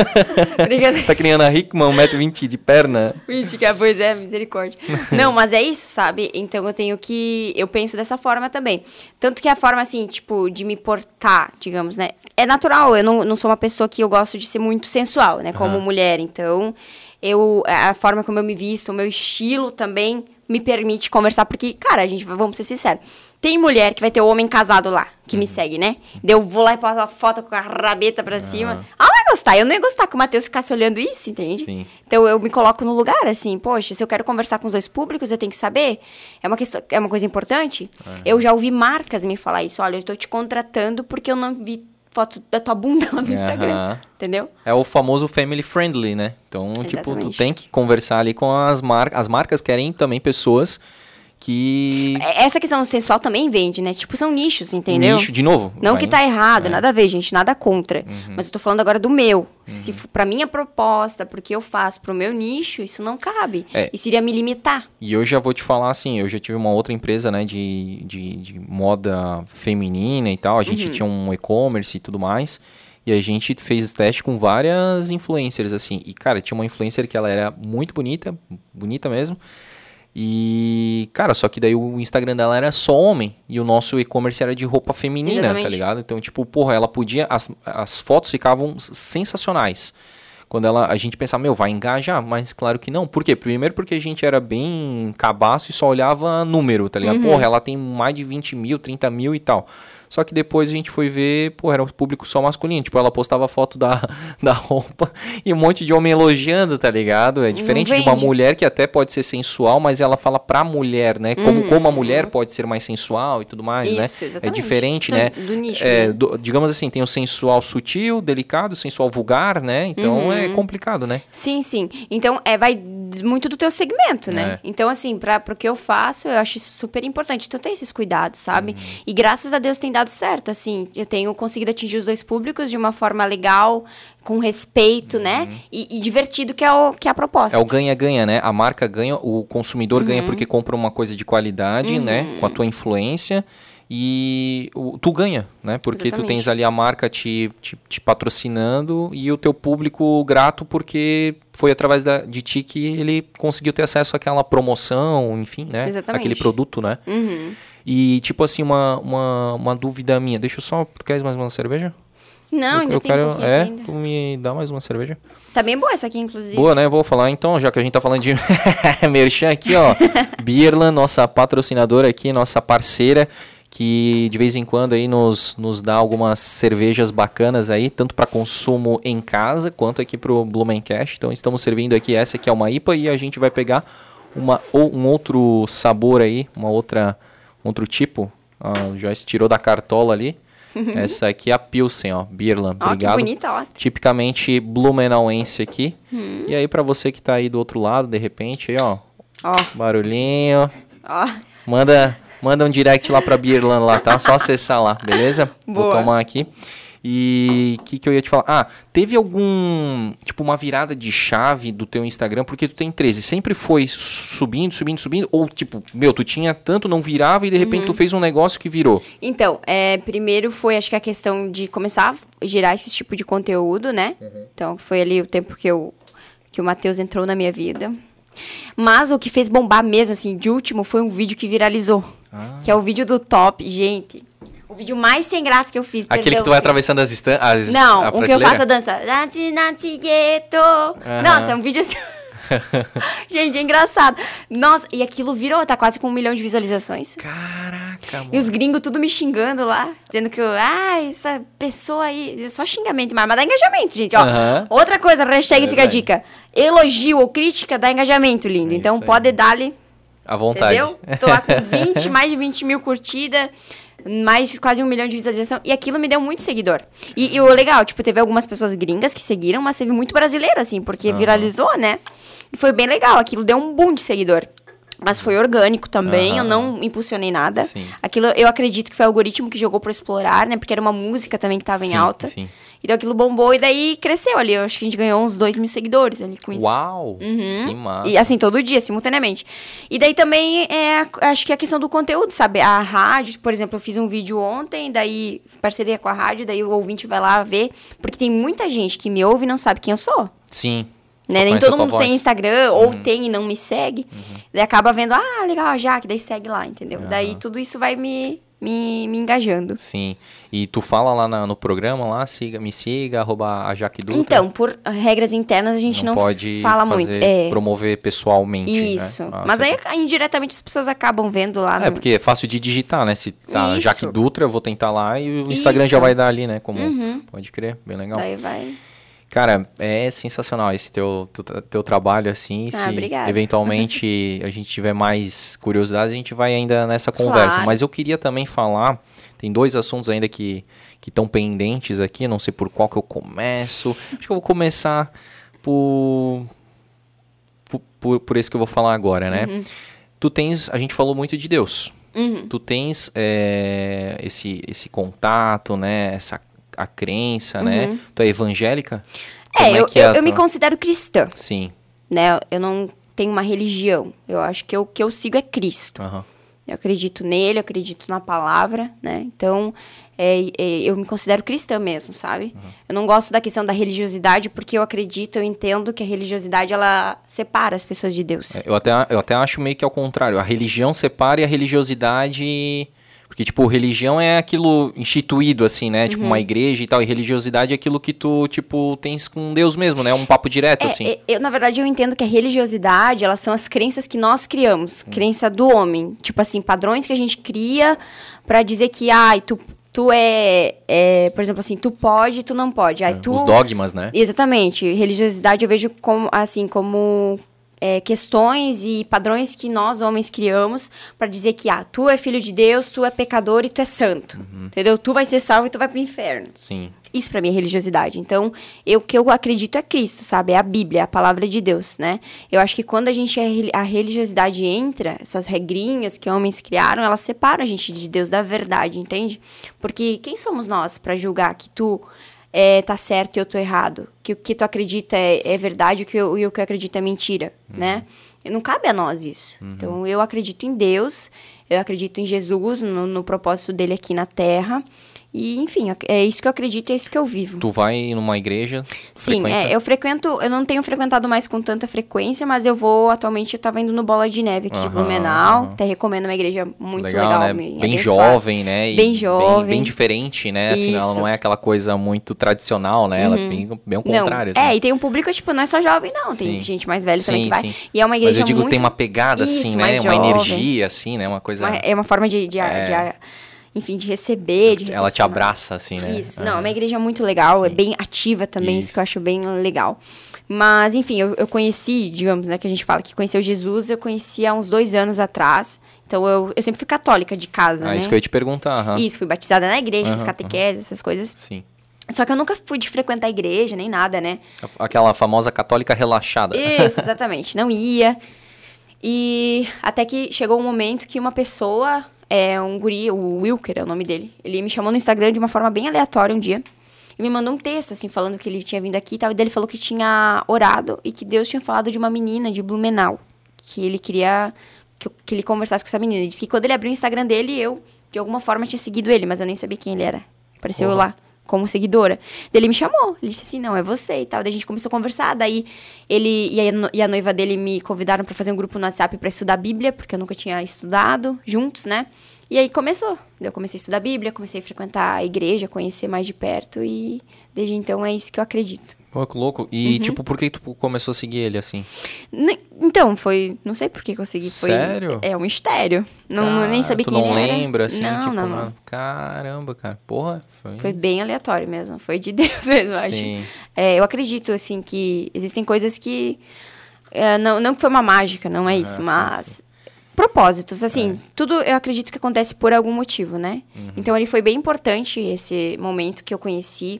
Tá nem Ana Hickman, 1,20m de perna. Vixe, que a pois é, misericórdia. Não, mas é isso, sabe? Então eu tenho que. Eu penso dessa forma também. Tanto que a forma, assim, tipo, de me portar, digamos, né? É natural, eu não, não sou uma pessoa que eu gosto de ser muito sensual, né? Como mulher. Então, eu. A forma como eu me visto, o meu estilo também me permite conversar, porque, cara, a gente, vamos ser sinceros. Tem mulher que vai ter o homem casado lá, que me segue, né? Eu vou lá e posto uma foto com a rabeta pra cima. Ah, vai gostar. Eu não ia gostar que o Matheus ficasse olhando isso, entende? Sim. Então eu me coloco no lugar, assim, poxa, se eu quero conversar com os dois públicos, eu tenho que saber. É uma, questão, é uma coisa importante. Eu já ouvi marcas me falar isso. Olha, eu tô te contratando porque eu não vi foto da tua bunda lá no Instagram. Entendeu? É o famoso family friendly, né? Então, tipo, tu Exatamente. tem que conversar ali com as marcas. As marcas querem também pessoas que. É- Essa questão sensual também vende, né? Tipo, são nichos, entendeu? Nicho, de novo. Não vai- que tá errado, é. nada a ver, gente, nada contra. Uhum. Mas eu tô falando agora do meu. Se for pra minha proposta, porque eu faço pro meu nicho, isso não cabe. É. Isso iria me limitar. E eu já vou te falar assim, eu já tive uma outra empresa, né, de, de, de moda feminina e tal. A Uhum. gente tinha um e-commerce e tudo mais. E a gente fez teste com várias influencers, assim. E, cara, tinha uma influencer que ela era muito bonita, bonita mesmo. E, cara, só que daí o Instagram dela era só homem. E o nosso e-commerce era de roupa feminina, tá Exatamente. ligado? Então, tipo, porra, ela podia. As, as fotos ficavam sensacionais. Quando ela, a gente pensava, meu, vai engajar, mas claro que não. Por quê? Primeiro porque a gente era bem cabaço e só olhava número, tá ligado? Porra, ela tem mais de 20 mil, 30 mil e tal. Só que depois a gente foi ver, pô, era um público só masculino. Tipo, ela postava foto da, da roupa e um monte de homem elogiando, tá ligado? É diferente de uma mulher que até pode ser sensual, mas ela fala pra mulher, né? Como, como a mulher pode ser mais sensual e tudo mais, né? Isso, É exatamente. diferente, São né? do nicho, É, né? do- digamos assim, tem o sensual sutil, delicado, sensual vulgar, né? Então Uhum. é complicado, né? Sim, sim. Então, é, vai muito do teu segmento, né? É. Então, assim, para o que eu faço, eu acho isso super importante. Então, tem esses cuidados, sabe? Uhum. E graças a Deus tem dado certo, assim. Eu tenho conseguido atingir os dois públicos de uma forma legal, com respeito, né? E, e divertido, que é, o, que é a proposta. Uhum. É o ganha-ganha, né? A marca ganha, o consumidor ganha Uhum. porque compra uma coisa de qualidade, né? Com a tua influência. E o- tu ganha, né? Porque tu Exatamente. tens ali a marca te, te, te patrocinando e o teu público grato porque foi através da, de ti que ele conseguiu ter acesso àquela promoção, enfim, né? Exatamente. Aquele produto, né? Uhum. E tipo assim, uma, uma, uma dúvida minha. Deixa eu só. Tu queres mais uma cerveja? Não, eu, ainda eu tem um quero. pouquinho é, ainda. tu me dá mais uma cerveja? Tá bem boa essa aqui, inclusive. Boa, né? Vou falar então, já que a gente tá falando de merchan aqui, ó. Birla, nossa patrocinadora aqui, nossa parceira, que de vez em quando aí nos, nos dá algumas cervejas bacanas aí, tanto para consumo em casa, quanto aqui pro Blumencast. Então estamos servindo aqui, essa aqui é uma IPA e a gente vai pegar uma, ou um outro sabor aí, uma outra, um outro tipo. Ah, o Joyce tirou da cartola ali. Essa aqui é a Pilsen, ó, Birla. Ó, que Obrigado bonita, ó. tipicamente blumenauense aqui. Hum. E aí pra você que tá aí do outro lado, de repente, aí, ó, Ó, barulhinho, ó. manda manda um direct lá pra Birland lá, tá? Só acessar lá, beleza? Vou Boa. tomar aqui. E o que, que eu ia te falar? Ah, teve algum, tipo, uma virada de chave do teu Instagram, porque tu tem 13, sempre foi subindo, subindo, subindo, ou tipo, meu, tu tinha tanto, não virava e de repente tu fez um negócio que virou? Então, é, primeiro foi, acho que a questão de começar a gerar esse tipo de conteúdo, né? Então, foi ali o tempo que, eu, que o Matheus entrou na minha vida. Mas o que fez bombar mesmo, assim, de último, foi um vídeo que viralizou. Que é o vídeo do top. Gente, o vídeo mais sem graça que eu fiz. Aquele que tu vai assim. atravessando as instâncias. Não, o que eu faço a dança. Nati, nati, gueto. Nossa, é um vídeo assim. Gente, é engraçado. Nossa, e aquilo virou, tá quase com um milhão de visualizações. Caraca, mano. E os gringos tudo me xingando lá, dizendo que eu, ah, essa pessoa aí, só xingamento, mas, mas dá engajamento, gente, ó. Outra coisa, hashtag fica a dica. Elogio ou crítica dá engajamento, lindo. É então pode dar-lhe, À vontade. entendeu? Tô lá com 20, mais de 20 mil curtidas, mais quase um milhão de visualização. E aquilo me deu muito seguidor. E, e o legal, tipo, teve algumas pessoas gringas que seguiram, mas teve muito brasileiro, assim, porque viralizou, né? E foi bem legal, aquilo deu um boom de seguidor. Mas foi orgânico também, eu Aham. não impulsionei nada. Sim. Aquilo eu acredito que foi o algoritmo que jogou pra explorar, né? Porque era uma música também que tava em Sim, alta. sim. Então aquilo bombou e daí cresceu ali. Eu acho que a gente ganhou uns 2 mil seguidores ali com isso. Uau, que massa. E assim, todo dia, simultaneamente. E daí também é, a- acho que a questão do conteúdo, sabe? A rádio, por exemplo, eu fiz um vídeo ontem, daí parceria com a rádio, daí o ouvinte vai lá ver. Porque tem muita gente que me ouve e não sabe quem eu sou. Sim. Né? Nem todo mundo tem voz. Uhum. Instagram, ou tem e não me segue. Daí acaba vendo, ah, legal, a Jaque, daí segue lá, entendeu? Daí tudo isso vai me, me, me engajando. Sim. E tu fala lá na- no programa, lá, siga, me siga, arroba a Jaque Dutra. Então, por regras internas, a gente não, pode fala muito. É, promover pessoalmente. né? isso. Ah, Mas aí, indiretamente, as pessoas acabam vendo lá É, no... porque é fácil de digitar, né? Se tá Isso. Jaque Dutra, eu vou tentar lá e o Instagram já Isso. vai dar ali, né? Como Uhum. pode crer, bem legal. Daí vai... Cara, é sensacional esse teu, teu, teu trabalho, assim. Ah, se obrigada. eventualmente a gente tiver mais curiosidades, a gente vai ainda nessa conversa. Claro. Mas eu queria também falar, tem dois assuntos ainda que estão pendentes aqui, não sei por qual que eu começo. Acho que eu vou começar por, por, por, esse que eu vou falar agora, né? Uhum. Tu tens, a gente falou muito de Deus. Tu tens é, esse, esse contato, né? Essa a crença, né? Tu é evangélica? Uhum. É, eu, é eu, eu me considero cristã, Sim. né? Eu não tenho uma religião. Eu acho que o que eu sigo é Cristo. Aham. Eu acredito nele, eu acredito na palavra, né? Então, é, é, eu me considero cristã mesmo, sabe? Eu não gosto da questão da religiosidade, porque eu acredito, eu entendo que a religiosidade, ela separa as pessoas de Deus. É, Eu até, eu até acho meio que ao contrário. A religião separa e a religiosidade. Porque, tipo, religião é aquilo instituído, assim, né? Tipo, Uhum. uma igreja e tal. E religiosidade é aquilo que tu, tipo, tens com Deus mesmo, né? Um papo direto, É, assim. é, eu, na verdade, eu entendo que a religiosidade, elas são as crenças que nós criamos, Hum. crença do homem. Tipo assim, padrões que a gente cria pra dizer que, ai, tu, tu é, é, por exemplo assim, tu pode, tu não pode. Ai, tu... Os dogmas, né? Exatamente. Religiosidade eu vejo como, assim, como é, questões e padrões que nós, homens, criamos pra dizer que, ah, tu é filho de Deus, tu é pecador e tu é santo. Uhum. Entendeu? Tu vai ser salvo e tu vai pro inferno. Sim. Isso pra mim é religiosidade. Então, eu, o que eu acredito é Cristo, sabe? É a Bíblia, é a palavra de Deus, né? Eu acho que quando a gente a religiosidade entra, essas regrinhas que homens criaram, elas separam a gente de Deus da verdade, entende? Porque quem somos nós pra julgar que tu é, tá certo e eu tô errado? Que o que tu acredita é, é verdade e o que eu, e o que eu acredito é mentira, né? Não cabe a nós isso. Então, eu acredito em Deus, eu acredito em Jesus, no, no propósito dele aqui na Terra. E, enfim, é isso que eu acredito e é isso que eu vivo. Tu vai numa igreja. Sim, frequenta? é, eu frequento, eu não tenho frequentado mais com tanta frequência, mas eu vou, atualmente, eu tava indo no Bola de Neve aqui de Aham, Blumenau. Até recomendo uma igreja muito legal. legal, né? Bem abençoar. jovem, né? E Bem jovem. Bem, diferente, né? Assim, ela Isso. Uhum. não é aquela coisa muito tradicional, né? Ela é bem, bem ao contrário. Não, assim. é, e tem um público, tipo, não é só jovem, não. Tem Sim. gente mais velha também Sim, que vai. sim. E é uma igreja Mas eu digo, muito... tem uma pegada, assim, Isso, né? mais Uma jovem. energia, assim, né? Uma coisa. Uma- é uma forma de, de, É. de- enfim, de receber, de ela te abraça, assim, né? Isso, É. não, é uma igreja muito legal, é Sim. bem ativa também, isso. Isso. que eu acho bem legal. Mas, enfim, eu, eu conheci, digamos, né, que a gente fala que conheceu Jesus, eu conheci há uns dois anos atrás. Então, eu, eu sempre fui católica de casa, Ah, né? isso que eu ia te perguntar. aham. Isso, fui batizada na igreja, fiz Aham, catequese, essas coisas. Sim. Só que eu nunca fui de frequentar a igreja, nem nada, né? Aquela famosa católica relaxada. Isso, exatamente. Não ia. E até que chegou um momento que uma pessoa, é um guri, o Wilker é o nome dele, ele me chamou no Instagram de uma forma bem aleatória um dia. e me mandou um texto, assim, falando que ele tinha vindo aqui e tal. E daí ele falou que tinha orado e que Deus tinha falado de uma menina de Blumenau. Que ele queria que, eu- que ele conversasse com essa menina. Ele disse que quando ele abriu o Instagram dele, eu, de alguma forma, tinha seguido ele, mas eu nem sabia quem ele era. Apareceu Porra. lá como seguidora. Daí ele me chamou. Ele disse assim, não, é você e tal. Daí a gente começou a conversar. Daí ele e a, e a noiva dele me convidaram pra fazer um grupo no WhatsApp pra estudar a Bíblia, porque eu nunca tinha estudado juntos, né? E aí começou. Eu comecei a estudar a Bíblia, comecei a frequentar a igreja, conhecer mais de perto e desde então é isso que eu acredito. Pô, que louco. Uhum. E, tipo, por que tu começou a seguir ele assim? Ne- Então, foi. Não sei por que eu segui. Foi, Sério? É um mistério. Não, Cara, nem sabia tu quem não ele era. lembra, assim, não, tipo, não, não. caramba, cara. Porra, foi... Foi bem aleatório mesmo. Foi de Deus mesmo, eu acho. Sim. É, eu acredito, assim, que existem coisas que. é, não, não que foi uma mágica, não é isso, sim, mas. Propósitos, assim, É. tudo eu acredito que acontece por algum motivo, né? Uhum. Então ele foi bem importante esse momento que eu conheci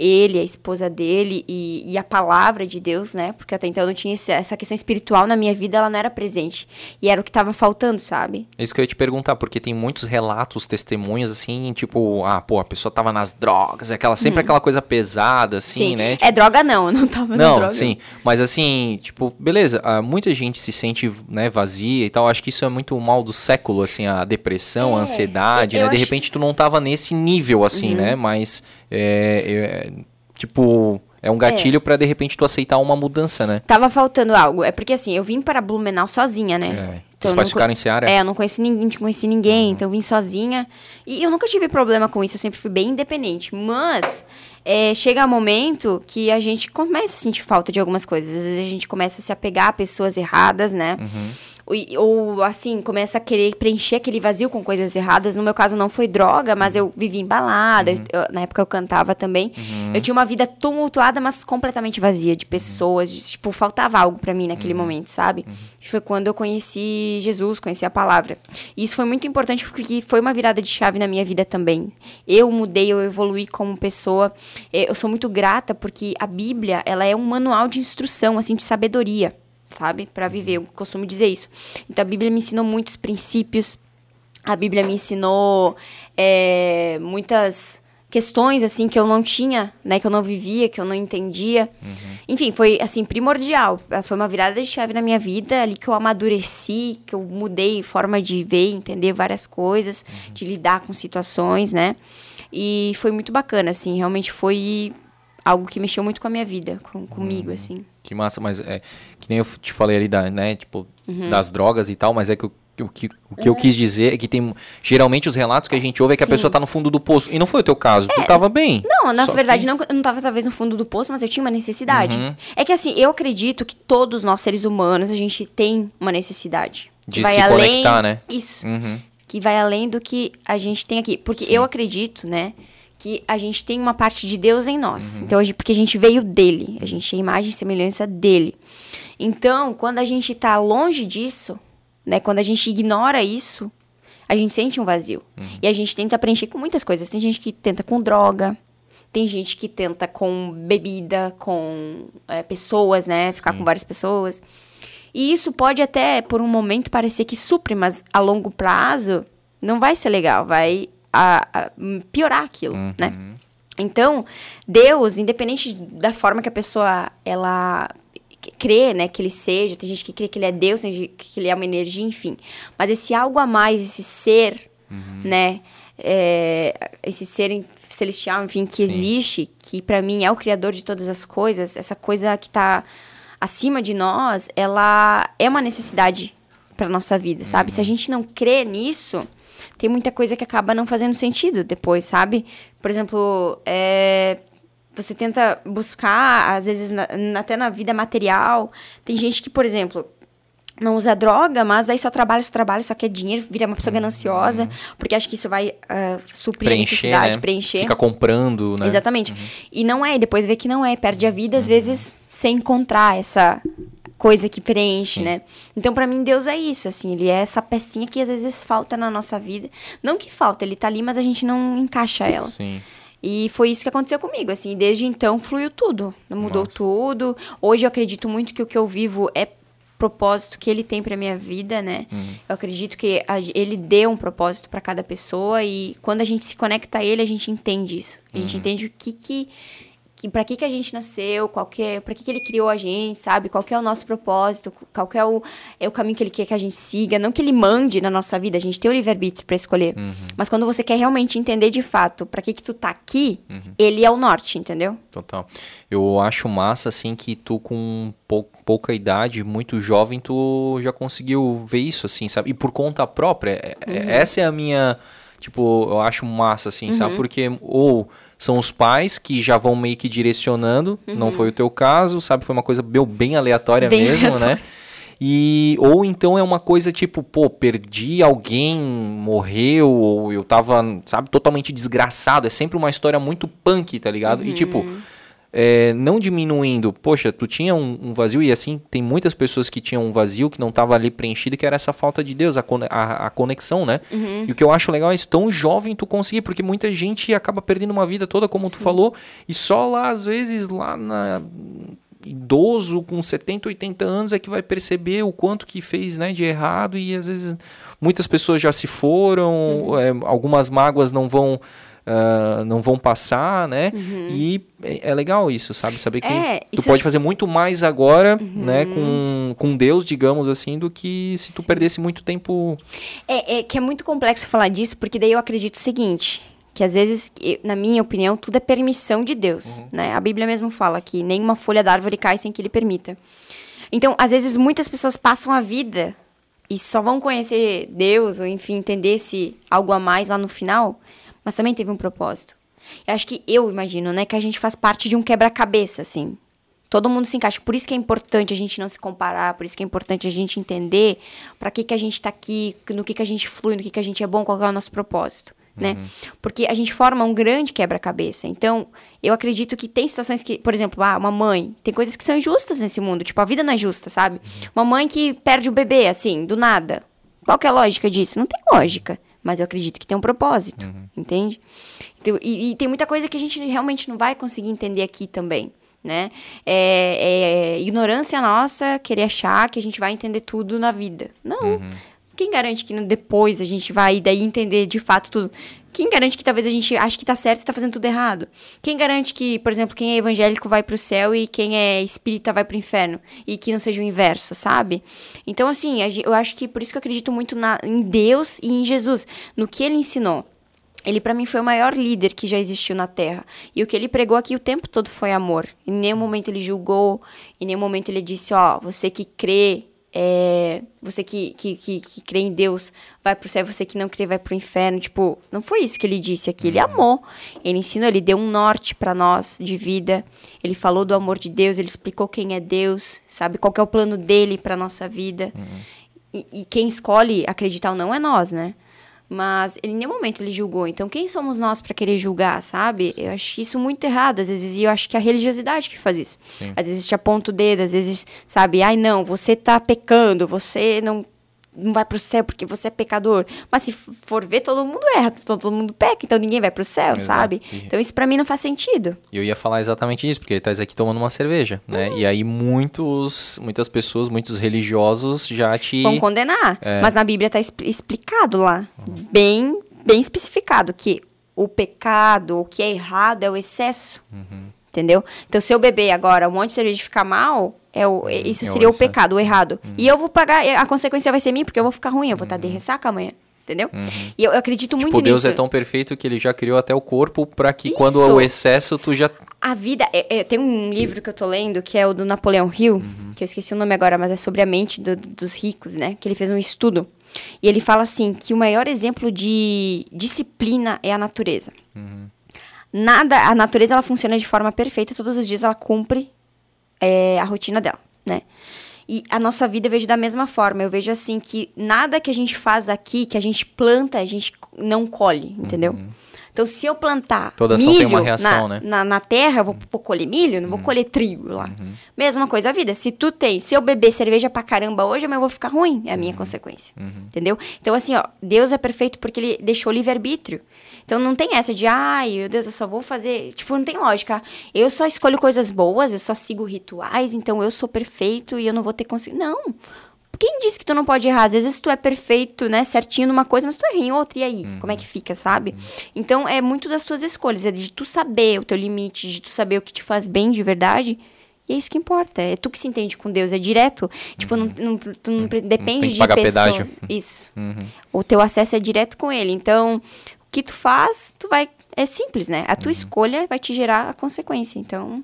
ele, a esposa dele e, e a palavra de Deus, né? Porque até então eu não tinha esse- essa questão espiritual na minha vida, ela não era presente. E era o que tava faltando, sabe? É isso que eu ia te perguntar, porque tem muitos relatos, testemunhos, assim, tipo, ah, pô, a pessoa tava nas drogas, aquela, sempre aquela coisa pesada, assim, né? É droga não, eu não tava Não, droga. sim, mas assim, tipo, beleza, ah, muita gente se sente, né, vazia e tal, acho que isso é muito o mal do século, assim, a depressão, a É, ansiedade, eu né, de Uhum. repente tu não tava nesse nível, assim, né, mas, é, é, tipo, é um gatilho pra de repente tu aceitar uma mudança, né. Tava faltando algo. É porque assim, eu vim para Blumenau sozinha, né? É. Então, Os pais ficaram em Seara? É, eu não conheci ninguém, não conheci ninguém, Uhum. então eu vim sozinha. E eu nunca tive problema com isso, eu sempre fui bem independente. Mas é, chega um momento que a gente começa a sentir falta de algumas coisas. Às vezes a gente começa a se apegar a pessoas erradas, né? Uhum. Ou, assim, começa a querer preencher aquele vazio com coisas erradas. No meu caso não foi droga, mas eu vivi embalada. Uhum. eu- na época eu cantava também. Eu tinha uma vida tumultuada, mas completamente vazia de pessoas. de, tipo, faltava algo pra mim naquele momento, sabe? Foi quando eu conheci Jesus, conheci a palavra. E isso foi muito importante porque foi uma virada de chave na minha vida também. Eu mudei, eu evoluí como pessoa. Eh, Eu sou muito grata porque a Bíblia, ela é um manual de instrução, assim, de sabedoria sabe? Para viver, eu costumo dizer isso. Então a Bíblia me ensinou muitos princípios, a Bíblia me ensinou é, muitas questões assim que eu não tinha, né, que eu não vivia, que eu não entendia. Enfim, foi assim primordial. Foi uma virada de chave na minha vida, ali que eu amadureci, que eu mudei forma de ver, entender várias coisas, de lidar com situações, né? E foi muito bacana, assim, realmente foi algo que mexeu muito com a minha vida, com, comigo, assim. Que massa, mas é que nem eu te falei ali da, né, tipo, Uhum. das drogas e tal, mas é que o, o que, o que eu quis dizer é que tem geralmente os relatos que a gente ouve é que a Sim. É. pessoa tá no fundo do poço. E não foi o teu caso, tu tava bem. Não, na verdade, que- não, eu não tava talvez no fundo do poço, mas eu tinha uma necessidade. Uhum. É que assim, eu acredito que todos nós seres humanos, a gente tem uma necessidade. De vai se além, conectar, né? Isso. Uhum. Que vai além do que a gente tem aqui. Porque eu acredito, né? Que a gente tem uma parte de Deus em nós. Uhum. Então, porque a gente veio dele. A gente é imagem e semelhança dele. Então, quando a gente tá longe disso, né? Quando a gente ignora isso, a gente sente um vazio. Uhum. E a gente tenta preencher com muitas coisas. Tem gente que tenta com droga. Tem gente que tenta com bebida, com é, pessoas, né? Ficar com várias pessoas. E isso pode até, por um momento, parecer que supre, mas a longo prazo não vai ser legal, vai a- a- piorar aquilo, né? Então, Deus, independente da forma que a pessoa ela crê, né, que ele seja, tem gente que crê que ele é Deus, tem gente que ele é uma energia, enfim. Mas esse algo a mais, esse ser, né, é, esse ser celestial, enfim, que Sim. existe, que pra mim é o criador de todas as coisas, essa coisa que tá acima de nós, ela é uma necessidade pra nossa vida, sabe? Se a gente não crê nisso, tem muita coisa que acaba não fazendo sentido depois, sabe? Por exemplo, é, você tenta buscar, às vezes, na- até na vida material. Tem gente que, por exemplo, não usa droga, mas aí só trabalha, só trabalha, só quer dinheiro, vira uma pessoa gananciosa, porque acha que isso vai ah, suprir a Preencher, necessidade, né? preencher. Fica comprando, né? Exatamente. E não é, e depois vê que não é, perde a vida, às vezes, sem encontrar essa coisa que preenche, Sim. né? Então, pra mim, Deus é isso, assim, ele é essa pecinha que às vezes falta na nossa vida. Não que falta, ele tá ali, mas a gente não encaixa ela. Sim. E foi isso que aconteceu comigo, assim, desde então fluiu tudo, mudou Nossa. tudo. Hoje eu acredito muito que o que eu vivo é propósito que ele tem para minha vida, né? Uhum. Eu acredito que a, ele deu um propósito para cada pessoa e quando a gente se conecta a ele, a gente entende isso. A gente Uhum. entende o que que que para que que a gente nasceu, qual que é, para que que ele criou a gente, sabe? Qual que é o nosso propósito, qual que é o, é o caminho que ele quer que a gente siga, não que ele mande na nossa vida, a gente tem o livre-arbítrio para escolher. Uhum. Mas quando você quer realmente entender de fato para que que tu tá aqui, Uhum. ele é o norte, entendeu? Total. Eu acho massa, assim, que tu com pou- pouca idade, muito jovem, tu já conseguiu ver isso, assim, sabe? E por conta própria. é- é- Essa é a minha. Tipo, eu acho massa, assim, sabe? Porque ou são os pais que já vão meio que direcionando, não foi o teu caso, sabe? Foi uma coisa bem aleatória Bem mesmo, aleatória. né? E, ou então é uma coisa tipo, pô, perdi alguém, morreu, ou eu tava, sabe, totalmente desgraçado. É sempre uma história muito punk, tá ligado? E tipo, é, não diminuindo, poxa, tu tinha um, um vazio, e assim, tem muitas pessoas que tinham um vazio que não tava ali preenchido, que era essa falta de Deus, a, cone- a, a conexão, né? E o que eu acho legal é isso, tão jovem tu conseguir, porque muita gente acaba perdendo uma vida toda, como tu falou, e só lá, às vezes, lá na idoso com 70, 80 anos é que vai perceber o quanto que fez né, de errado e às vezes muitas pessoas já se foram, é, algumas mágoas não vão ah, não vão passar, né? E é, é legal isso, sabe? Saber que É, tu isso pode é- fazer muito mais agora, né, com, com Deus, digamos assim, do que se tu perdesse muito tempo. É, é que é muito complexo falar disso, porque daí eu acredito o seguinte, que às vezes, na minha opinião, tudo é permissão de Deus, né? A Bíblia mesmo fala que nenhuma folha da árvore cai sem que ele permita. Então, às vezes, muitas pessoas passam a vida e só vão conhecer Deus, ou enfim, entender se algo a mais lá no final, mas também teve um propósito. Eu acho que eu imagino, né, que a gente faz parte de um quebra-cabeça, assim. Todo mundo se encaixa. Por isso que é importante a gente não se comparar, por isso que é importante a gente entender para que, que a gente tá aqui, no que, que a gente flui, no que, que a gente é bom, qual é o nosso propósito. Né? Porque a gente forma um grande quebra-cabeça. Então, eu acredito que tem situações que, por exemplo, ah, uma mãe, tem coisas que são injustas nesse mundo. Tipo, a vida não é justa, sabe? Uma mãe que perde o bebê, assim, do nada. Qual que é a lógica disso? Não tem lógica. Mas eu acredito que tem um propósito, entende? Então, e, e tem muita coisa que a gente realmente não vai conseguir entender aqui também, né? É, é ignorância nossa querer achar que a gente vai entender tudo na vida. Não. Quem garante que depois a gente vai daí entender de fato tudo? Quem garante que talvez a gente ache que tá certo e tá fazendo tudo errado? Quem garante que, por exemplo, quem é evangélico vai pro céu e quem é espírita vai pro inferno? E que não seja o inverso, sabe? Então, assim, eu acho que por isso que eu acredito muito na, em Deus e em Jesus, no que ele ensinou. Ele, pra mim, foi o maior líder que já existiu na Terra. E o que ele pregou aqui o tempo todo foi amor. Em nenhum momento ele julgou, em nenhum momento ele disse: Ó, você que crê, é, você que, que, que, que crê em Deus vai pro céu, você que não crê vai pro inferno. Tipo, não foi isso que ele disse aqui. Ele amou. Ele ensinou, ele deu um norte pra nós de vida. Ele falou do amor de Deus, ele explicou quem é Deus, sabe? Qual é o plano dele pra nossa vida. E, e quem escolhe acreditar ou não é nós, né? Mas ele, em nenhum momento ele julgou. Então, quem somos nós para querer julgar, sabe? Eu acho isso muito errado. Às vezes, e eu acho que é a religiosidade que faz isso. Sim. Às vezes te aponta o dedo, às vezes, sabe? Ai, não, você tá pecando, você não, não vai pro céu porque você é pecador. Mas se for ver, todo mundo erra, todo mundo peca, então ninguém vai pro céu, Exato. sabe? Então, isso para mim não faz sentido. E eu ia falar exatamente isso, porque ele tá aqui tomando uma cerveja, né? E aí muitos, muitas pessoas, muitos religiosos já te. vão condenar. É. Mas na Bíblia está explicado lá, bem, bem especificado, que o pecado, o que é errado é o excesso. Uhum. Entendeu? Então, se eu beber agora um monte de cerveja e ficar mal, é o, isso é seria o pecado, o errado. E eu vou pagar, a consequência vai ser minha, porque eu vou ficar ruim, eu vou estar de ressaca amanhã. Entendeu? E eu, eu acredito muito Tipo, Deus nisso. é tão perfeito que ele já criou até o corpo pra que quando Isso. é o excesso tu já. A vida. É, é, tem um livro que eu tô lendo que é o do Napoleão Hill, Uhum. que eu esqueci o nome agora, mas é sobre a mente do- dos ricos, né? Que ele fez um estudo. E ele fala assim: que o maior exemplo de disciplina é a natureza. Uhum. Nada. A natureza ela funciona de forma perfeita, todos os dias ela cumpre é, a rotina dela, né? E a nossa vida eu vejo da mesma forma. Eu vejo assim que nada que a gente faz aqui, que a gente planta, a gente não colhe, entendeu? Então, se eu plantar Toda milho tem uma reação, na, né? na, na terra, eu vou, vou colher milho, não vou colher trigo lá. Mesma coisa a vida. Se tu tem, se eu beber cerveja pra caramba hoje, eu vou ficar ruim. É a minha consequência. Entendeu? Então, assim, ó, Deus é perfeito porque ele deixou livre-arbítrio. Então, não tem essa de, ai, meu Deus, eu só vou fazer. Tipo, não tem lógica. Eu só escolho coisas boas, eu só sigo rituais, então eu sou perfeito e eu não vou ter consciência. Não. Quem disse que tu não pode errar? Às vezes tu é perfeito, né, certinho numa coisa, mas tu erra em outra, e aí? Como é que fica, sabe? Então é muito das tuas escolhas, é de tu saber o teu limite, de tu saber o que te faz bem de verdade. E é isso que importa. É tu que se entende com Deus, é direto. Tipo, não, não, tu não pre- depende tem que de pagar pessoa. pedágio. Isso. Uhum. O teu acesso é direto com ele. Então, que tu faz, tu vai. É simples, né? A tua Uhum. escolha vai te gerar a consequência. Então,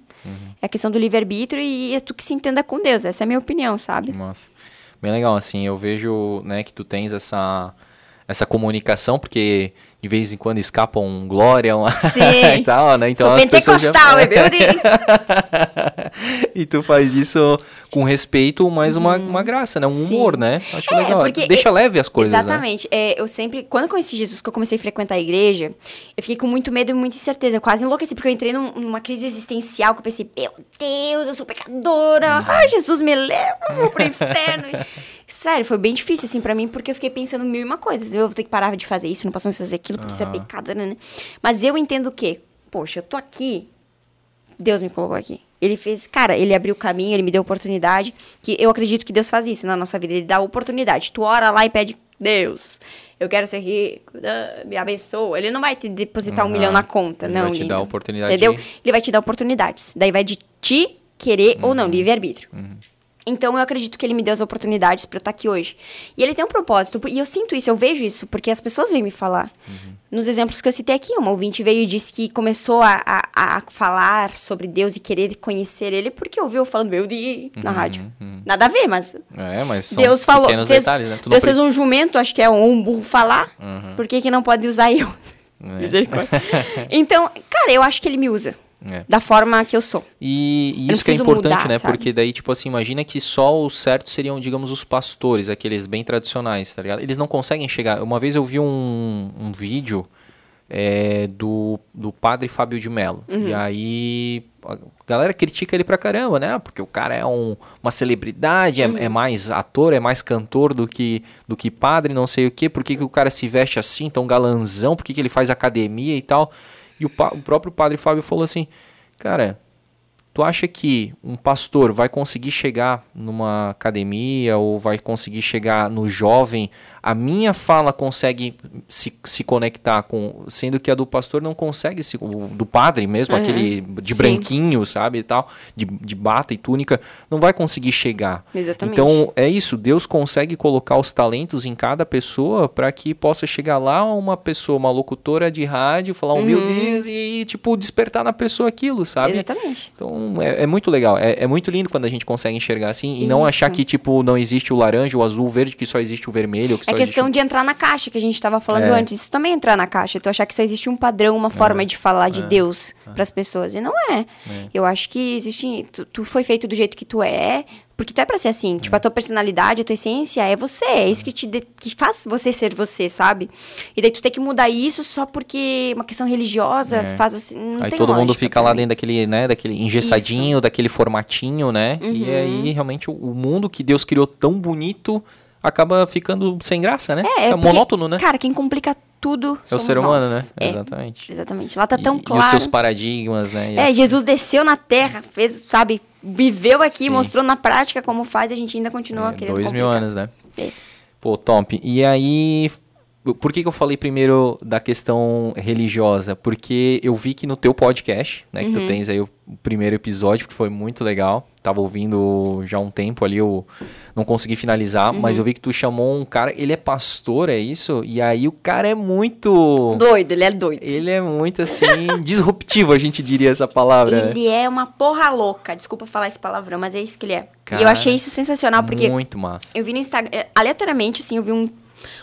é a questão do livre-arbítrio e é tu que se entenda com Deus. Essa é a minha opinião, sabe? Nossa. Bem legal, assim, eu vejo, né, que tu tens essa, essa comunicação, porque de vez em quando escapa um glória um Sim. e tal, né? Então Sou pessoas já- pentecostal, é e tu faz isso com respeito, mas uma, uma graça, né? Um Sim. humor, né? Acho É, legal. Deixa leve as coisas, né? Exatamente. É, eu sempre, quando eu conheci Jesus, que eu comecei a frequentar a igreja, eu fiquei com muito medo e muita incerteza. Eu quase enlouqueci, porque eu entrei num- numa crise existencial que eu pensei, meu Deus, eu sou pecadora. Ai, Jesus, me leva eu vou pro inferno. Sério, foi bem difícil, assim, pra mim, porque eu fiquei pensando mil e uma coisas. Eu vou ter que parar de fazer isso, não posso mais fazer aquilo, porque isso é pecado, né? Mas eu entendo que, poxa, eu tô aqui, Deus me colocou aqui. Ele fez, cara, ele abriu o caminho, ele me deu oportunidade. Que eu acredito que Deus faz isso na nossa vida. Ele dá oportunidade. Tu ora lá e pede, Deus, eu quero ser rico, me abençoa. Ele não vai te depositar um Aham. milhão na conta, Ele não. vai te dar lindo. oportunidade Entendeu? de- Ele vai te dar oportunidades. Daí vai de ti querer ou Uhum. não, livre-arbítrio. Então eu acredito que ele me deu as oportunidades pra eu estar aqui hoje. E ele tem um propósito, e eu sinto isso, eu vejo isso, porque as pessoas vêm me falar. Nos exemplos que eu citei aqui, uma ouvinte veio e disse que começou a, a, a falar sobre Deus e querer conhecer ele porque ouviu eu falando meu de na rádio. Nada a ver, mas É, mas Deus falou, fez, detalhes, né? Deus fez um jumento, acho que é um burro falar, por que que não pode usar eu? É. Misericórdia. então, cara, eu acho que ele me usa É. da forma que eu sou. E, e isso que é importante, mudar, né? sabe? Porque daí, tipo assim, imagina que só os certos seriam, digamos, os pastores, aqueles bem tradicionais, tá ligado? Eles não conseguem chegar. Uma vez eu vi um, um vídeo é, do, do padre Fábio de Mello. Uhum. E aí a galera critica ele pra caramba, né? Porque o cara é um, uma celebridade, é, Uhum. é mais ator, é mais cantor do que, do que padre, não sei o quê. Por que, que o cara se veste assim, tão galanzão? Por que, que ele faz academia e tal? E o, o próprio padre Fábio falou assim, cara... Tu acha que um pastor vai conseguir chegar numa academia ou vai conseguir chegar no jovem? A minha fala consegue se, se conectar com. Sendo que a do pastor não consegue, se, o do padre mesmo, Uhum. aquele de Sim. branquinho, sabe? E tal, de, de bata e túnica, não vai conseguir chegar. Exatamente. Então é isso, Deus consegue colocar os talentos em cada pessoa para que possa chegar lá uma pessoa, uma locutora de rádio, falar um meu Deus e tipo despertar na pessoa aquilo, sabe? Exatamente. Então é, é muito legal, é, é muito lindo quando a gente consegue enxergar assim e não Isso. achar que tipo não existe o laranja, o azul, o verde, que só existe o vermelho, que só É questão de entrar na caixa, que a gente tava falando É. antes. Isso também é entrar na caixa. Tu achar que só existe um padrão, uma forma de falar de Deus pras pessoas. E não é. Eu acho que existe. Tu, tu foi feito do jeito que tu é. Porque tu é pra ser assim. Tipo, a tua personalidade, a tua essência é você. É isso que te de- que faz você ser você, sabe? E daí tu tem que mudar isso só porque uma questão religiosa É. faz você. Não Aí todo mundo fica lá dentro daquele, né, daquele engessadinho, daquele formatinho, né? Uhum. E aí realmente o mundo que Deus criou tão bonito acaba ficando sem graça, né? É, é monótono, né? Cara, quem complica tudo é o ser humano, nós. né? É, Exatamente. exatamente. Lá tá tão e, claro. e os seus paradigmas, né? E É, as- Jesus desceu na terra, fez, sabe, viveu aqui, Sim. mostrou na prática como faz, e a gente ainda continua É, querendo dois mil complicar. anos, né? É. Pô, top. E aí, por que, que eu falei primeiro da questão religiosa? Porque eu vi que no teu podcast, né, que Uhum. tu tens aí o primeiro episódio, que foi muito legal. Tava ouvindo já há um tempo ali, eu não consegui finalizar, Uhum. mas eu vi que tu chamou um cara, ele é pastor, é isso? E aí o cara é muito... Doido, ele é doido. Ele é muito, assim, disruptivo, a gente diria essa palavra? Ele é uma porra louca, desculpa falar esse palavrão, mas é isso que ele é. e Cara, eu achei isso sensacional, porque Muito massa. eu vi no Instagram, eh, aleatoriamente, assim, eu vi um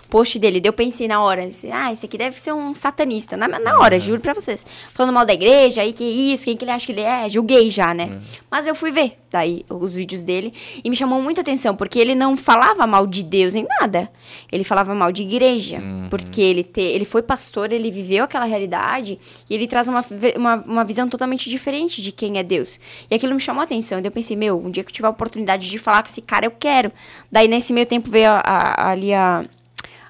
post dele. Daí eu pensei na hora, assim, ah, esse aqui deve ser um satanista. Na, na hora, juro pra vocês. Falando mal da igreja, aí que isso, quem que ele acha que ele é, julguei já, né? Mas eu fui ver daí os vídeos dele e me chamou muita atenção, porque ele não falava mal de Deus nem nada. Ele falava mal de igreja, porque ele, te, ele foi pastor, ele viveu aquela realidade e ele traz uma, uma, uma visão totalmente diferente de quem é Deus. E aquilo me chamou a atenção. Daí eu pensei, meu, um dia que eu tiver a oportunidade de falar com esse cara, eu quero. Daí nesse meio tempo veio a- a- ali a,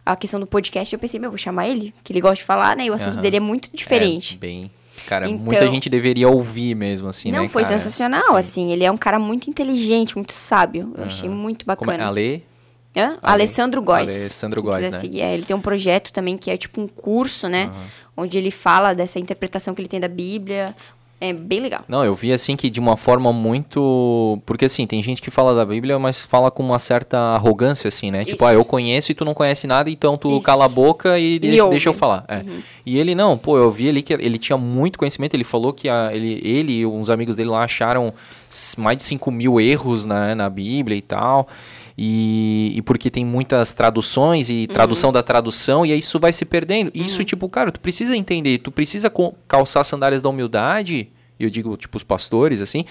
a questão do podcast, eu pensei, meu, vou chamar ele, que ele gosta de falar, né? E o assunto Aham. dele é muito diferente. É, bem. Cara, Então- muita gente deveria ouvir mesmo, assim, Não, né? foi cara? sensacional, Sim. assim. Ele é um cara muito inteligente, muito sábio. Eu achei muito Como é? bacana. Ale? Hã? Alessandro Góes. Alessandro Góes, né? seguir. É, ele tem um projeto também que é tipo um curso, né? Onde ele fala dessa interpretação que ele tem da Bíblia. É bem legal. Não, eu vi assim que de uma forma muito. Porque assim, tem gente que fala da Bíblia, mas fala com uma certa arrogância, assim, né? Tipo, Isso. ah, eu conheço e tu não conhece nada, então tu Isso. cala a boca e, ouve. deixa eu falar. É. E ele não, pô, eu vi ali que ele tinha muito conhecimento, ele falou que a- ele, ele e uns amigos dele lá acharam mais de 5 mil erros na, na Bíblia e tal. E, e porque tem muitas traduções e tradução da tradução, e aí isso vai se perdendo. E isso, tipo, cara, tu precisa entender, tu precisa calçar sandálias da humildade, e eu digo, tipo, os pastores, assim,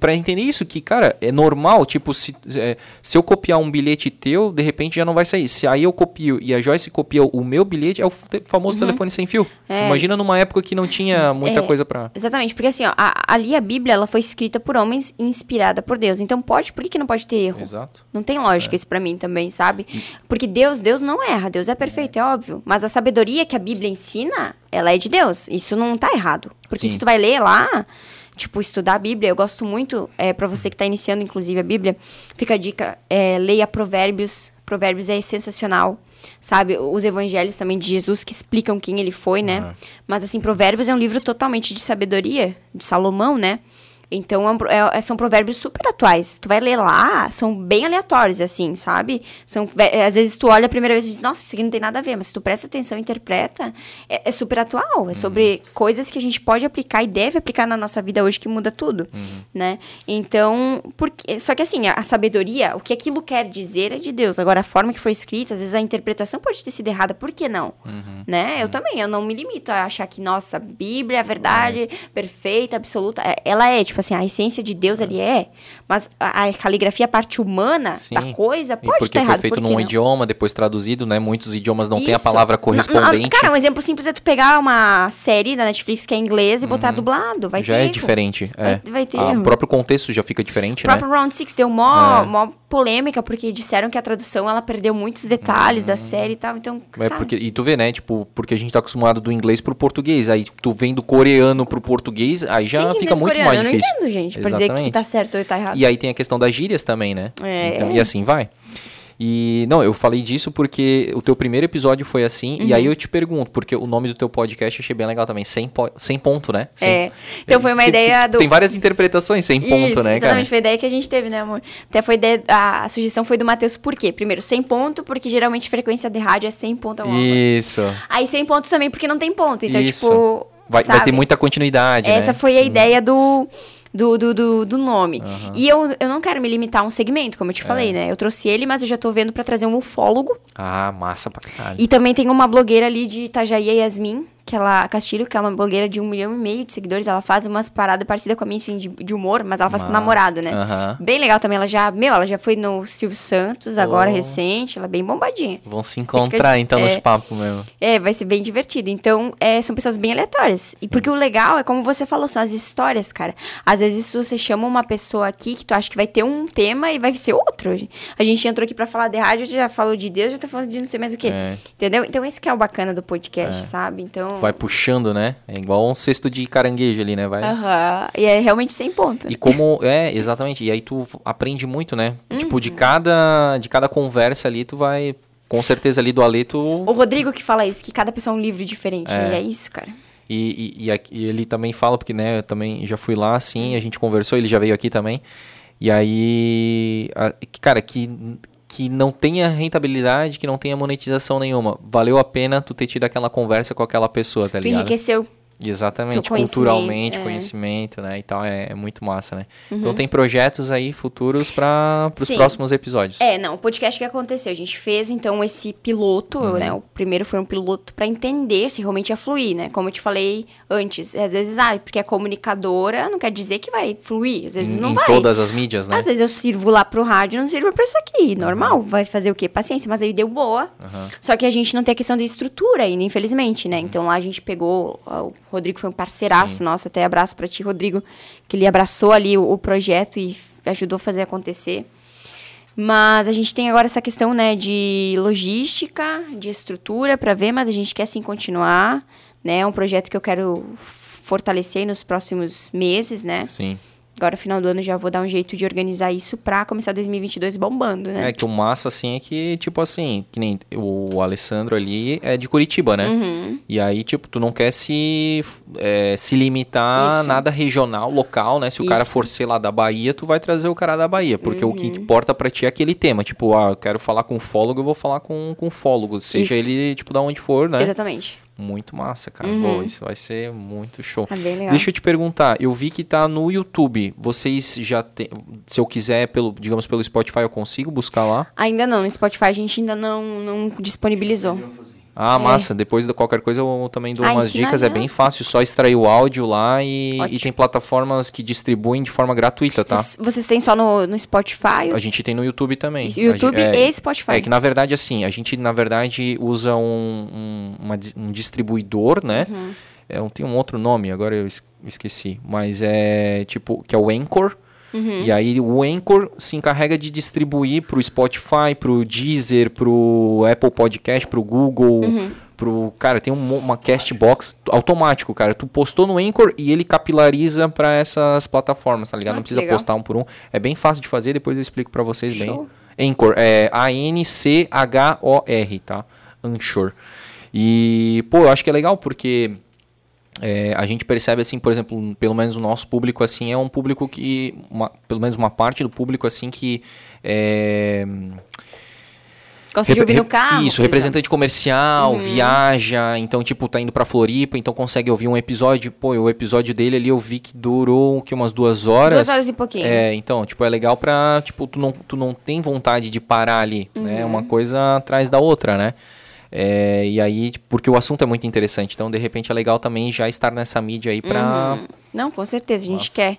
pra entender isso, que, cara, é normal, tipo, se, é, se eu copiar um bilhete teu, de repente já não vai sair. Se aí eu copio e a Joyce copia o meu bilhete, é o famoso telefone sem fio. É. Imagina numa época que não tinha muita É. coisa pra... Exatamente, porque assim, ó, a- ali a Bíblia ela foi escrita por homens e inspirada por Deus. Então pode, por que, que não pode ter erro? Exato. Não tem lógica isso pra mim também, sabe? Porque Deus, Deus não erra, Deus é perfeito, é óbvio. Mas a sabedoria que a Bíblia ensina, ela é de Deus. Isso não tá errado. Porque Sim. se tu vai ler lá, tipo, estudar a Bíblia, eu gosto muito, é, para você que tá iniciando, inclusive, a Bíblia, fica a dica, é, leia Provérbios. Provérbios é sensacional. Sabe, os evangelhos também de Jesus que explicam quem ele foi, né? Mas assim, Provérbios é um livro totalmente de sabedoria, de Salomão, né? Então, é é- é- são provérbios super atuais. Tu vai ler lá, são bem aleatórios, assim, sabe? São, ve- às vezes tu olha a primeira vez e diz, nossa, isso aqui não tem nada a ver. Mas se tu presta atenção e interpreta, é, é super atual. É sobre coisas que a gente pode aplicar e deve aplicar na nossa vida hoje que muda tudo, né? Então, porque, só que assim, a, a sabedoria, o que aquilo quer dizer é de Deus. Agora, a forma que foi escrita, às vezes a interpretação pode ter sido errada. Por que não? Né? Eu também, eu não me limito a achar que, nossa, a Bíblia é a verdade perfeita, absoluta. É, Ela é, tipo assim, a essência de Deus ali é. Mas a, a caligrafia, a parte humana Sim. da coisa, E pode porque estar foi errado. feito por que num não? idioma, depois traduzido, né? Muitos idiomas não têm a Isso. palavra Não, não, correspondente. Cara, um exemplo simples é tu pegar uma série da Netflix que é em inglês e botar dublado. Vai Uhum. já ter é erro. diferente. É. Vai- vai ter Ah, o próprio contexto já fica diferente, O né? próprio Round Six deu mó, É. mó polêmica, porque disseram que a tradução ela perdeu muitos detalhes Hum. da série e tal. Então, É sabe? porque, e tu vê, né? Tipo, porque a gente tá acostumado do inglês pro português. Aí tu vem do coreano pro português, aí já fica muito coreano. mais Eu não difícil. entendo, gente, pra dizer que Exatamente. tá certo ou tá errado. E aí tem a questão das gírias também, né? É. Então, e assim vai. E não, eu falei disso porque o teu primeiro episódio foi assim, e Uhum. aí eu te pergunto, porque o nome do teu podcast eu achei bem legal também, sem, po sem ponto, né? Sem- É. Então foi uma Porque ideia tem, do. Tem várias interpretações sem ponto, Isso, né, exatamente, cara? foi a ideia que a gente teve, né, amor? Até foi ideia, a, a sugestão foi do Matheus, por quê? Primeiro, sem ponto, porque geralmente frequência de rádio é sem ponto alguma coisa. Isso. Aí sem ponto também, porque não tem ponto. Então, Isso. tipo. Vai, vai ter muita continuidade, Essa né? foi a ideia do, do, do, do, do nome. E eu, eu não quero me limitar a um segmento, como eu É. te falei, né? Eu trouxe ele, mas eu já tô vendo pra trazer um ufólogo. Ah, massa pra caralho. E também tem uma blogueira ali de Itajaí, Yasmin, que ela, Castilho, que é uma blogueira de um milhão e meio de seguidores. Ela faz umas paradas parecidas com a minha, assim, de, de humor, mas ela faz com o namorado, né? Bem legal também. Ela já, meu, ela já foi no Silvio Santos, agora Oh. recente. Ela é bem bombadinha. Vão se encontrar então nos é. papos mesmo. É, vai ser bem divertido. Então, é, são pessoas bem aleatórias. E porque o legal é como você falou, são as histórias, cara. Às vezes você chama uma pessoa aqui que tu acha que vai ter um tema e vai ser outro. A gente entrou aqui pra falar de rádio, já falou de Deus, já tá falando de não sei mais o quê. É. Entendeu? Então esse que é o bacana do podcast, sabe? Então. Vai puxando, né? É igual um cesto de caranguejo ali, né? Vai. Aham. E é realmente sem ponto. E como é, exatamente. E aí tu aprende muito, né? Tipo, Uhum. de cada de cada conversa ali tu vai com certeza ali do Ale tu O Rodrigo que fala isso, que cada pessoa é um livro diferente. É. E é isso, cara. E, e, e aqui- e ele também fala, porque né, eu também já fui lá, assim, a gente conversou, ele já veio aqui também. E aí, a- cara, que, que não tenha rentabilidade, que não tenha monetização nenhuma. Valeu a pena tu ter tido aquela conversa com aquela pessoa, tá Tu ligado? enriqueceu. Exatamente, conhecimento, culturalmente, é. conhecimento, né? E tal, é, é muito massa, né? Uhum. Então tem projetos aí futuros para os próximos episódios. É, não, o podcast que aconteceu, a gente fez então esse piloto, Uhum. né? O primeiro foi um piloto pra entender se realmente ia fluir, né? Como eu te falei antes, às vezes, ah, porque é comunicadora, não quer dizer que vai fluir, às vezes em, não em vai. todas as mídias, né? Às vezes eu sirvo lá pro rádio, não sirvo pra isso aqui, normal, vai fazer o quê? Paciência, mas aí deu boa. Só que a gente não tem a questão de estrutura ainda, infelizmente, Uhum. né? Então lá a gente pegou, ó, o Rodrigo foi um parceiraço nosso, até abraço pra ti, Rodrigo, que ele abraçou ali o, o projeto e ajudou a fazer acontecer. Mas a gente tem agora essa questão, né, de logística, de estrutura pra ver, mas a gente quer sim continuar, né? É um projeto que eu quero fortalecer nos próximos meses, né? Sim. Agora, final do ano, já vou dar um jeito de organizar isso pra começar 2022 bombando, né? É que o massa, assim, é que, tipo assim, que nem o Alessandro ali é de Curitiba, né? Uhum. E aí, tipo, tu não quer se, é, se limitar a nada regional, local, né? Se o cara Isso. for, sei lá, da Bahia, tu vai trazer o cara da Bahia. Porque o que Uhum. importa pra ti é aquele tema. Tipo, ah, eu quero falar com um fólogo, eu vou falar com com um fólogo. Seja Isso. ele, tipo, da onde for, né? Exatamente. Muito massa, cara. Uhum. Pô, isso vai ser muito show. Tá bem legal. Deixa eu te perguntar, eu vi que tá no YouTube. Vocês já tem, se eu quiser pelo, digamos pelo Spotify eu consigo buscar lá? Ainda não, no Spotify a gente ainda não, não disponibilizou. Ah, massa. Depois de qualquer coisa eu também dou É. Ah, umas dicas. É bem fácil, só extrair o áudio lá e, e tem plataformas que distribuem de forma gratuita, tá? Vocês, vocês têm só no, no Spotify, A gente tem no YouTube também. YouTube gente- é, e Spotify. É que na verdade, assim, a gente na verdade usa um, um, uma um distribuidor, né? Uhum. É, tem um outro nome, agora eu es- esqueci. Mas é tipo, que é o Anchor. Uhum. E aí o Anchor se encarrega de distribuir pro Spotify, pro Deezer, pro Apple Podcast, pro Google, Uhum. pro. Cara, tem um uma castbox automático, cara. Tu postou no Anchor e ele capilariza pra essas plataformas, tá ligado? Ah, Não precisa legal. postar um por um. É bem fácil de fazer, depois eu explico pra vocês Show. bem. Anchor, é A-N-C-H-O-R, tá? Anchor. E, pô, eu acho que é legal porque é, a gente percebe assim, por exemplo, pelo menos o nosso público assim é um público que, uma- pelo menos uma parte do público assim que é, Gosta de ouvir no carro. Isso, representante comercial, Uhum. viaja, então, tipo, tá indo pra Floripa, então consegue ouvir um episódio. Pô, o episódio dele ali eu vi que durou que, umas duas exemplo. horas. Duas horas e pouquinho. É, então, tipo, é legal pra, tipo, tu não, tu não tem vontade de parar ali, né? Uhum. Uma coisa atrás da outra, né? É, e aí, porque o assunto é muito interessante, então, de repente, é legal também já estar nessa mídia aí pra... Uhum. Não, com certeza, a gente Nossa. quer.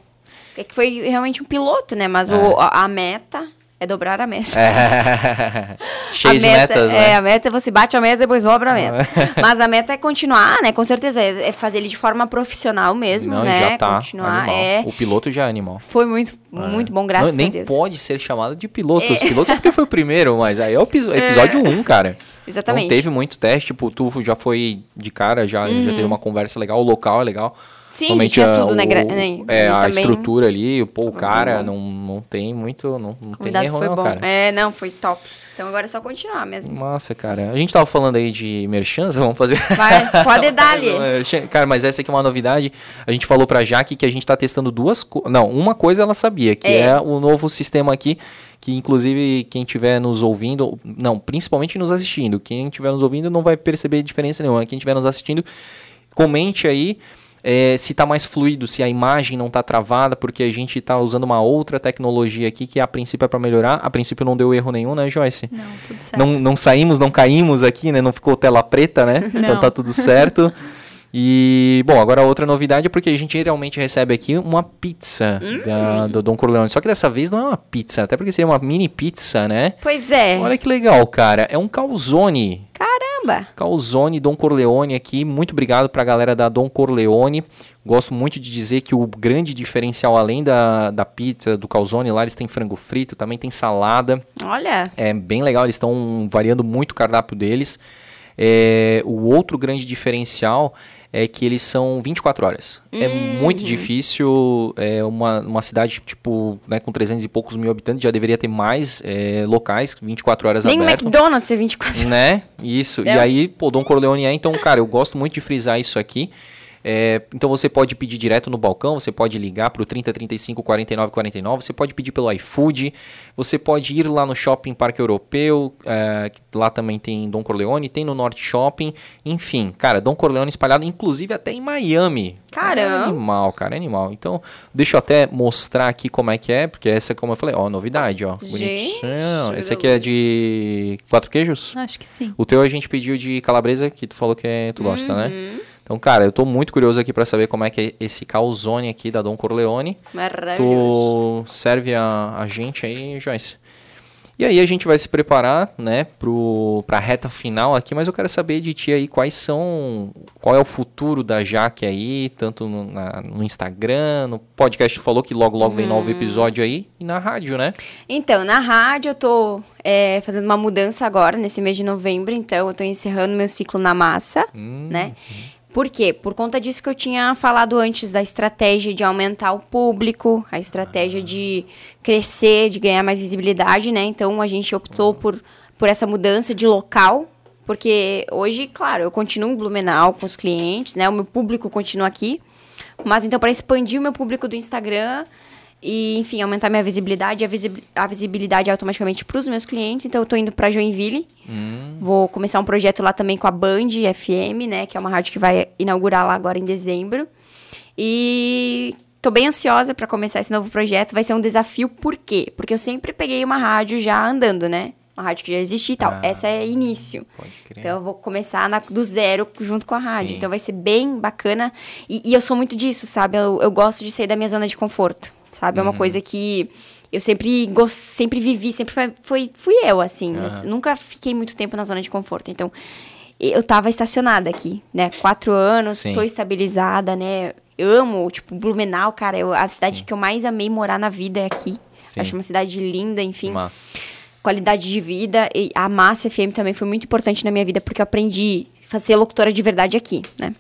É que foi realmente um piloto, né? Mas É. o- a, a meta é dobrar a meta. É. Cheio a de meta, metas, é, né? a meta você bate a meta depois dobra a meta. Mas a meta é continuar, né? Com certeza é, é fazer ele de forma profissional mesmo, Não, né? já tá continuar animal. é. O piloto já é animal. Foi muito, muito bom, graças Não, nem a Deus. pode ser chamado de piloto. Os pilotos é porque foi o primeiro, mas aí é o episódio 1, um, cara. Exatamente. Não teve muito teste, tipo, tu já foi de cara, já, já teve uma conversa legal, o local é legal. Uhum. Sim, tinha tudo, né? o- né? É, a também estrutura ali, pô, o cara não, não tem muito, não, não O tem erro foi não, bom. cara. É, não, foi top. Então agora é só continuar mesmo. Massa, cara. A gente tava falando aí de merchans, vamos fazer... Vai, pode dar ali. Cara, mas essa aqui é uma novidade. A gente falou pra Jaque que a gente tá testando duas coisas. Não, uma coisa ela sabia, que é. É. o novo sistema aqui, que inclusive quem estiver nos ouvindo, não, principalmente nos assistindo, quem estiver nos ouvindo não vai perceber diferença nenhuma. Quem estiver nos assistindo, comente aí. é, se tá mais fluido, se a imagem não tá travada, porque a gente tá usando uma outra tecnologia aqui que a princípio é para melhorar. A princípio não deu erro nenhum, né, Joyce? Não, tudo certo. Não, não saímos, não caímos aqui, né? Não ficou tela preta, né? Então Não. tá tudo certo. E, bom, agora outra novidade é porque a gente geralmente recebe aqui uma pizza da- do Dom Corleone. Só que dessa vez não é uma pizza, até porque seria uma mini pizza, né? Pois é. Olha que legal, cara. É um calzone. Caramba. Calzone Dom Corleone aqui. Muito obrigado pra galera da Dom Corleone. Gosto muito de dizer que o grande diferencial, além da, da pizza, do calzone, lá eles têm frango frito, também tem salada. Olha. É bem legal, eles estão variando muito o cardápio deles. É, o outro grande diferencial é que eles são 24 horas. É muito difícil, é uma, uma cidade tipo, né, com 300 e poucos mil habitantes, já deveria ter mais é, locais, 24 horas Nem o aberto. McDonald's é 24 Né? Isso. E É. aí, pô, Dom Corleone é, então, cara, eu gosto muito de frisar isso aqui. É, então você pode pedir direto no balcão, você pode ligar para o 3035 49 49, você pode pedir pelo iFood, você pode ir lá no Shopping Parque Europeu, é, lá também tem Dom Corleone, tem no Norte Shopping, enfim, cara, Dom Corleone espalhado, inclusive até em Miami. Caramba! É animal, cara, é animal. Então, deixa eu até mostrar aqui como é que é, porque essa, como eu falei, ó, novidade, ó, Gente, bonitinho. Esse aqui é de quatro queijos? Acho que sim. O teu a gente pediu de calabresa, que tu falou que é, tu gosta, né? Então, cara, eu tô muito curioso aqui pra saber como é que é esse calzone aqui da Dom Corleone. Maravilhoso. Tu serve a, a gente aí, Joyce. E aí a gente vai se preparar, né, pro, pra reta final aqui, mas eu quero saber de ti aí quais são, qual é o futuro da Jaque aí, tanto no, na- no Instagram, no podcast tu falou que logo logo vem novo episódio aí, e na rádio, né? Então, na rádio eu tô é, fazendo uma mudança agora, nesse mês de novembro, então eu tô encerrando meu ciclo na massa, né? Por quê? Por conta disso que eu tinha falado antes da estratégia de aumentar o público, a estratégia de crescer, de ganhar mais visibilidade, né? Então a gente optou por, por essa mudança de local, porque hoje, claro, eu continuo em Blumenau com os clientes, né? O meu público continua aqui, mas então para expandir o meu público do Instagram e, enfim, aumentar minha visibilidade e a, visib- a visibilidade automaticamente para os meus clientes, então eu tô indo para Joinville. Vou começar um projeto lá também com a Band FM, né, que é uma rádio que vai inaugurar lá agora em dezembro. E tô bem ansiosa para começar esse novo projeto. Vai ser um desafio, por quê? Porque eu sempre peguei uma rádio já andando, né? Uma rádio que já existia e tal. Ah. Essa é início. Pode crer. Então eu vou começar na- do zero junto com a rádio. Sim. Então vai ser bem bacana. E, e eu sou muito disso, sabe? Eu, eu gosto de sair da minha zona de conforto, sabe? Uhum. É uma coisa que eu sempre sempre vivi, sempre foi, foi- fui eu, assim. Eu s- nunca fiquei muito tempo na zona de conforto. Então eu tava estacionada aqui, né? Quatro anos, Sim. tô estabilizada, né? Eu amo, tipo, Blumenau, cara. Eu, a cidade que eu mais amei morar na vida é aqui. Sim. Acho uma cidade linda, enfim Massa. qualidade de vida. E a Massa FM também foi muito importante na minha vida, porque eu aprendi a ser locutora de verdade aqui, né?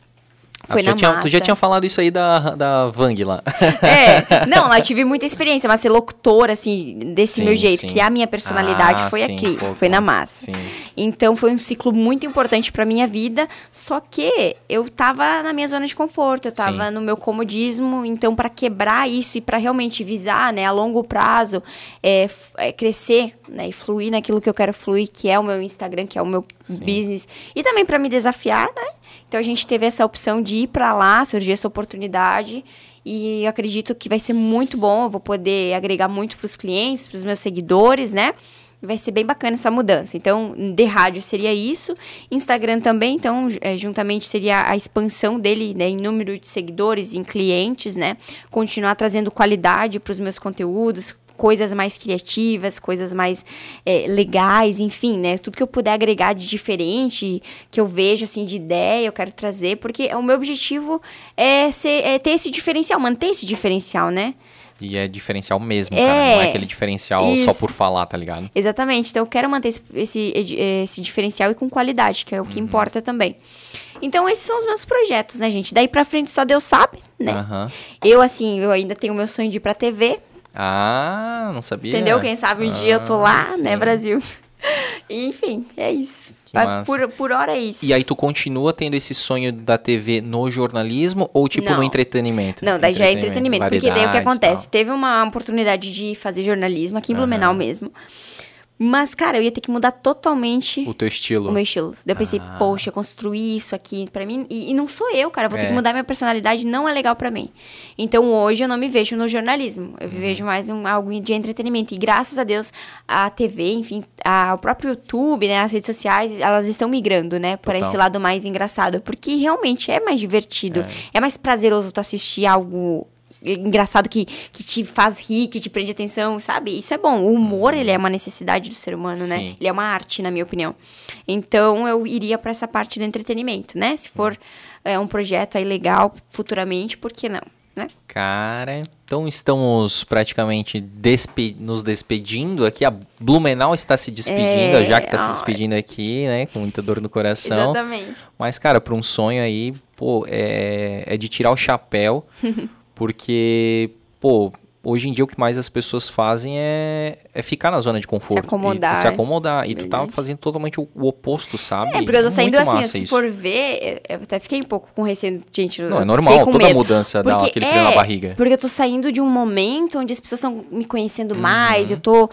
Ah, Foi tu, já na tinha, Massa. tu já tinha falado isso aí da, da Vang lá. É, não, lá eu tive muita experiência, mas ser locutora, assim, desse Sim, meu jeito, sim. criar minha personalidade Ah, foi sim, aqui, pô, foi na Massa. sim. Então foi um ciclo muito importante pra minha vida, só que eu tava na minha zona de conforto, eu tava no meu comodismo, então pra quebrar isso e pra realmente visar, né, a longo prazo, é, é, crescer, né, e fluir naquilo que eu quero fluir, que é o meu Instagram, que é o meu business, e também pra me desafiar, né? Então a gente teve essa opção de ir pra lá, surgiu essa oportunidade. E eu acredito que vai ser muito bom. Eu vou poder agregar muito pros clientes, pros meus seguidores, né? Vai ser bem bacana essa mudança. Então, de rádio seria isso. Instagram também, então, é, juntamente seria a expansão dele né, em número de seguidores, em clientes, né? Continuar trazendo qualidade para os meus conteúdos, coisas mais criativas, coisas mais é, legais, enfim, né? Tudo que eu puder agregar de diferente, que eu vejo, assim, de ideia, eu quero trazer, porque o meu objetivo é, ser, é ter esse diferencial, manter esse diferencial, né? E é diferencial mesmo, É, cara. Não é aquele diferencial só isso. por falar, tá ligado? Exatamente. Então eu quero manter esse, esse, esse diferencial e com qualidade, que é o Uhum. que importa também. Então esses são os meus projetos, né, gente? Daí pra frente só Deus sabe, né? Aham. Eu, assim, eu ainda tenho o meu sonho de ir pra TV, Ah, não sabia. entendeu? Quem sabe um dia eu tô lá, Ah, né, sim. Brasil? Enfim, é isso. Por, por hora é isso. E aí tu continua tendo esse sonho da TV no jornalismo ou tipo no Não. entretenimento? Não, daí já é entretenimento. Porque daí o que acontece? Teve uma oportunidade de fazer jornalismo aqui em Aham. Blumenau mesmo. Mas, cara, eu ia ter que mudar totalmente O teu estilo. o meu estilo. Daí eu pensei, Ah. poxa, eu construí isso aqui pra mim. E, e não sou eu, cara. Eu vou ter É. que mudar minha personalidade, não é legal pra mim. Então hoje eu não me vejo no jornalismo. Eu me Uhum. vejo mais um, algo de entretenimento. E graças a Deus, a TV, enfim, a, o próprio YouTube, né? As redes sociais, elas estão migrando, né? Pra esse lado mais engraçado. Porque realmente é mais divertido. É, mais prazeroso tu assistir algo engraçado que, que te faz rir, que te prende atenção, sabe? Isso é bom. O humor, ele é uma necessidade do ser humano, né? Sim. Ele é uma arte, na minha opinião. Então, eu iria pra essa parte do entretenimento, né? Se for é, um projeto aí legal futuramente, por que não, né? Cara, então estamos praticamente despe- nos despedindo aqui. A Blumenau está se despedindo, a É, Jaque está se despedindo aqui, né? Com muita dor no coração. Exatamente. Mas, cara, para um sonho aí, pô, é, é de tirar o chapéu, porque, pô, hoje em dia o que mais as pessoas fazem é, é ficar na zona de conforto. acomodar. E, se acomodar. E tu tá fazendo totalmente o, o oposto, sabe? É, porque eu tô saindo Muito assim, se isso. for ver, eu até fiquei um pouco com receio, gente. Não, é normal, toda medo. mudança dá Porque aquele frio na é, barriga. Porque eu tô saindo de um momento onde as pessoas estão me conhecendo Uhum. mais, eu tô,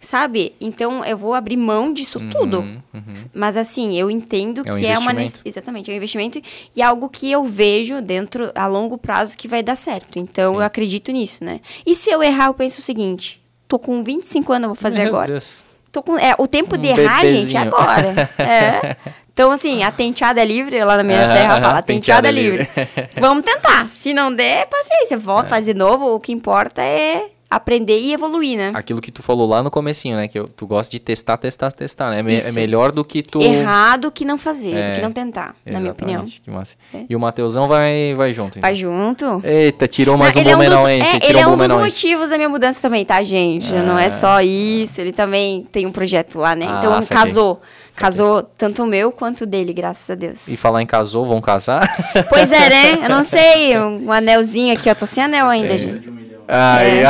sabe? Então eu vou abrir mão disso tudo. Uhum, uhum. Mas assim, eu entendo É um que é uma exatamente, é um investimento e é algo que eu vejo dentro a longo prazo que vai dar certo. Então Sim. eu acredito nisso, né? E se eu errar, eu penso o seguinte, tô com 25 anos, eu vou fazer Meu agora. Deus. Tô com, é, o tempo Um de errar, gente, bebezinho. é agora. É. Então, assim, a tenteada é livre, lá na minha Aham, terra fala, a tenteada tenteada é é livre. Vamos tentar. Se não der, paciência, volta, faz de novo. O que importa é aprender e evoluir, né? Aquilo que tu falou lá no comecinho, né? Que eu- tu gosta de testar, testar, testar, né? É É melhor do que tu... Errado que não fazer, É, do que não tentar, na minha opinião. Exatamente, que massa. E o Mateusão vai, vai junto, então. Vai junto. Eita, tirou mais Não, um é um dos, blumenauense. é, tirou ele é um dos blumenauense. motivos da minha mudança também, tá, gente? Não Ah. é só isso, ele também tem um projeto lá, né? Ah, então casou. Casou tanto o meu quanto o dele, graças a Deus. E falar em casou, vão casar? Pois é, né? Eu não sei, um anelzinho aqui, eu tô sem anel ainda, É. gente. Ai,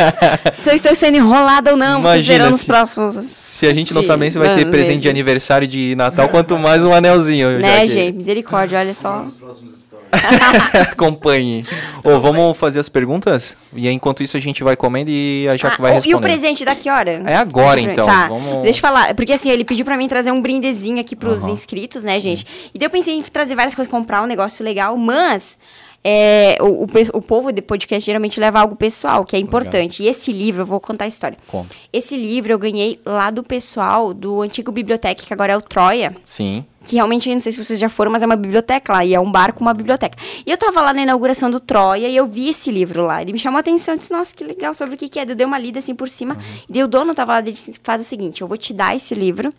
Se eu estou sendo enrolada ou não, vocês Imagina verão nos se- próximos. Se a gente não sabe nem se vai ter presente de aniversário de Natal, quanto mais um anelzinho. Né, já que- gente? Misericórdia, olha só. Acompanhe. Ô, vamos fazer as perguntas? E aí, enquanto isso a gente vai comendo e a Jaque Ah, vai o- e respondendo. o presente daqui hora? É agora, então. Tá, Vamos- deixa eu falar. Porque assim, ele pediu pra mim trazer um brindezinho aqui pros Aham. inscritos, né, gente? E daí eu pensei em trazer várias coisas, comprar um negócio legal, mas... é, o, o o povo de podcast geralmente leva algo pessoal, que é importante. E esse livro, eu vou contar a história. Conta. Esse livro eu ganhei lá do pessoal do antigo biblioteca, que agora é o Troia. Sim. Que realmente, eu não sei se vocês já foram, mas é uma biblioteca lá. E é um bar com uma biblioteca. E eu tava lá na inauguração do Troia e eu vi esse livro lá. Ele me chamou a atenção. Eu disse, nossa, que legal, sobre o que, que é. Eu dei uma lida assim por cima. E daí o dono tava lá e disse, faz o seguinte, eu vou te dar esse livro.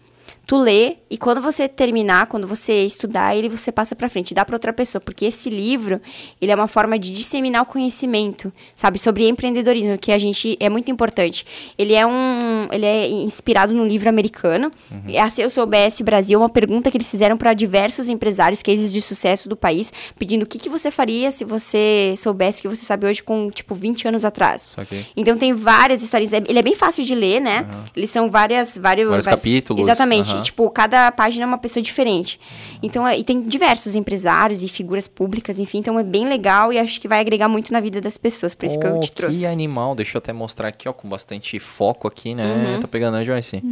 Tu lê e quando você terminar, quando você estudar ele, você passa pra frente, dá pra outra pessoa, porque esse livro, ele é uma forma de disseminar o conhecimento, sabe, sobre empreendedorismo, que a gente é muito importante. Ele é um, ele é inspirado num livro americano. É a Se eu soubesse Brasil, é uma pergunta que eles fizeram para diversos empresários, cases de sucesso do país, pedindo o que, que você faria se você soubesse o que você sabe hoje com tipo 20 anos atrás. Então tem várias histórias. É- Ele é bem fácil de ler, né? Eles são várias, vários, Vários capítulos, Exatamente. Aham. Tipo, cada página é uma pessoa diferente. Então, é- e tem diversos empresários e figuras públicas, enfim. Então é bem legal e acho que vai agregar muito na vida das pessoas. Por isso que eu Oh, te trouxe. Que animal, deixa eu até mostrar aqui, ó, com bastante foco aqui, né? Uhum. Tá pegando, né, Joyce?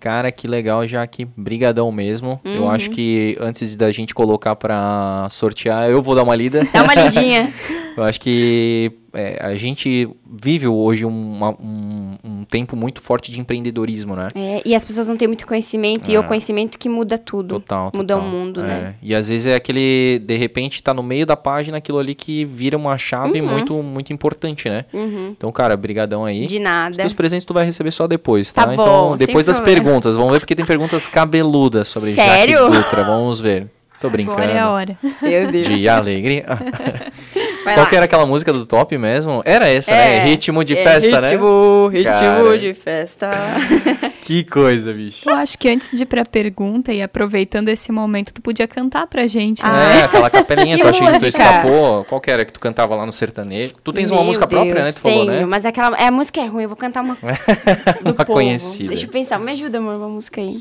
Cara, que legal, Jaque. Brigadão mesmo. Eu Uhum. acho que antes da gente colocar pra sortear, eu vou dar uma lida. Dá uma lidinha. Eu acho que é, a gente vive hoje uma- um, um tempo muito forte de empreendedorismo, né? É, e as pessoas não têm muito conhecimento, e é o conhecimento que muda tudo. Total, total. Muda o mundo, É. né? E às vezes é aquele, de repente, tá no meio da página aquilo ali que vira uma chave muito, muito importante, né? Uhum. Então, cara, brigadão aí. De Os nada. teus presentes tu vai receber só depois, Tá tá? bom, então, depois das problema. perguntas, vamos ver porque tem perguntas cabeludas sobre Sério? Jaque Dutra, vamos ver. Tô brincando. Agora é a hora. Meu Deus. De alegria. Vai Qual lá. que era aquela música do top mesmo? Era essa, É, né? Ritmo de é, festa, né? ritmo, Ritmo de festa. Que coisa, bicho. Eu acho que antes de ir pra pergunta e aproveitando esse momento, tu podia cantar pra gente, Ah, né? É, aquela capelinha, Que tu achei que tu música? escapou. Qual que era que tu cantava lá no sertanejo? Tu tens uma Meu música própria, Deus, né? Tu falou, tenho, né? Mas aquela, é, a música é ruim, eu vou cantar uma do Uma povo. conhecida. Deixa eu pensar, me ajuda, amor, uma música aí.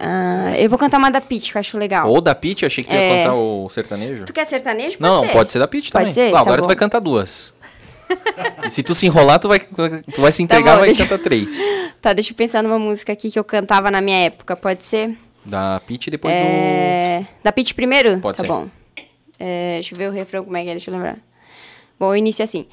Ah, eu vou cantar uma da Pitty, que eu acho legal. Ou da Pitty, achei que tu ia É. cantar o sertanejo. Tu quer sertanejo? Pode Não, ser. pode ser da Pitty Pode também. ser? Não, Tá agora tu bom. vai cantar duas. e se tu se enrolar, tu vai, tu vai se entregar Tá bom, vai deixa- cantar três. Tá, deixa eu pensar numa música aqui que eu cantava na minha época, pode ser? Da Pitty depois É... Da Pitty primeiro? Pode tá ser. bom. É, deixa eu ver o refrão como é que é, deixa eu lembrar. Bom, o início é assim.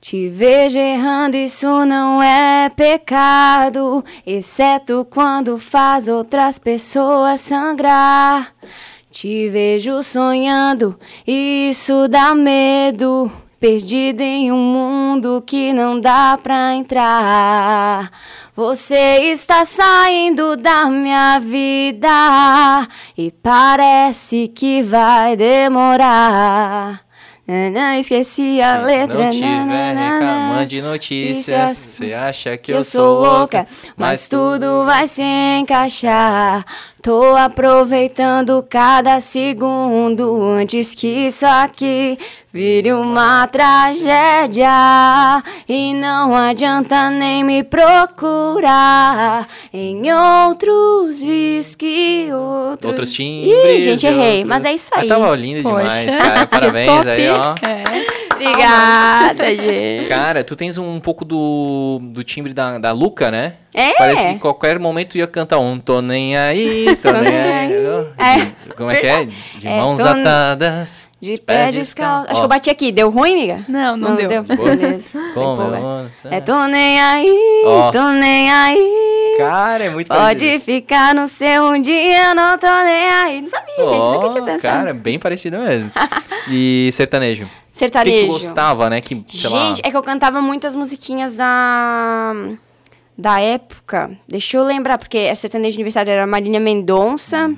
Te vejo errando, isso não é pecado, exceto quando faz outras pessoas sangrar. Te vejo sonhando, isso dá medo, perdido em um mundo que não dá pra entrar. Você está saindo da minha vida e parece que vai demorar. Nanã, esqueci a Se letra. não tiver reclamando de notícias, você acha que que eu sou louca, mas tudo vai se encaixar. Tô aproveitando cada segundo antes que isso aqui vire uma tragédia. E não adianta nem me procurar em outros que outros. Outros timbres. Ih, gente, errei. outros- Mas é isso aí. tava lindo demais, Poxa. cara. Parabéns Top. aí, ó. É. Obrigada, gente. Cara, tu tens um pouco do, do timbre da, da Luca, né? É. Parece que em qualquer momento ia cantar um tô nem aí, tô nem aí. É. Como é que é? De É, mãos tô- atadas. De pé descalço. Acho Ó. que eu bati aqui. Deu ruim, amiga? Não, não, deu. Beleza. Sem Como eu vou- É, tô nem aí, Ó. tô nem aí. Cara, é muito Pode parecido. ficar no seu um dia, não tô nem aí. Não sabia, gente, nunca tinha pensado. Cara, bem parecido mesmo. E sertanejo. Sertanejo. que tu gostava, né? Que, sei lá, Gente, é que eu cantava muitas musiquinhas da da época. Deixa eu lembrar, porque a sertanejo universitário era Marília Mendonça.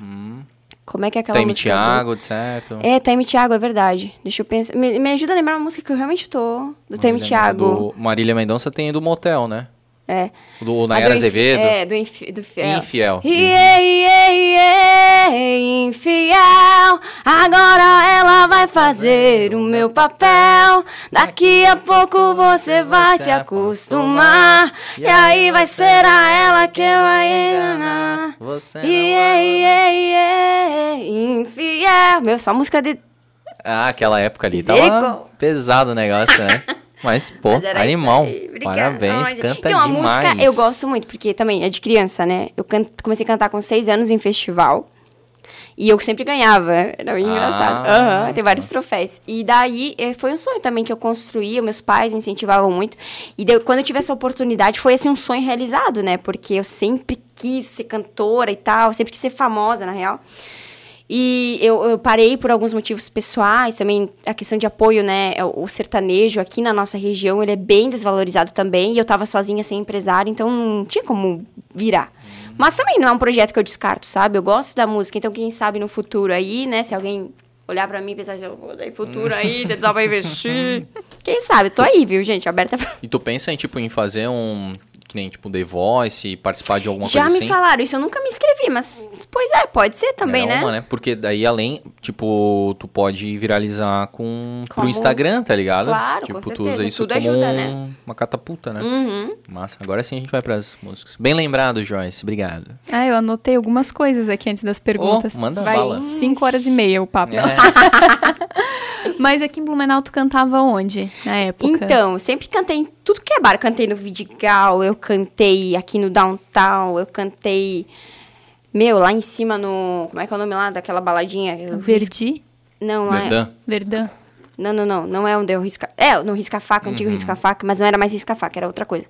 Como é que é aquela Taime música? Thiago, de certo. É, Taime Thiago, é verdade. Deixa eu pensar. Me, me ajuda a lembrar uma música que eu realmente tô. Do Marília- Thiago. Do Marília Mendonça tem do Motel, né? É. Do Nayara Azevedo. É, do, infi, do fiel. Infiel. Iê, iê, iê, infiel. Agora ela vai fazer o meu papel. Daqui a pouco você vai se acostumar. E aí vai ser a ela que eu vai enganar. Você Iê, iê, iê, infiel. Meu, só música de. Ah, aquela época ali tava pesado o negócio, né? Mas, pô, Mas animal. Parabéns, Olha. canta então, demais. a música eu gosto muito, porque também é de criança, né? Eu can- comecei a cantar com seis anos em festival. E eu sempre ganhava. Era bem Ah, engraçado. Aham, tem vários nossa. troféus. E daí eh, foi um sonho também que eu construía, meus pais me incentivavam muito. E daí, quando eu tive essa oportunidade, foi assim um sonho realizado, né? Porque eu sempre quis ser cantora e tal, sempre quis ser famosa, na real. E eu, eu parei por alguns motivos pessoais, também a questão de apoio, né? O, sertanejo aqui na nossa região, ele é bem desvalorizado também. E eu tava sozinha sem empresário, então não tinha como virar. Mas também não é um projeto que eu descarto, sabe? Eu gosto da música, então quem sabe no futuro aí, né? Se alguém olhar pra mim e pensar, eu vou dar futuro aí, tentar pra investir. Quem sabe? Tô aí, viu, gente? Aberta pra E tu pensa em, tipo, em fazer um... Que nem, tipo, The Voice, participar de alguma Já coisa me assim? falaram isso, eu nunca me inscrevi, mas pois é, pode ser também, É né? uma, né? Porque daí, além, tipo, tu pode viralizar com, pro Como- Instagram, tá ligado? Claro, tipo, com tu certeza, usa isso tudo como ajuda, um- né? uma catapulta, né? Uhum. Massa. Agora sim a gente vai pras músicas. Bem lembrado, Joyce. Obrigado. Ah, eu anotei algumas coisas aqui antes das perguntas. Oh, manda Vai bala. 5 horas e meia o papo. É. Mas aqui em Blumenau tu cantava onde, na época? Então, sempre cantei em tudo que é bar. Cantei no Vidigal, eu cantei aqui no Downtown, eu cantei. Meu, lá em cima no. Como é que é o nome lá daquela baladinha? Verdi? Não, lá é. Verdão? Verdã? Não, não, não. Não é onde eu risca. É, no Risca-Faca, antigo Uhum. Risca-Faca, mas não era mais Risca-Faca, era outra coisa.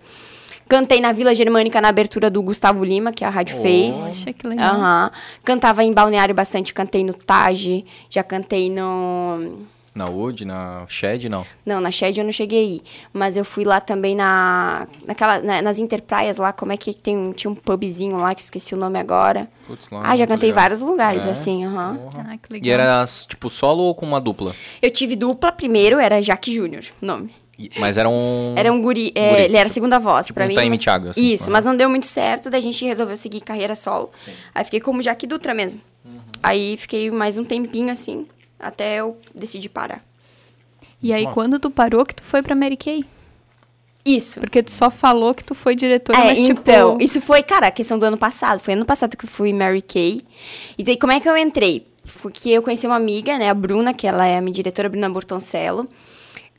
Cantei na Vila Germânica na abertura do Gustavo Lima, que a rádio Oh. fez. Poxa, que legal. Aham. Cantava em balneário bastante, cantei no Taj, já cantei no. Na Wood, na Shed, não. Não, na Shed eu não cheguei aí. Mas eu fui lá também na. Naquela, na- nas Interpraias lá, como é que tem um, tinha um pubzinho lá, que eu esqueci o nome agora. Putz, lá Ah, já cantei ligado. vários lugares, É? assim, aham. Ah, que legal. E era, tipo, solo ou com uma dupla? Eu tive dupla primeiro, era Jaque Júnior, nome. Mas era um... Era um guri, é, Guri. ele era a segunda voz Tipo pra um mim. Taime mas- Thiago, assim, Isso, mas não deu muito certo, daí a gente resolveu seguir carreira solo. Aí fiquei como Jaque Dutra mesmo. Uhum. Aí fiquei mais um tempinho assim, até eu decidi parar. E aí, quando tu parou, que tu foi pra Mary Kay? Isso. Porque tu só falou que tu foi diretora, É, mas tipo... então, isso foi, cara, a questão do ano passado. Foi ano passado que eu fui Mary Kay. E daí, como é que eu entrei? Porque eu conheci uma amiga, né, a Bruna, que ela é a minha diretora, Bruna Bortoncello.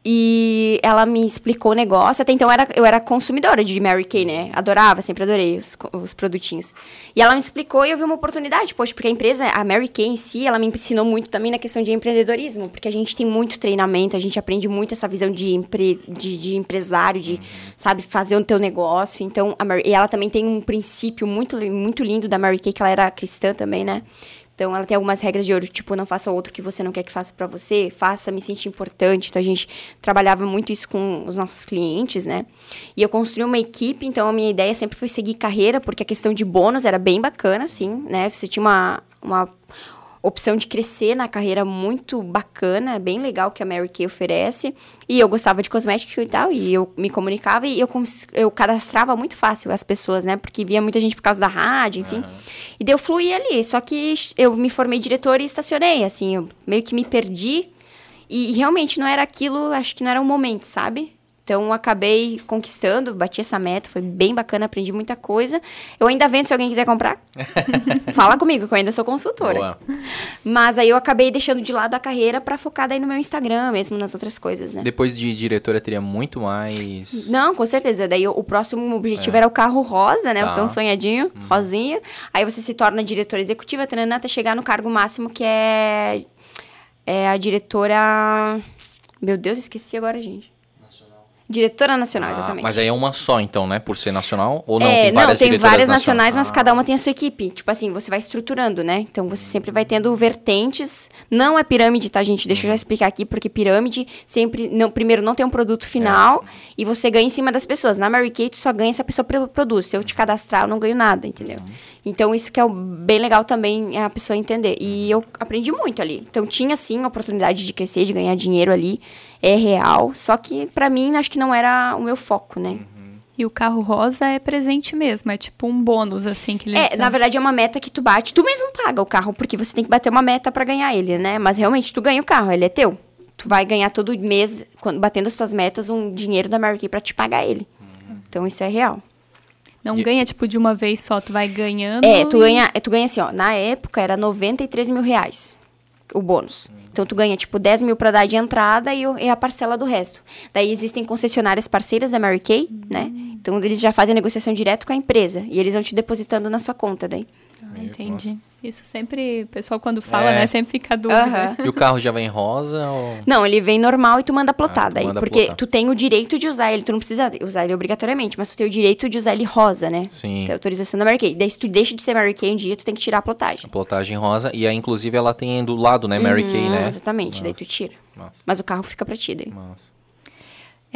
E ela me explicou o negócio. Até então eu era, eu era consumidora de Mary Kay, né? Adorava, sempre adorei os, os produtinhos. E ela me explicou e eu vi uma oportunidade, poxa, porque a empresa, a Mary Kay em si, ela me ensinou muito também na questão de empreendedorismo, porque a gente tem muito treinamento, a gente aprende muito essa visão de, empre, de, de empresário, de, sabe, fazer o teu negócio. Então, Mary, e ela também tem um princípio muito, muito lindo da Mary Kay, que ela era cristã também, né? Então, ela tem algumas regras de ouro, tipo, não faça outro que você não quer que faça pra você, faça, me sentir importante. Então, a gente trabalhava muito isso com os nossos clientes, né? E eu construí uma equipe, então a minha ideia sempre foi seguir carreira, porque a questão de bônus era bem bacana, assim, né? Você tinha uma, uma opção de crescer na carreira muito bacana, bem legal que a Mary Kay oferece. E eu gostava de cosméticos e tal, e eu me comunicava e eu, eu cadastrava muito fácil as pessoas, né? Porque via muita gente por causa da rádio, enfim. Uhum. E daí eu fluí ali. Só que eu me formei diretora e estacionei, assim, eu meio que me perdi. E realmente não era aquilo, acho que não era o momento, sabe? Então, acabei conquistando, bati essa meta, foi bem bacana, aprendi muita coisa. Eu ainda vendo se alguém quiser comprar. Fala comigo, que eu ainda sou consultora. Boa. Mas aí eu acabei deixando de lado a carreira para focar daí no meu Instagram, mesmo nas outras coisas, né? Depois de diretora, teria muito mais. Não, com certeza. Daí o, próximo objetivo é. era o carro rosa, né? Tá. O tão sonhadinho, hum. rosinha. Aí você se torna diretora executiva, treinando até chegar no cargo máximo, que é, é a diretora. Meu Deus, esqueci agora, gente. Diretora nacional, ah, exatamente. Mas aí é uma só, então, né? Por ser nacional? Ou não? É, tem não, tem várias nacionais, mas ah. cada uma tem a sua equipe. Tipo assim, você vai estruturando, né? Então você sempre vai tendo vertentes. Não é pirâmide, tá, gente? Deixa eu já explicar aqui, porque pirâmide sempre. Não, primeiro, não tem um produto final é. e você ganha em cima das pessoas. Na Mary Kay, tu só ganha se a pessoa produz. Se eu te cadastrar, eu não ganho nada, entendeu? Uhum. Então, isso que é bem legal também é a pessoa entender. E eu aprendi muito ali. Então, tinha sim a oportunidade de crescer, de ganhar dinheiro ali é real. Só que para mim acho que não era o meu foco, né? Uhum. E o carro rosa é presente mesmo, é tipo um bônus, assim, que eles É, dão. na verdade é uma meta que tu bate. Tu mesmo paga o carro, porque você tem que bater uma meta para ganhar ele, né? Mas realmente tu ganha o carro, ele é teu. Tu vai ganhar todo mês, quando, batendo as tuas metas, um dinheiro da Mary Kay pra te pagar ele. Uhum. Então isso é real. Não e... ganha, tipo, de uma vez só, tu vai ganhando. É, tu, e... ganha, tu ganha assim, ó. Na época era 93 mil reais o bônus. Então, tu ganha, tipo, 10 mil pra dar de entrada e, e, a parcela do resto. Daí, existem concessionárias parceiras da Mary Kay, uhum. né? Então, eles já fazem a negociação direto com a empresa. E eles vão te depositando na sua conta daí. Ah, entendi. Isso sempre, o pessoal quando fala, é. né, sempre fica dúvida. E o carro já vem rosa ou... Não, ele vem normal e tu manda plotada ah, tu manda aí, porque plotar. tu tem o direito de usar ele, tu não precisa usar ele obrigatoriamente, mas tu tem o direito de usar ele rosa, né? Sim. Que é a autorização da Mary Kay. Daí se tu deixa de ser Mary Kay um dia, tu tem que tirar a plotagem. A plotagem rosa e aí inclusive ela tem do lado, né, Mary uhum, Kay, né? Exatamente, Nossa. daí tu tira. Nossa. Mas o carro fica pra ti daí. Nossa.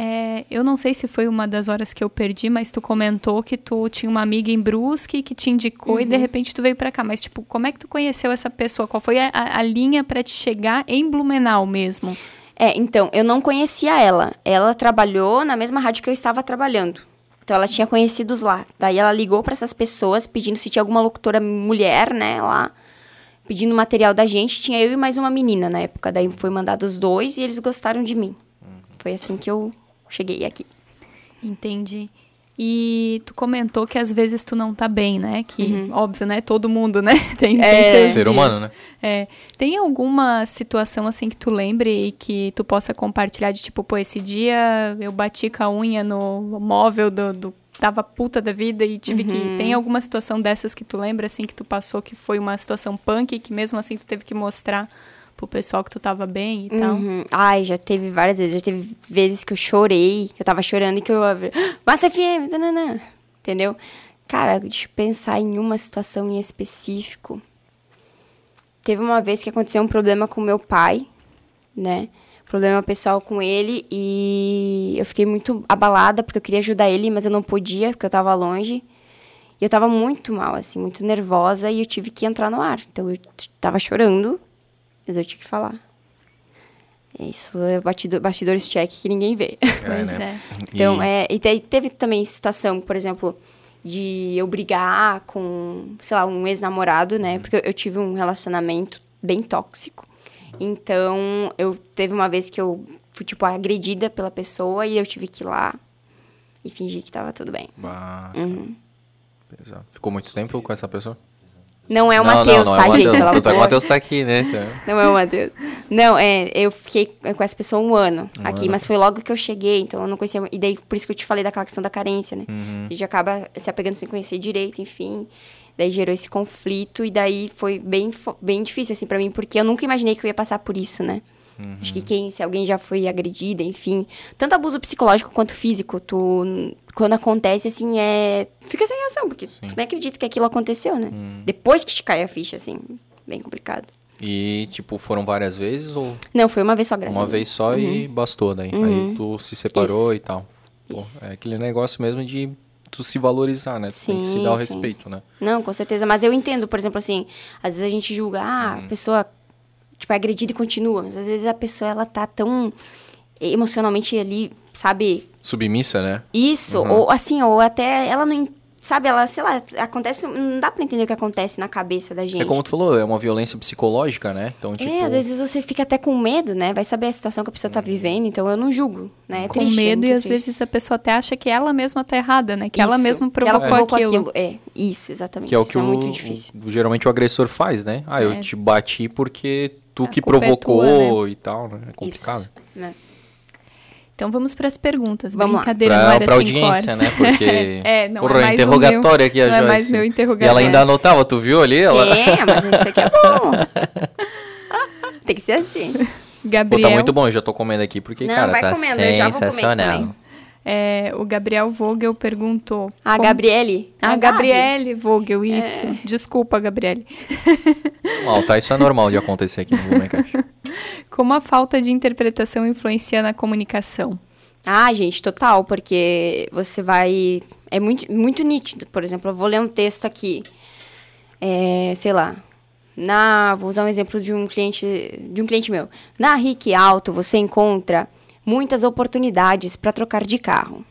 É, eu não sei se foi uma das horas que eu perdi, mas tu comentou que tu tinha uma amiga em Brusque que te indicou uhum. e de uhum. repente tu veio para cá. Mas, tipo, como é que tu conheceu essa pessoa? Qual foi a, a linha para te chegar em Blumenau mesmo? É, então, eu não conhecia ela. Ela trabalhou na mesma rádio que eu estava trabalhando. Então, ela tinha conhecidos lá. Daí, ela ligou para essas pessoas pedindo se tinha alguma locutora mulher, né, lá pedindo material da gente. Tinha eu e mais uma menina na época. Daí foi mandado os dois e eles gostaram de mim. Uhum. Foi assim que eu cheguei aqui. Entendi. E tu comentou que às vezes tu não tá bem, né? Que, uhum. óbvio, né? Todo mundo, né? Tem, é, tem seus ser dias. humano, né? É. Tem alguma situação, assim, que tu lembre e que tu possa compartilhar de tipo, pô, esse dia eu bati com a unha no móvel do, do tava puta da vida e tive uhum. que. Tem alguma situação dessas que tu lembra, assim, que tu passou que foi uma situação punk que mesmo assim tu teve que mostrar pro pessoal que tu tava bem e tal? Uhum. Ai, já teve várias vezes. Já teve vezes que eu chorei, que eu tava chorando e que eu... Massa FM, tanana. entendeu? Cara, deixa eu pensar em uma situação em específico. Teve uma vez que aconteceu um problema com meu pai, né? Problema pessoal com ele e eu fiquei muito abalada porque eu queria ajudar ele, mas eu não podia porque eu tava longe. E eu tava muito mal, assim, muito nervosa e eu tive que entrar no ar. Então eu tava chorando mas eu tinha que falar. É isso é batido, bastidores check que ninguém vê. É, pois né? é. Então, e... é, e teve também situação, por exemplo, de eu brigar com, sei lá, um ex-namorado, né? Uhum. Porque eu, eu tive um relacionamento bem tóxico. Então, eu teve uma vez que eu fui, tipo, agredida pela pessoa e eu tive que ir lá e fingir que tava tudo bem. Bah. Uhum. Ficou muito tempo com essa pessoa? Não é o Matheus, tá, é o gente? o Matheus tá aqui, né? Então. Não é o Matheus. Não, é, eu fiquei com essa pessoa um ano um aqui, ano. mas foi logo que eu cheguei, então eu não conhecia. E daí, por isso que eu te falei daquela questão da carência, né? Uhum. A gente acaba se apegando sem conhecer direito, enfim. Daí gerou esse conflito, e daí foi bem, bem difícil, assim, para mim, porque eu nunca imaginei que eu ia passar por isso, né? Uhum. Acho que quem, se alguém já foi agredida, enfim, tanto abuso psicológico quanto físico, tu quando acontece assim é fica sem reação, porque Sim. tu não acredita que aquilo aconteceu, né? Uhum. Depois que te cai a ficha assim, bem complicado. E, tipo, foram várias vezes ou? Não, foi uma vez só, graças Uma vez só uhum. e bastou daí. Aí uhum. tu se separou Isso. e tal. Pô, é aquele negócio mesmo de tu se valorizar, né? Tu tem que se Sim, dar o sim. respeito, né? Não, com certeza. Mas eu entendo, por exemplo, assim, às vezes a gente julga, ah, Uhum. a pessoa, tipo, é agredida e continua. Mas às vezes a pessoa, ela tá tão emocionalmente ali, sabe? Submissa, né? Isso, ou assim, ou até ela não. Sabe, ela, sei lá, acontece. Não dá pra entender o que acontece na cabeça da gente. É como tu falou, é uma violência psicológica, né? Então, tipo. É, às vezes você fica até com medo, né? Vai saber a situação que a pessoa tá vivendo, então eu não julgo, né? É Com triste, é medo e às triste. vezes a pessoa até acha que ela mesma tá errada, né? Que ela Isso, mesma que ela provocou, aquilo. É, isso, exatamente. Que é o Isso que é o, muito difícil. o- geralmente o agressor faz, né? Ah, eu É. te bati porque tu A que culpa é provocou tua, e tal, né? É complicado. Isso, né? Então vamos para as perguntas. Vamos lá. Brincadeira, não Pra, era pra cinco audiência, horas. né? Porque. É, não é Porra, mais o interrogatório meu- aqui a não é Joyce. mais meu E interrogatório. ela ainda anotava, tu viu ali? Ela... Sim, mas isso aqui é bom. Tem que ser assim. Pô, Gabriel, tá muito bom, eu já tô comendo aqui, porque, Não, cara, vai tá comendo, eu já vou comer sensacional. também. É, o Gabriel Vogel perguntou. A como- Gabriele. A Gabi. Gabriele Vogel, isso. Desculpa, Gabriele. Normal, tá? Isso é normal de acontecer aqui no. Como a falta de interpretação influencia na comunicação? Ah, gente, total, porque você vai. É muito, muito nítido. Por exemplo, eu vou ler um texto aqui. É, sei lá. Na, vou usar um exemplo de um cliente, de um cliente meu. Na RIC Alto você encontra muitas oportunidades para trocar de carro.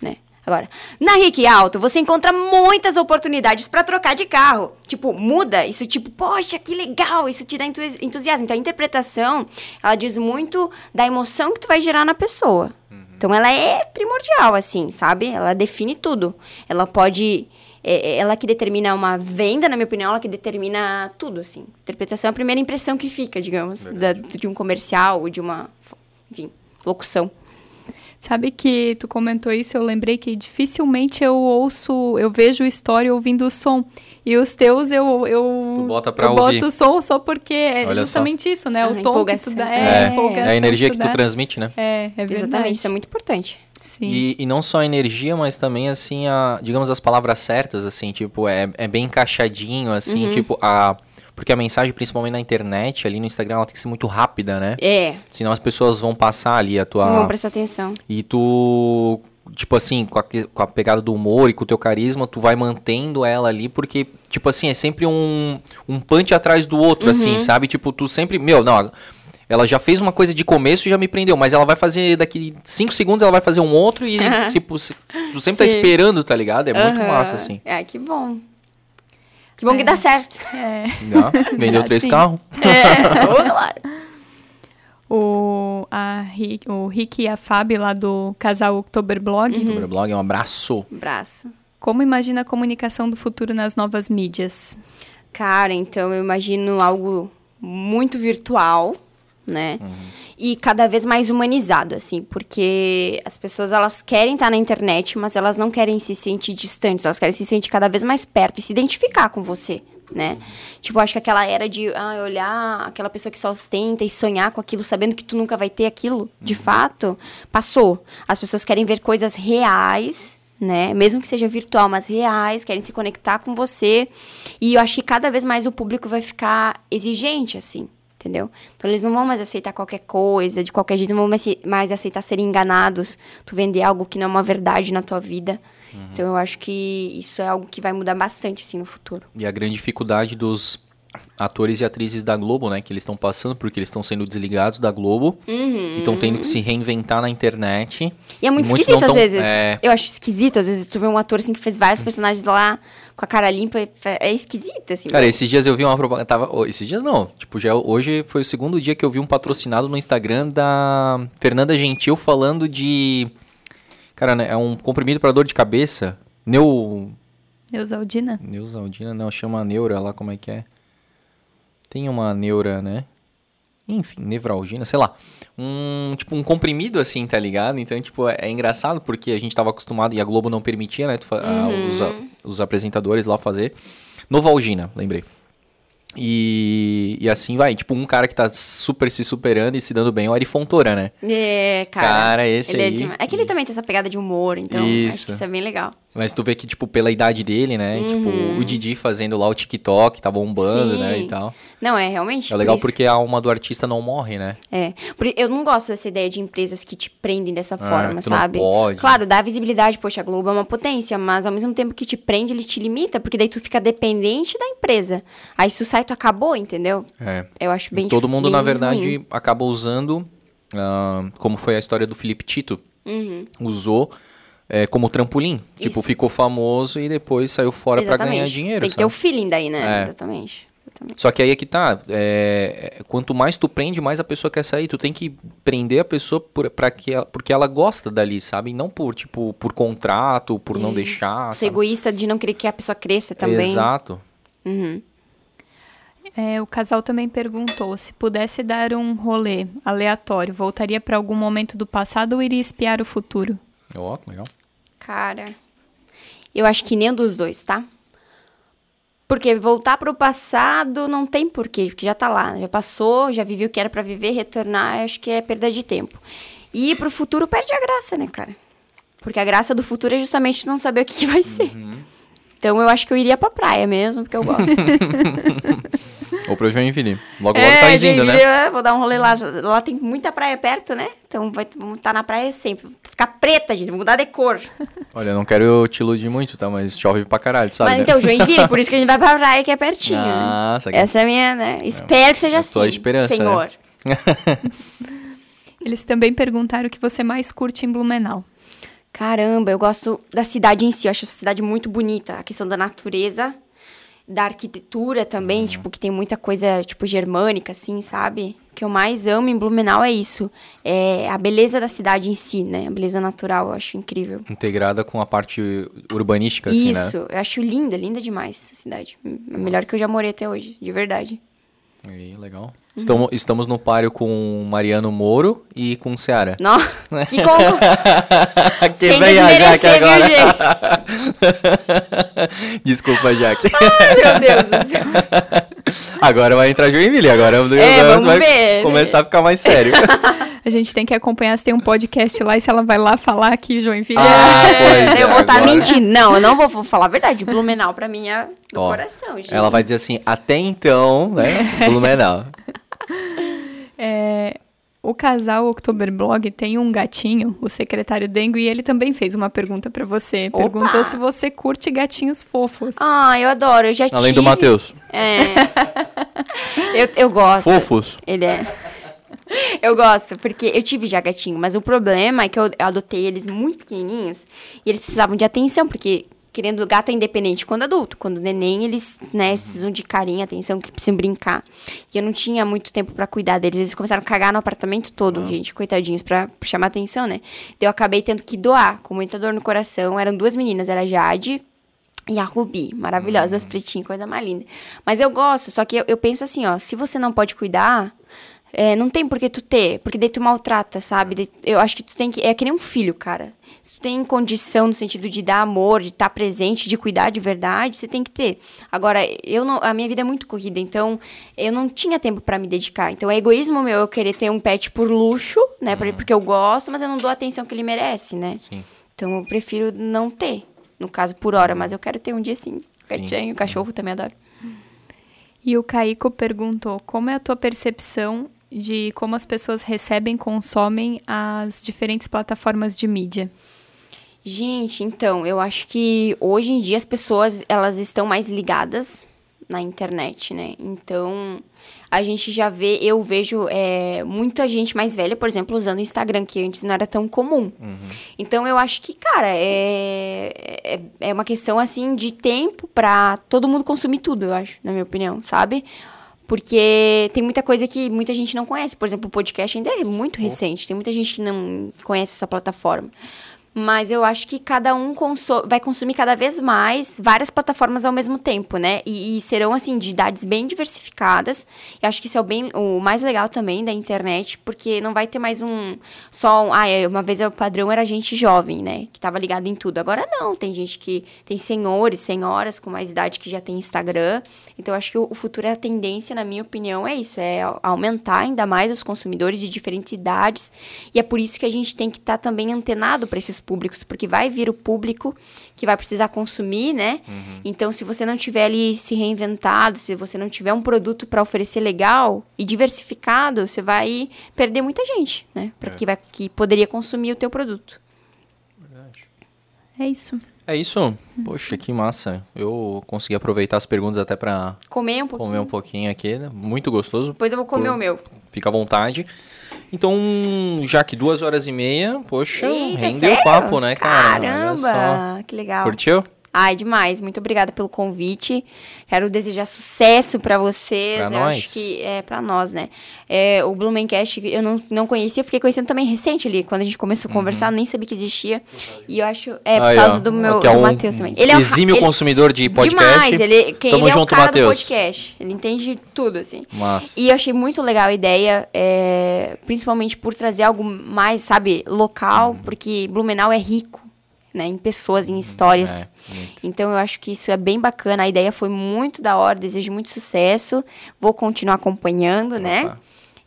Né? Agora, na RIC Alto você encontra muitas oportunidades para trocar de carro. Tipo, muda isso, tipo, poxa, que legal, isso te dá entusi- entusiasmo. Então a interpretação, ela diz muito da emoção que tu vai gerar na pessoa. Então ela é primordial, assim, sabe? Ela define tudo. Ela pode. é- é ela que determina uma venda, na minha opinião, ela que determina tudo, assim. Interpretação é a primeira impressão que fica, digamos, da- de um comercial ou de uma, enfim, locução. Sabe que tu comentou isso, eu lembrei que dificilmente eu ouço, eu vejo história ouvindo o som. E os teus eu eu, Tu bota pra eu ouvir. boto o som só porque é Olha só. justamente isso, né? Ah, o tom que tu dá, É, é, é empolgação a energia tu que tu dá. transmite, né? É, é verdade. Exatamente, isso é muito importante. Sim. E, e não só a energia, mas também, assim, a, digamos, as palavras certas, assim, tipo, é, é bem encaixadinho, assim, Uhum. tipo, a... Porque a mensagem, principalmente na internet, ali no Instagram, ela tem que ser muito rápida, né? É, Senão as pessoas vão passar ali a tua... não vão prestar atenção. E tu, tipo assim, com a, com a pegada do humor e com o teu carisma, tu vai mantendo ela ali, porque, tipo assim, é sempre um, um punch atrás do outro, assim, sabe? Tipo, tu sempre, meu, não, ela já fez uma coisa de começo e já me prendeu, mas ela vai fazer, daqui cinco segundos ela vai fazer um outro e, tipo, tu sempre tá Sim. esperando, tá ligado? É muito massa, assim. É, que bom. Que bom que dá certo. É. Já vendeu três carros. É, claro. O, a, Ri- o Rick e a Fabi lá do casal Oktoberblog. Sobre o blog, um abraço. Braço. Como imagina a comunicação do futuro nas novas mídias? Cara, então eu imagino algo muito virtual, né? E cada vez mais humanizado, assim, porque as pessoas elas querem estar na internet, mas elas não querem se sentir distantes, elas querem se sentir cada vez mais perto e se identificar com você, né? Tipo, acho que aquela era de ah, olhar aquela pessoa que só ostenta e sonhar com aquilo, sabendo que tu nunca vai ter aquilo, de fato, passou. As pessoas querem ver coisas reais, né? Mesmo que seja virtual, mas reais, querem se conectar com você. E eu acho que cada vez mais o público vai ficar exigente, assim, entendeu? Então eles não vão mais aceitar qualquer coisa, de qualquer jeito, não vão mais, aceitar serem enganados, tu vender algo que não é uma verdade na tua vida. Então eu acho que isso é algo que vai mudar bastante, assim, no futuro. E a grande dificuldade dos atores e atrizes da Globo, né? Que eles estão passando porque eles estão sendo desligados da Globo e estão tendo que se reinventar na internet. E é muito Muitos esquisito não às tão- vezes. é. Eu acho esquisito, às vezes, tu vê um ator assim que fez vários personagens lá com a cara limpa. É esquisito, assim. Cara, esses dias eu vi uma propaganda. Tava, oh, esses dias não. Tipo, já hoje foi o segundo dia que eu vi um patrocinado no Instagram da Fernanda Gentil falando de. Cara, né, é um comprimido para dor de cabeça. Neu. Neusaldina? Neusaldina, não, chama neura lá, como é que é? Tem uma neura, né? Enfim, nevralgina, sei lá. Um, tipo, um comprimido assim, tá ligado? Então, tipo, é, é engraçado porque a gente tava acostumado e a Globo não permitia, né? fa- a- os, a- os apresentadores lá fazer. Novalgina, lembrei. E, e assim vai. Tipo, um cara que tá super se superando e se dando bem é o Ari Fontoura, né? É, cara. Cara, esse ele aí. É, demais. é que ele também tem essa pegada de humor, então acho Isso. que isso é bem legal. Mas tu vê que, tipo, pela idade dele, né? Tipo, o Didi fazendo lá o TikTok, tá bombando, né? Sim. E tal. Não, é realmente. É legal por isso- porque a alma do artista não morre, né? É. Eu não gosto dessa ideia de empresas que te prendem dessa forma, É, tu não sabe? pode. Claro, dá visibilidade, poxa, a Globo é uma potência, mas ao mesmo tempo que te prende, ele te limita, porque daí tu fica dependente da empresa. Aí se o site acabou, entendeu? É. Eu acho bem Todo mundo, bem na verdade, ruim. acaba usando, ah, como foi a história do Felipe Tito, usou é, como trampolim. Tipo, Isso. ficou famoso e depois saiu fora pra ganhar dinheiro. Tem que ter o feeling daí, né? É. Exatamente. Exatamente. Só que aí é que tá. é, quanto mais tu prende, mais a pessoa quer sair. Tu tem que prender a pessoa por, pra que ela, porque ela gosta dali, sabe? E não por, tipo, por contrato, por não deixar. Ser egoísta de não querer que a pessoa cresça também. Exato. É, o casal também perguntou se pudesse dar um rolê aleatório, voltaria para algum momento do passado ou iria espiar o futuro? Ó, legal. Cara, eu acho que nenhum dos dois, tá? Porque voltar pro passado não tem porquê, porque já tá lá, já passou, já vivi o que era pra viver, retornar, acho que é perda de tempo. E ir pro futuro perde a graça, né, cara? Porque a graça do futuro é justamente não saber o que, que vai ser. Então eu acho que eu iria pra praia mesmo, porque eu gosto. Ou pro Joinville. Logo, logo tá indo, né? eu Vou dar um rolê lá. Lá tem muita praia perto, né? Então vai, vamos estar na praia sempre. Vou Ficar preta, gente. Vou mudar de cor. Olha, não quero te iludir muito, tá? Mas chove pra caralho, sabe? Mas né? então, Joinville, por isso que a gente vai pra praia, que é pertinho. Ah, né? Essa é a minha, né? Espero que seja assim. esperança, né? Senhor. Eles também perguntaram o que você mais curte em Blumenau. Caramba, eu gosto da cidade em si. Eu acho essa cidade muito bonita. A questão da natureza, da arquitetura Uhum. também, tipo, que tem muita coisa, tipo, germânica, assim, sabe? O que eu mais amo em Blumenau é isso. É a beleza da cidade em si, né? A beleza natural, eu acho incrível. Integrada com a parte urbanística, assim, né? Isso, eu acho linda, linda demais essa cidade. A melhor que eu já morei até hoje, de verdade. Aí, legal. Estamos, estamos no páreo com Mariano Moro e com Seara. Não, que como... que Sem vem a Jaque agora. Desculpa, Jaque. Meu Deus do céu. agora vai entrar Joinville. Agora É, vamos vai ver. começar a ficar mais sério. A gente tem que acompanhar se tem um podcast lá e se ela vai lá falar que Joinville Ah, é... pois é, eu vou estar agora- mentindo. Não, eu não vou, vou falar a verdade. Blumenau, pra mim, é do Ó, coração, gente. Ela vai dizer assim, até então, né? Blumenau. É, o casal Oktoberblog tem um gatinho, o secretário Dengo, e ele também fez uma pergunta pra você. Opa! Perguntou se você curte gatinhos fofos. Ah, eu adoro. Eu já Além do tive. Matheus. É. eu, eu gosto. Fofos. Ele é. Eu gosto, porque eu tive já gatinho, mas o problema é que eu adotei eles muito pequenininhos e eles precisavam de atenção, porque querendo gato é independente quando adulto, quando neném eles, né, precisam de carinho, atenção, que precisam brincar. E eu não tinha muito tempo pra cuidar deles, eles começaram a cagar no apartamento todo, gente, coitadinhos, pra, pra chamar atenção, né? Daí eu acabei tendo que doar, com muita dor no coração. Eram duas meninas, era a Jade e a Rubi, maravilhosas, pretinho, coisa mais linda. Mas eu gosto, só que eu, eu penso assim, ó, se você não pode cuidar, é, não tem por que tu ter, porque daí tu maltrata, sabe? Eu acho que tu tem que. É que nem um filho, cara. Se tu tem condição no sentido de dar amor, de estar presente, de cuidar de verdade, você tem que ter. Agora, eu não, a minha vida é muito corrida, então eu não tinha tempo pra me dedicar. Então é egoísmo meu eu querer ter um pet por luxo, né? por- Porque eu gosto, mas eu não dou a atenção que ele merece, né? Sim. Então eu prefiro não ter, no caso, por hora, mas eu quero ter um dia sim. Gatinho, cachorro também adoro. E o Caíco perguntou como é a tua percepção de como as pessoas recebem e consomem as diferentes plataformas de mídia. Gente, então, eu acho que hoje em dia as pessoas, elas estão mais ligadas na internet, né? Então, a gente já vê, eu vejo é, muita gente mais velha, por exemplo, usando o Instagram, que antes não era tão comum. Então, eu acho que, cara, é, é, é uma questão, assim, de tempo pra todo mundo consumir tudo, eu acho, na minha opinião, sabe? Porque tem muita coisa que muita gente não conhece. Por exemplo, o podcast ainda é muito recente. Tem muita gente que não conhece essa plataforma. Mas eu acho que cada um vai consumir cada vez mais várias plataformas ao mesmo tempo, né? E, e, serão, assim, de idades bem diversificadas. E acho que isso é o, bem, o mais legal também da internet, porque não vai ter mais um. Só um. Ah, uma vez o padrão era gente jovem, né? Que tava ligado em tudo. Agora não, tem gente que. Tem senhores, senhoras com mais idade que já tem Instagram. Então, acho que o, o futuro é a tendência, na minha opinião, é isso: é aumentar ainda mais os consumidores de diferentes idades. E é por isso que a gente tem que estar tá também antenado para esses públicos, porque vai vir o público que vai precisar consumir, né? Uhum. Então, se você não tiver ali se reinventado, se você não tiver um produto para oferecer legal e diversificado, você vai perder muita gente, né? Para é. que, vai, que poderia consumir o teu produto. Verdade. É isso. É isso? Poxa, que massa. Eu consegui aproveitar as perguntas até para comer um pouquinho. Comer um pouquinho aqui, né? Muito gostoso. Depois eu vou comer Por... o meu. Fica à vontade. Então, já que duas horas e meia, poxa, Eita, rendeu o papo, né, cara? Caramba, que legal. Curtiu? Ai, demais. Muito obrigada pelo convite. Quero desejar sucesso para vocês. Pra eu nós. acho que é para nós, né? É, o Blumencast eu não, não conhecia, fiquei conhecendo também recente ali, quando a gente começou a conversar, uhum. nem sabia que existia. E eu acho é por Aí, causa ó, do meu é um Matheus também. Ele é um exímio ele, consumidor de podcast. Demais, ele, que Tamo ele junto, é o cara Mateus. do podcast. Ele entende tudo assim. Massa. E eu achei muito legal a ideia, é, principalmente por trazer algo mais, sabe, local, uhum. porque Blumenau é rico né, em pessoas, em histórias. É, então eu acho que isso é bem bacana. A ideia foi muito da hora, desejo muito sucesso. Vou continuar acompanhando, né? Opa. né?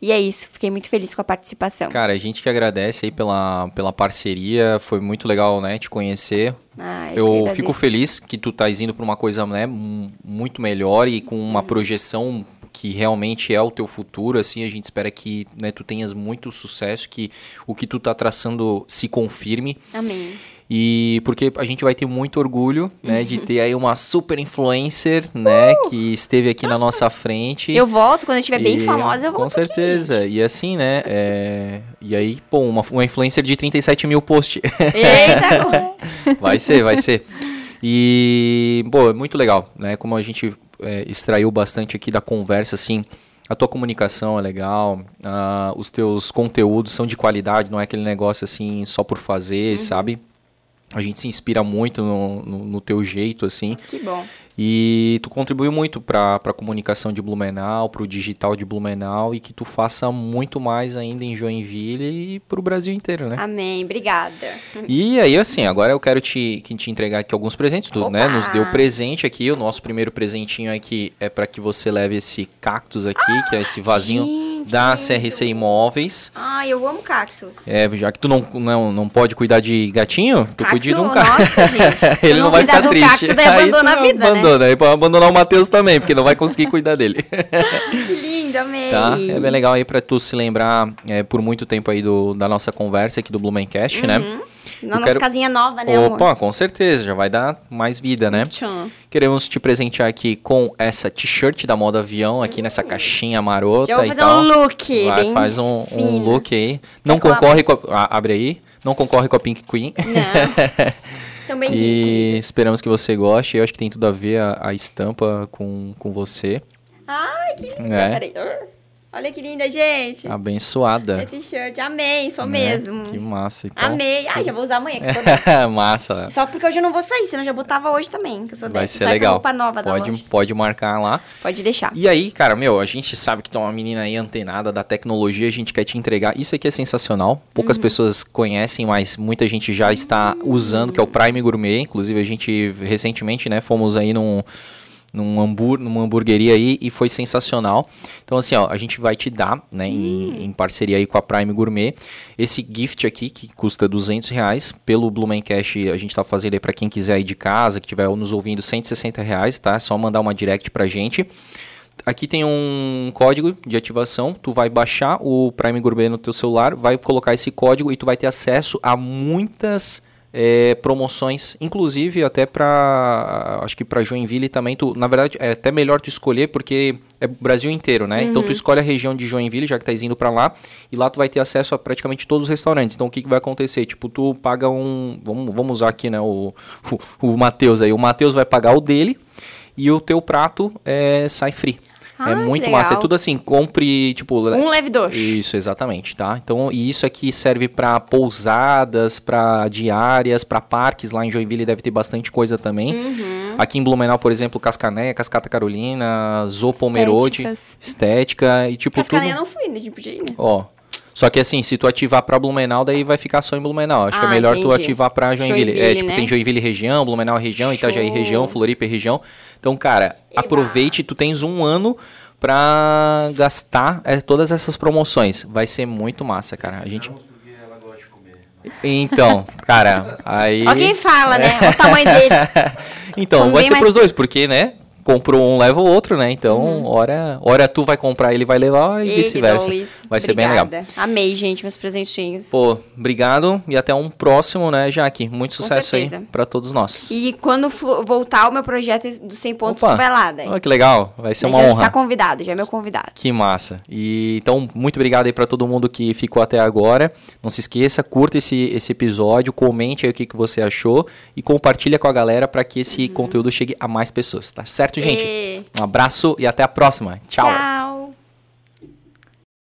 E é isso, fiquei muito feliz com a participação. Cara, a gente que agradece aí pela, pela parceria, foi muito legal, né, te conhecer. Ah, eu, eu fico feliz que tu tá indo para uma coisa, né, muito melhor e com uma hum. projeção que realmente é o teu futuro, assim, a gente espera que, né, tu tenhas muito sucesso, que o que tu tá traçando se confirme. Amém. E porque a gente vai ter muito orgulho, né, de ter aí uma super influencer, né, uh! que esteve aqui na nossa frente. Eu volto, quando eu estiver bem famosa, eu volto Com certeza. Aqui, e assim, né, é... e aí, pô, uma, uma influencer de 37 mil posts. Eita! vai ser, vai ser. E, pô, é muito legal, né, como a gente é, extraiu bastante aqui da conversa, assim, a tua comunicação é legal, uh, os teus conteúdos são de qualidade, não é aquele negócio assim só por fazer, uhum. sabe? A gente se inspira muito no, no, no, teu jeito, assim. Que bom. E tu contribuiu muito para a comunicação de Blumenau, para o digital de Blumenau e que tu faça muito mais ainda em Joinville e para o Brasil inteiro, né? Amém, obrigada. E aí, assim, agora eu quero te, te entregar aqui alguns presentes. Tu né, nos deu presente aqui, o nosso primeiro presentinho aqui é para que você leve esse cactus aqui, ah, que é esse vasinho. Gente da CRC Imóveis. Ah, eu amo cactos. É, já que tu não, não, não pode cuidar de gatinho, tu cuida de um cacto. Nossa, gente. Ele não, não vai ficar triste. Cacto, daí abandona a vida, abandona. né? Aí abandonar o Matheus também, porque não vai conseguir cuidar dele. que lindo, amei. Tá? É bem legal aí pra tu se lembrar é, por muito tempo aí do, da nossa conversa aqui do Blumencast, né? uhum. né? Na eu nossa quero... casinha nova, né, Opa, amor? com certeza, já vai dar mais vida, né? Tchau. Queremos te presentear aqui com essa t-shirt da moda avião, aqui nessa caixinha marota Já vou fazer um look, vai, bem Faz um, um, look aí. Não concorre com a... Ah, abre aí. Não concorre com a Pink Queen. Não. São bem E esperamos que você goste. Eu acho que tem tudo a ver a, a estampa com, com você. Ai, que lindo. É. Peraí. Olha que linda, gente. Abençoada. É t-shirt. Amei, sou né? mesmo. Que massa. Então, Amei. Ai, já vou usar amanhã, que eu sou dessa. massa. Só porque hoje eu não vou sair, senão eu já botava hoje também, que eu sou Vai dessa. ser legal. roupa nova pode, da pode marcar lá. Pode deixar. E aí, cara, meu, a gente sabe que tu é uma menina aí antenada da tecnologia, a gente quer te entregar. Isso aqui é sensacional. Poucas uhum. pessoas conhecem, mas muita gente já está usando, que é o Prime Gourmet. Inclusive, a gente recentemente, né, fomos aí num num hambur, numa hamburgueria aí e foi sensacional. Então, assim, ó, a gente vai te dar, né, hum. em, em, parceria aí com a Prime Gourmet, esse gift aqui que custa 200 reais. Pelo Blumencast, a gente tá fazendo aí para quem quiser ir de casa, que estiver nos ouvindo, 160 reais, tá? É só mandar uma direct pra gente. Aqui tem um código de ativação, tu vai baixar o Prime Gourmet no teu celular, vai colocar esse código e tu vai ter acesso a muitas é, promoções, inclusive até para acho que para Joinville também tu, na verdade é até melhor tu escolher porque é o Brasil inteiro, né? Uhum. Então tu uhum. escolhe a região de Joinville, já que tá indo para lá, e lá tu vai ter acesso a praticamente todos os restaurantes. Então o que, que vai acontecer? Tipo, tu paga um, vamos, vamos usar aqui, né, o o, o Matheus aí, o Matheus vai pagar o dele e o teu prato é, sai free. Ah, é muito legal. massa. É tudo assim, compre, tipo. Um leve dois. Isso, exatamente, tá? Então, e isso aqui serve pra pousadas, pra diárias, pra parques. Lá em Joinville deve ter bastante coisa também. Uhum. Aqui em Blumenau, por exemplo, Cascanéia, Cascata Carolina, Zo Pomerode, Estéticas. estética e tipo Cascarenha tudo. eu não fui, né? De podia ir, né? Ó. Só que assim, se tu ativar pra Blumenau, daí vai ficar só em Blumenau. Acho que é Ah, melhor tu entendi. ativar pra Joinville. é, Joinville, tipo, né? tem Joinville região, Blumenau região, Itajaí Show. região, Floripa região. Então, cara, Eba. aproveite, tu tens um ano pra gastar é, todas essas promoções. Vai ser muito massa, cara. A gente... Porque ela gosta de comer. Então, cara, aí... Alguém fala, né? O tamanho dele. Então, vai ser mais pros dois, porque, né? Comprou um, leva o outro, né? Então, hora, hora tu vai comprar, ele vai levar e vice-versa. Vai ser bem legal. Obrigada. Amei, gente, meus presentinhos. Pô, obrigado e até um próximo, né, Jaque? Muito sucesso aí pra todos nós. E quando voltar o meu projeto do 100 pontos, Opa. tu vai lá, daí. Olha que legal, vai ser uma já honra. está convidado, já é meu convidado. Que massa. E então, muito obrigado aí pra todo mundo que ficou até agora. Não se esqueça, curta esse, esse episódio, comente aí o que, que você achou e compartilha com a galera pra que esse conteúdo chegue a mais pessoas, tá certo, gente? E... Um abraço e até a próxima. Tchau. Tchau.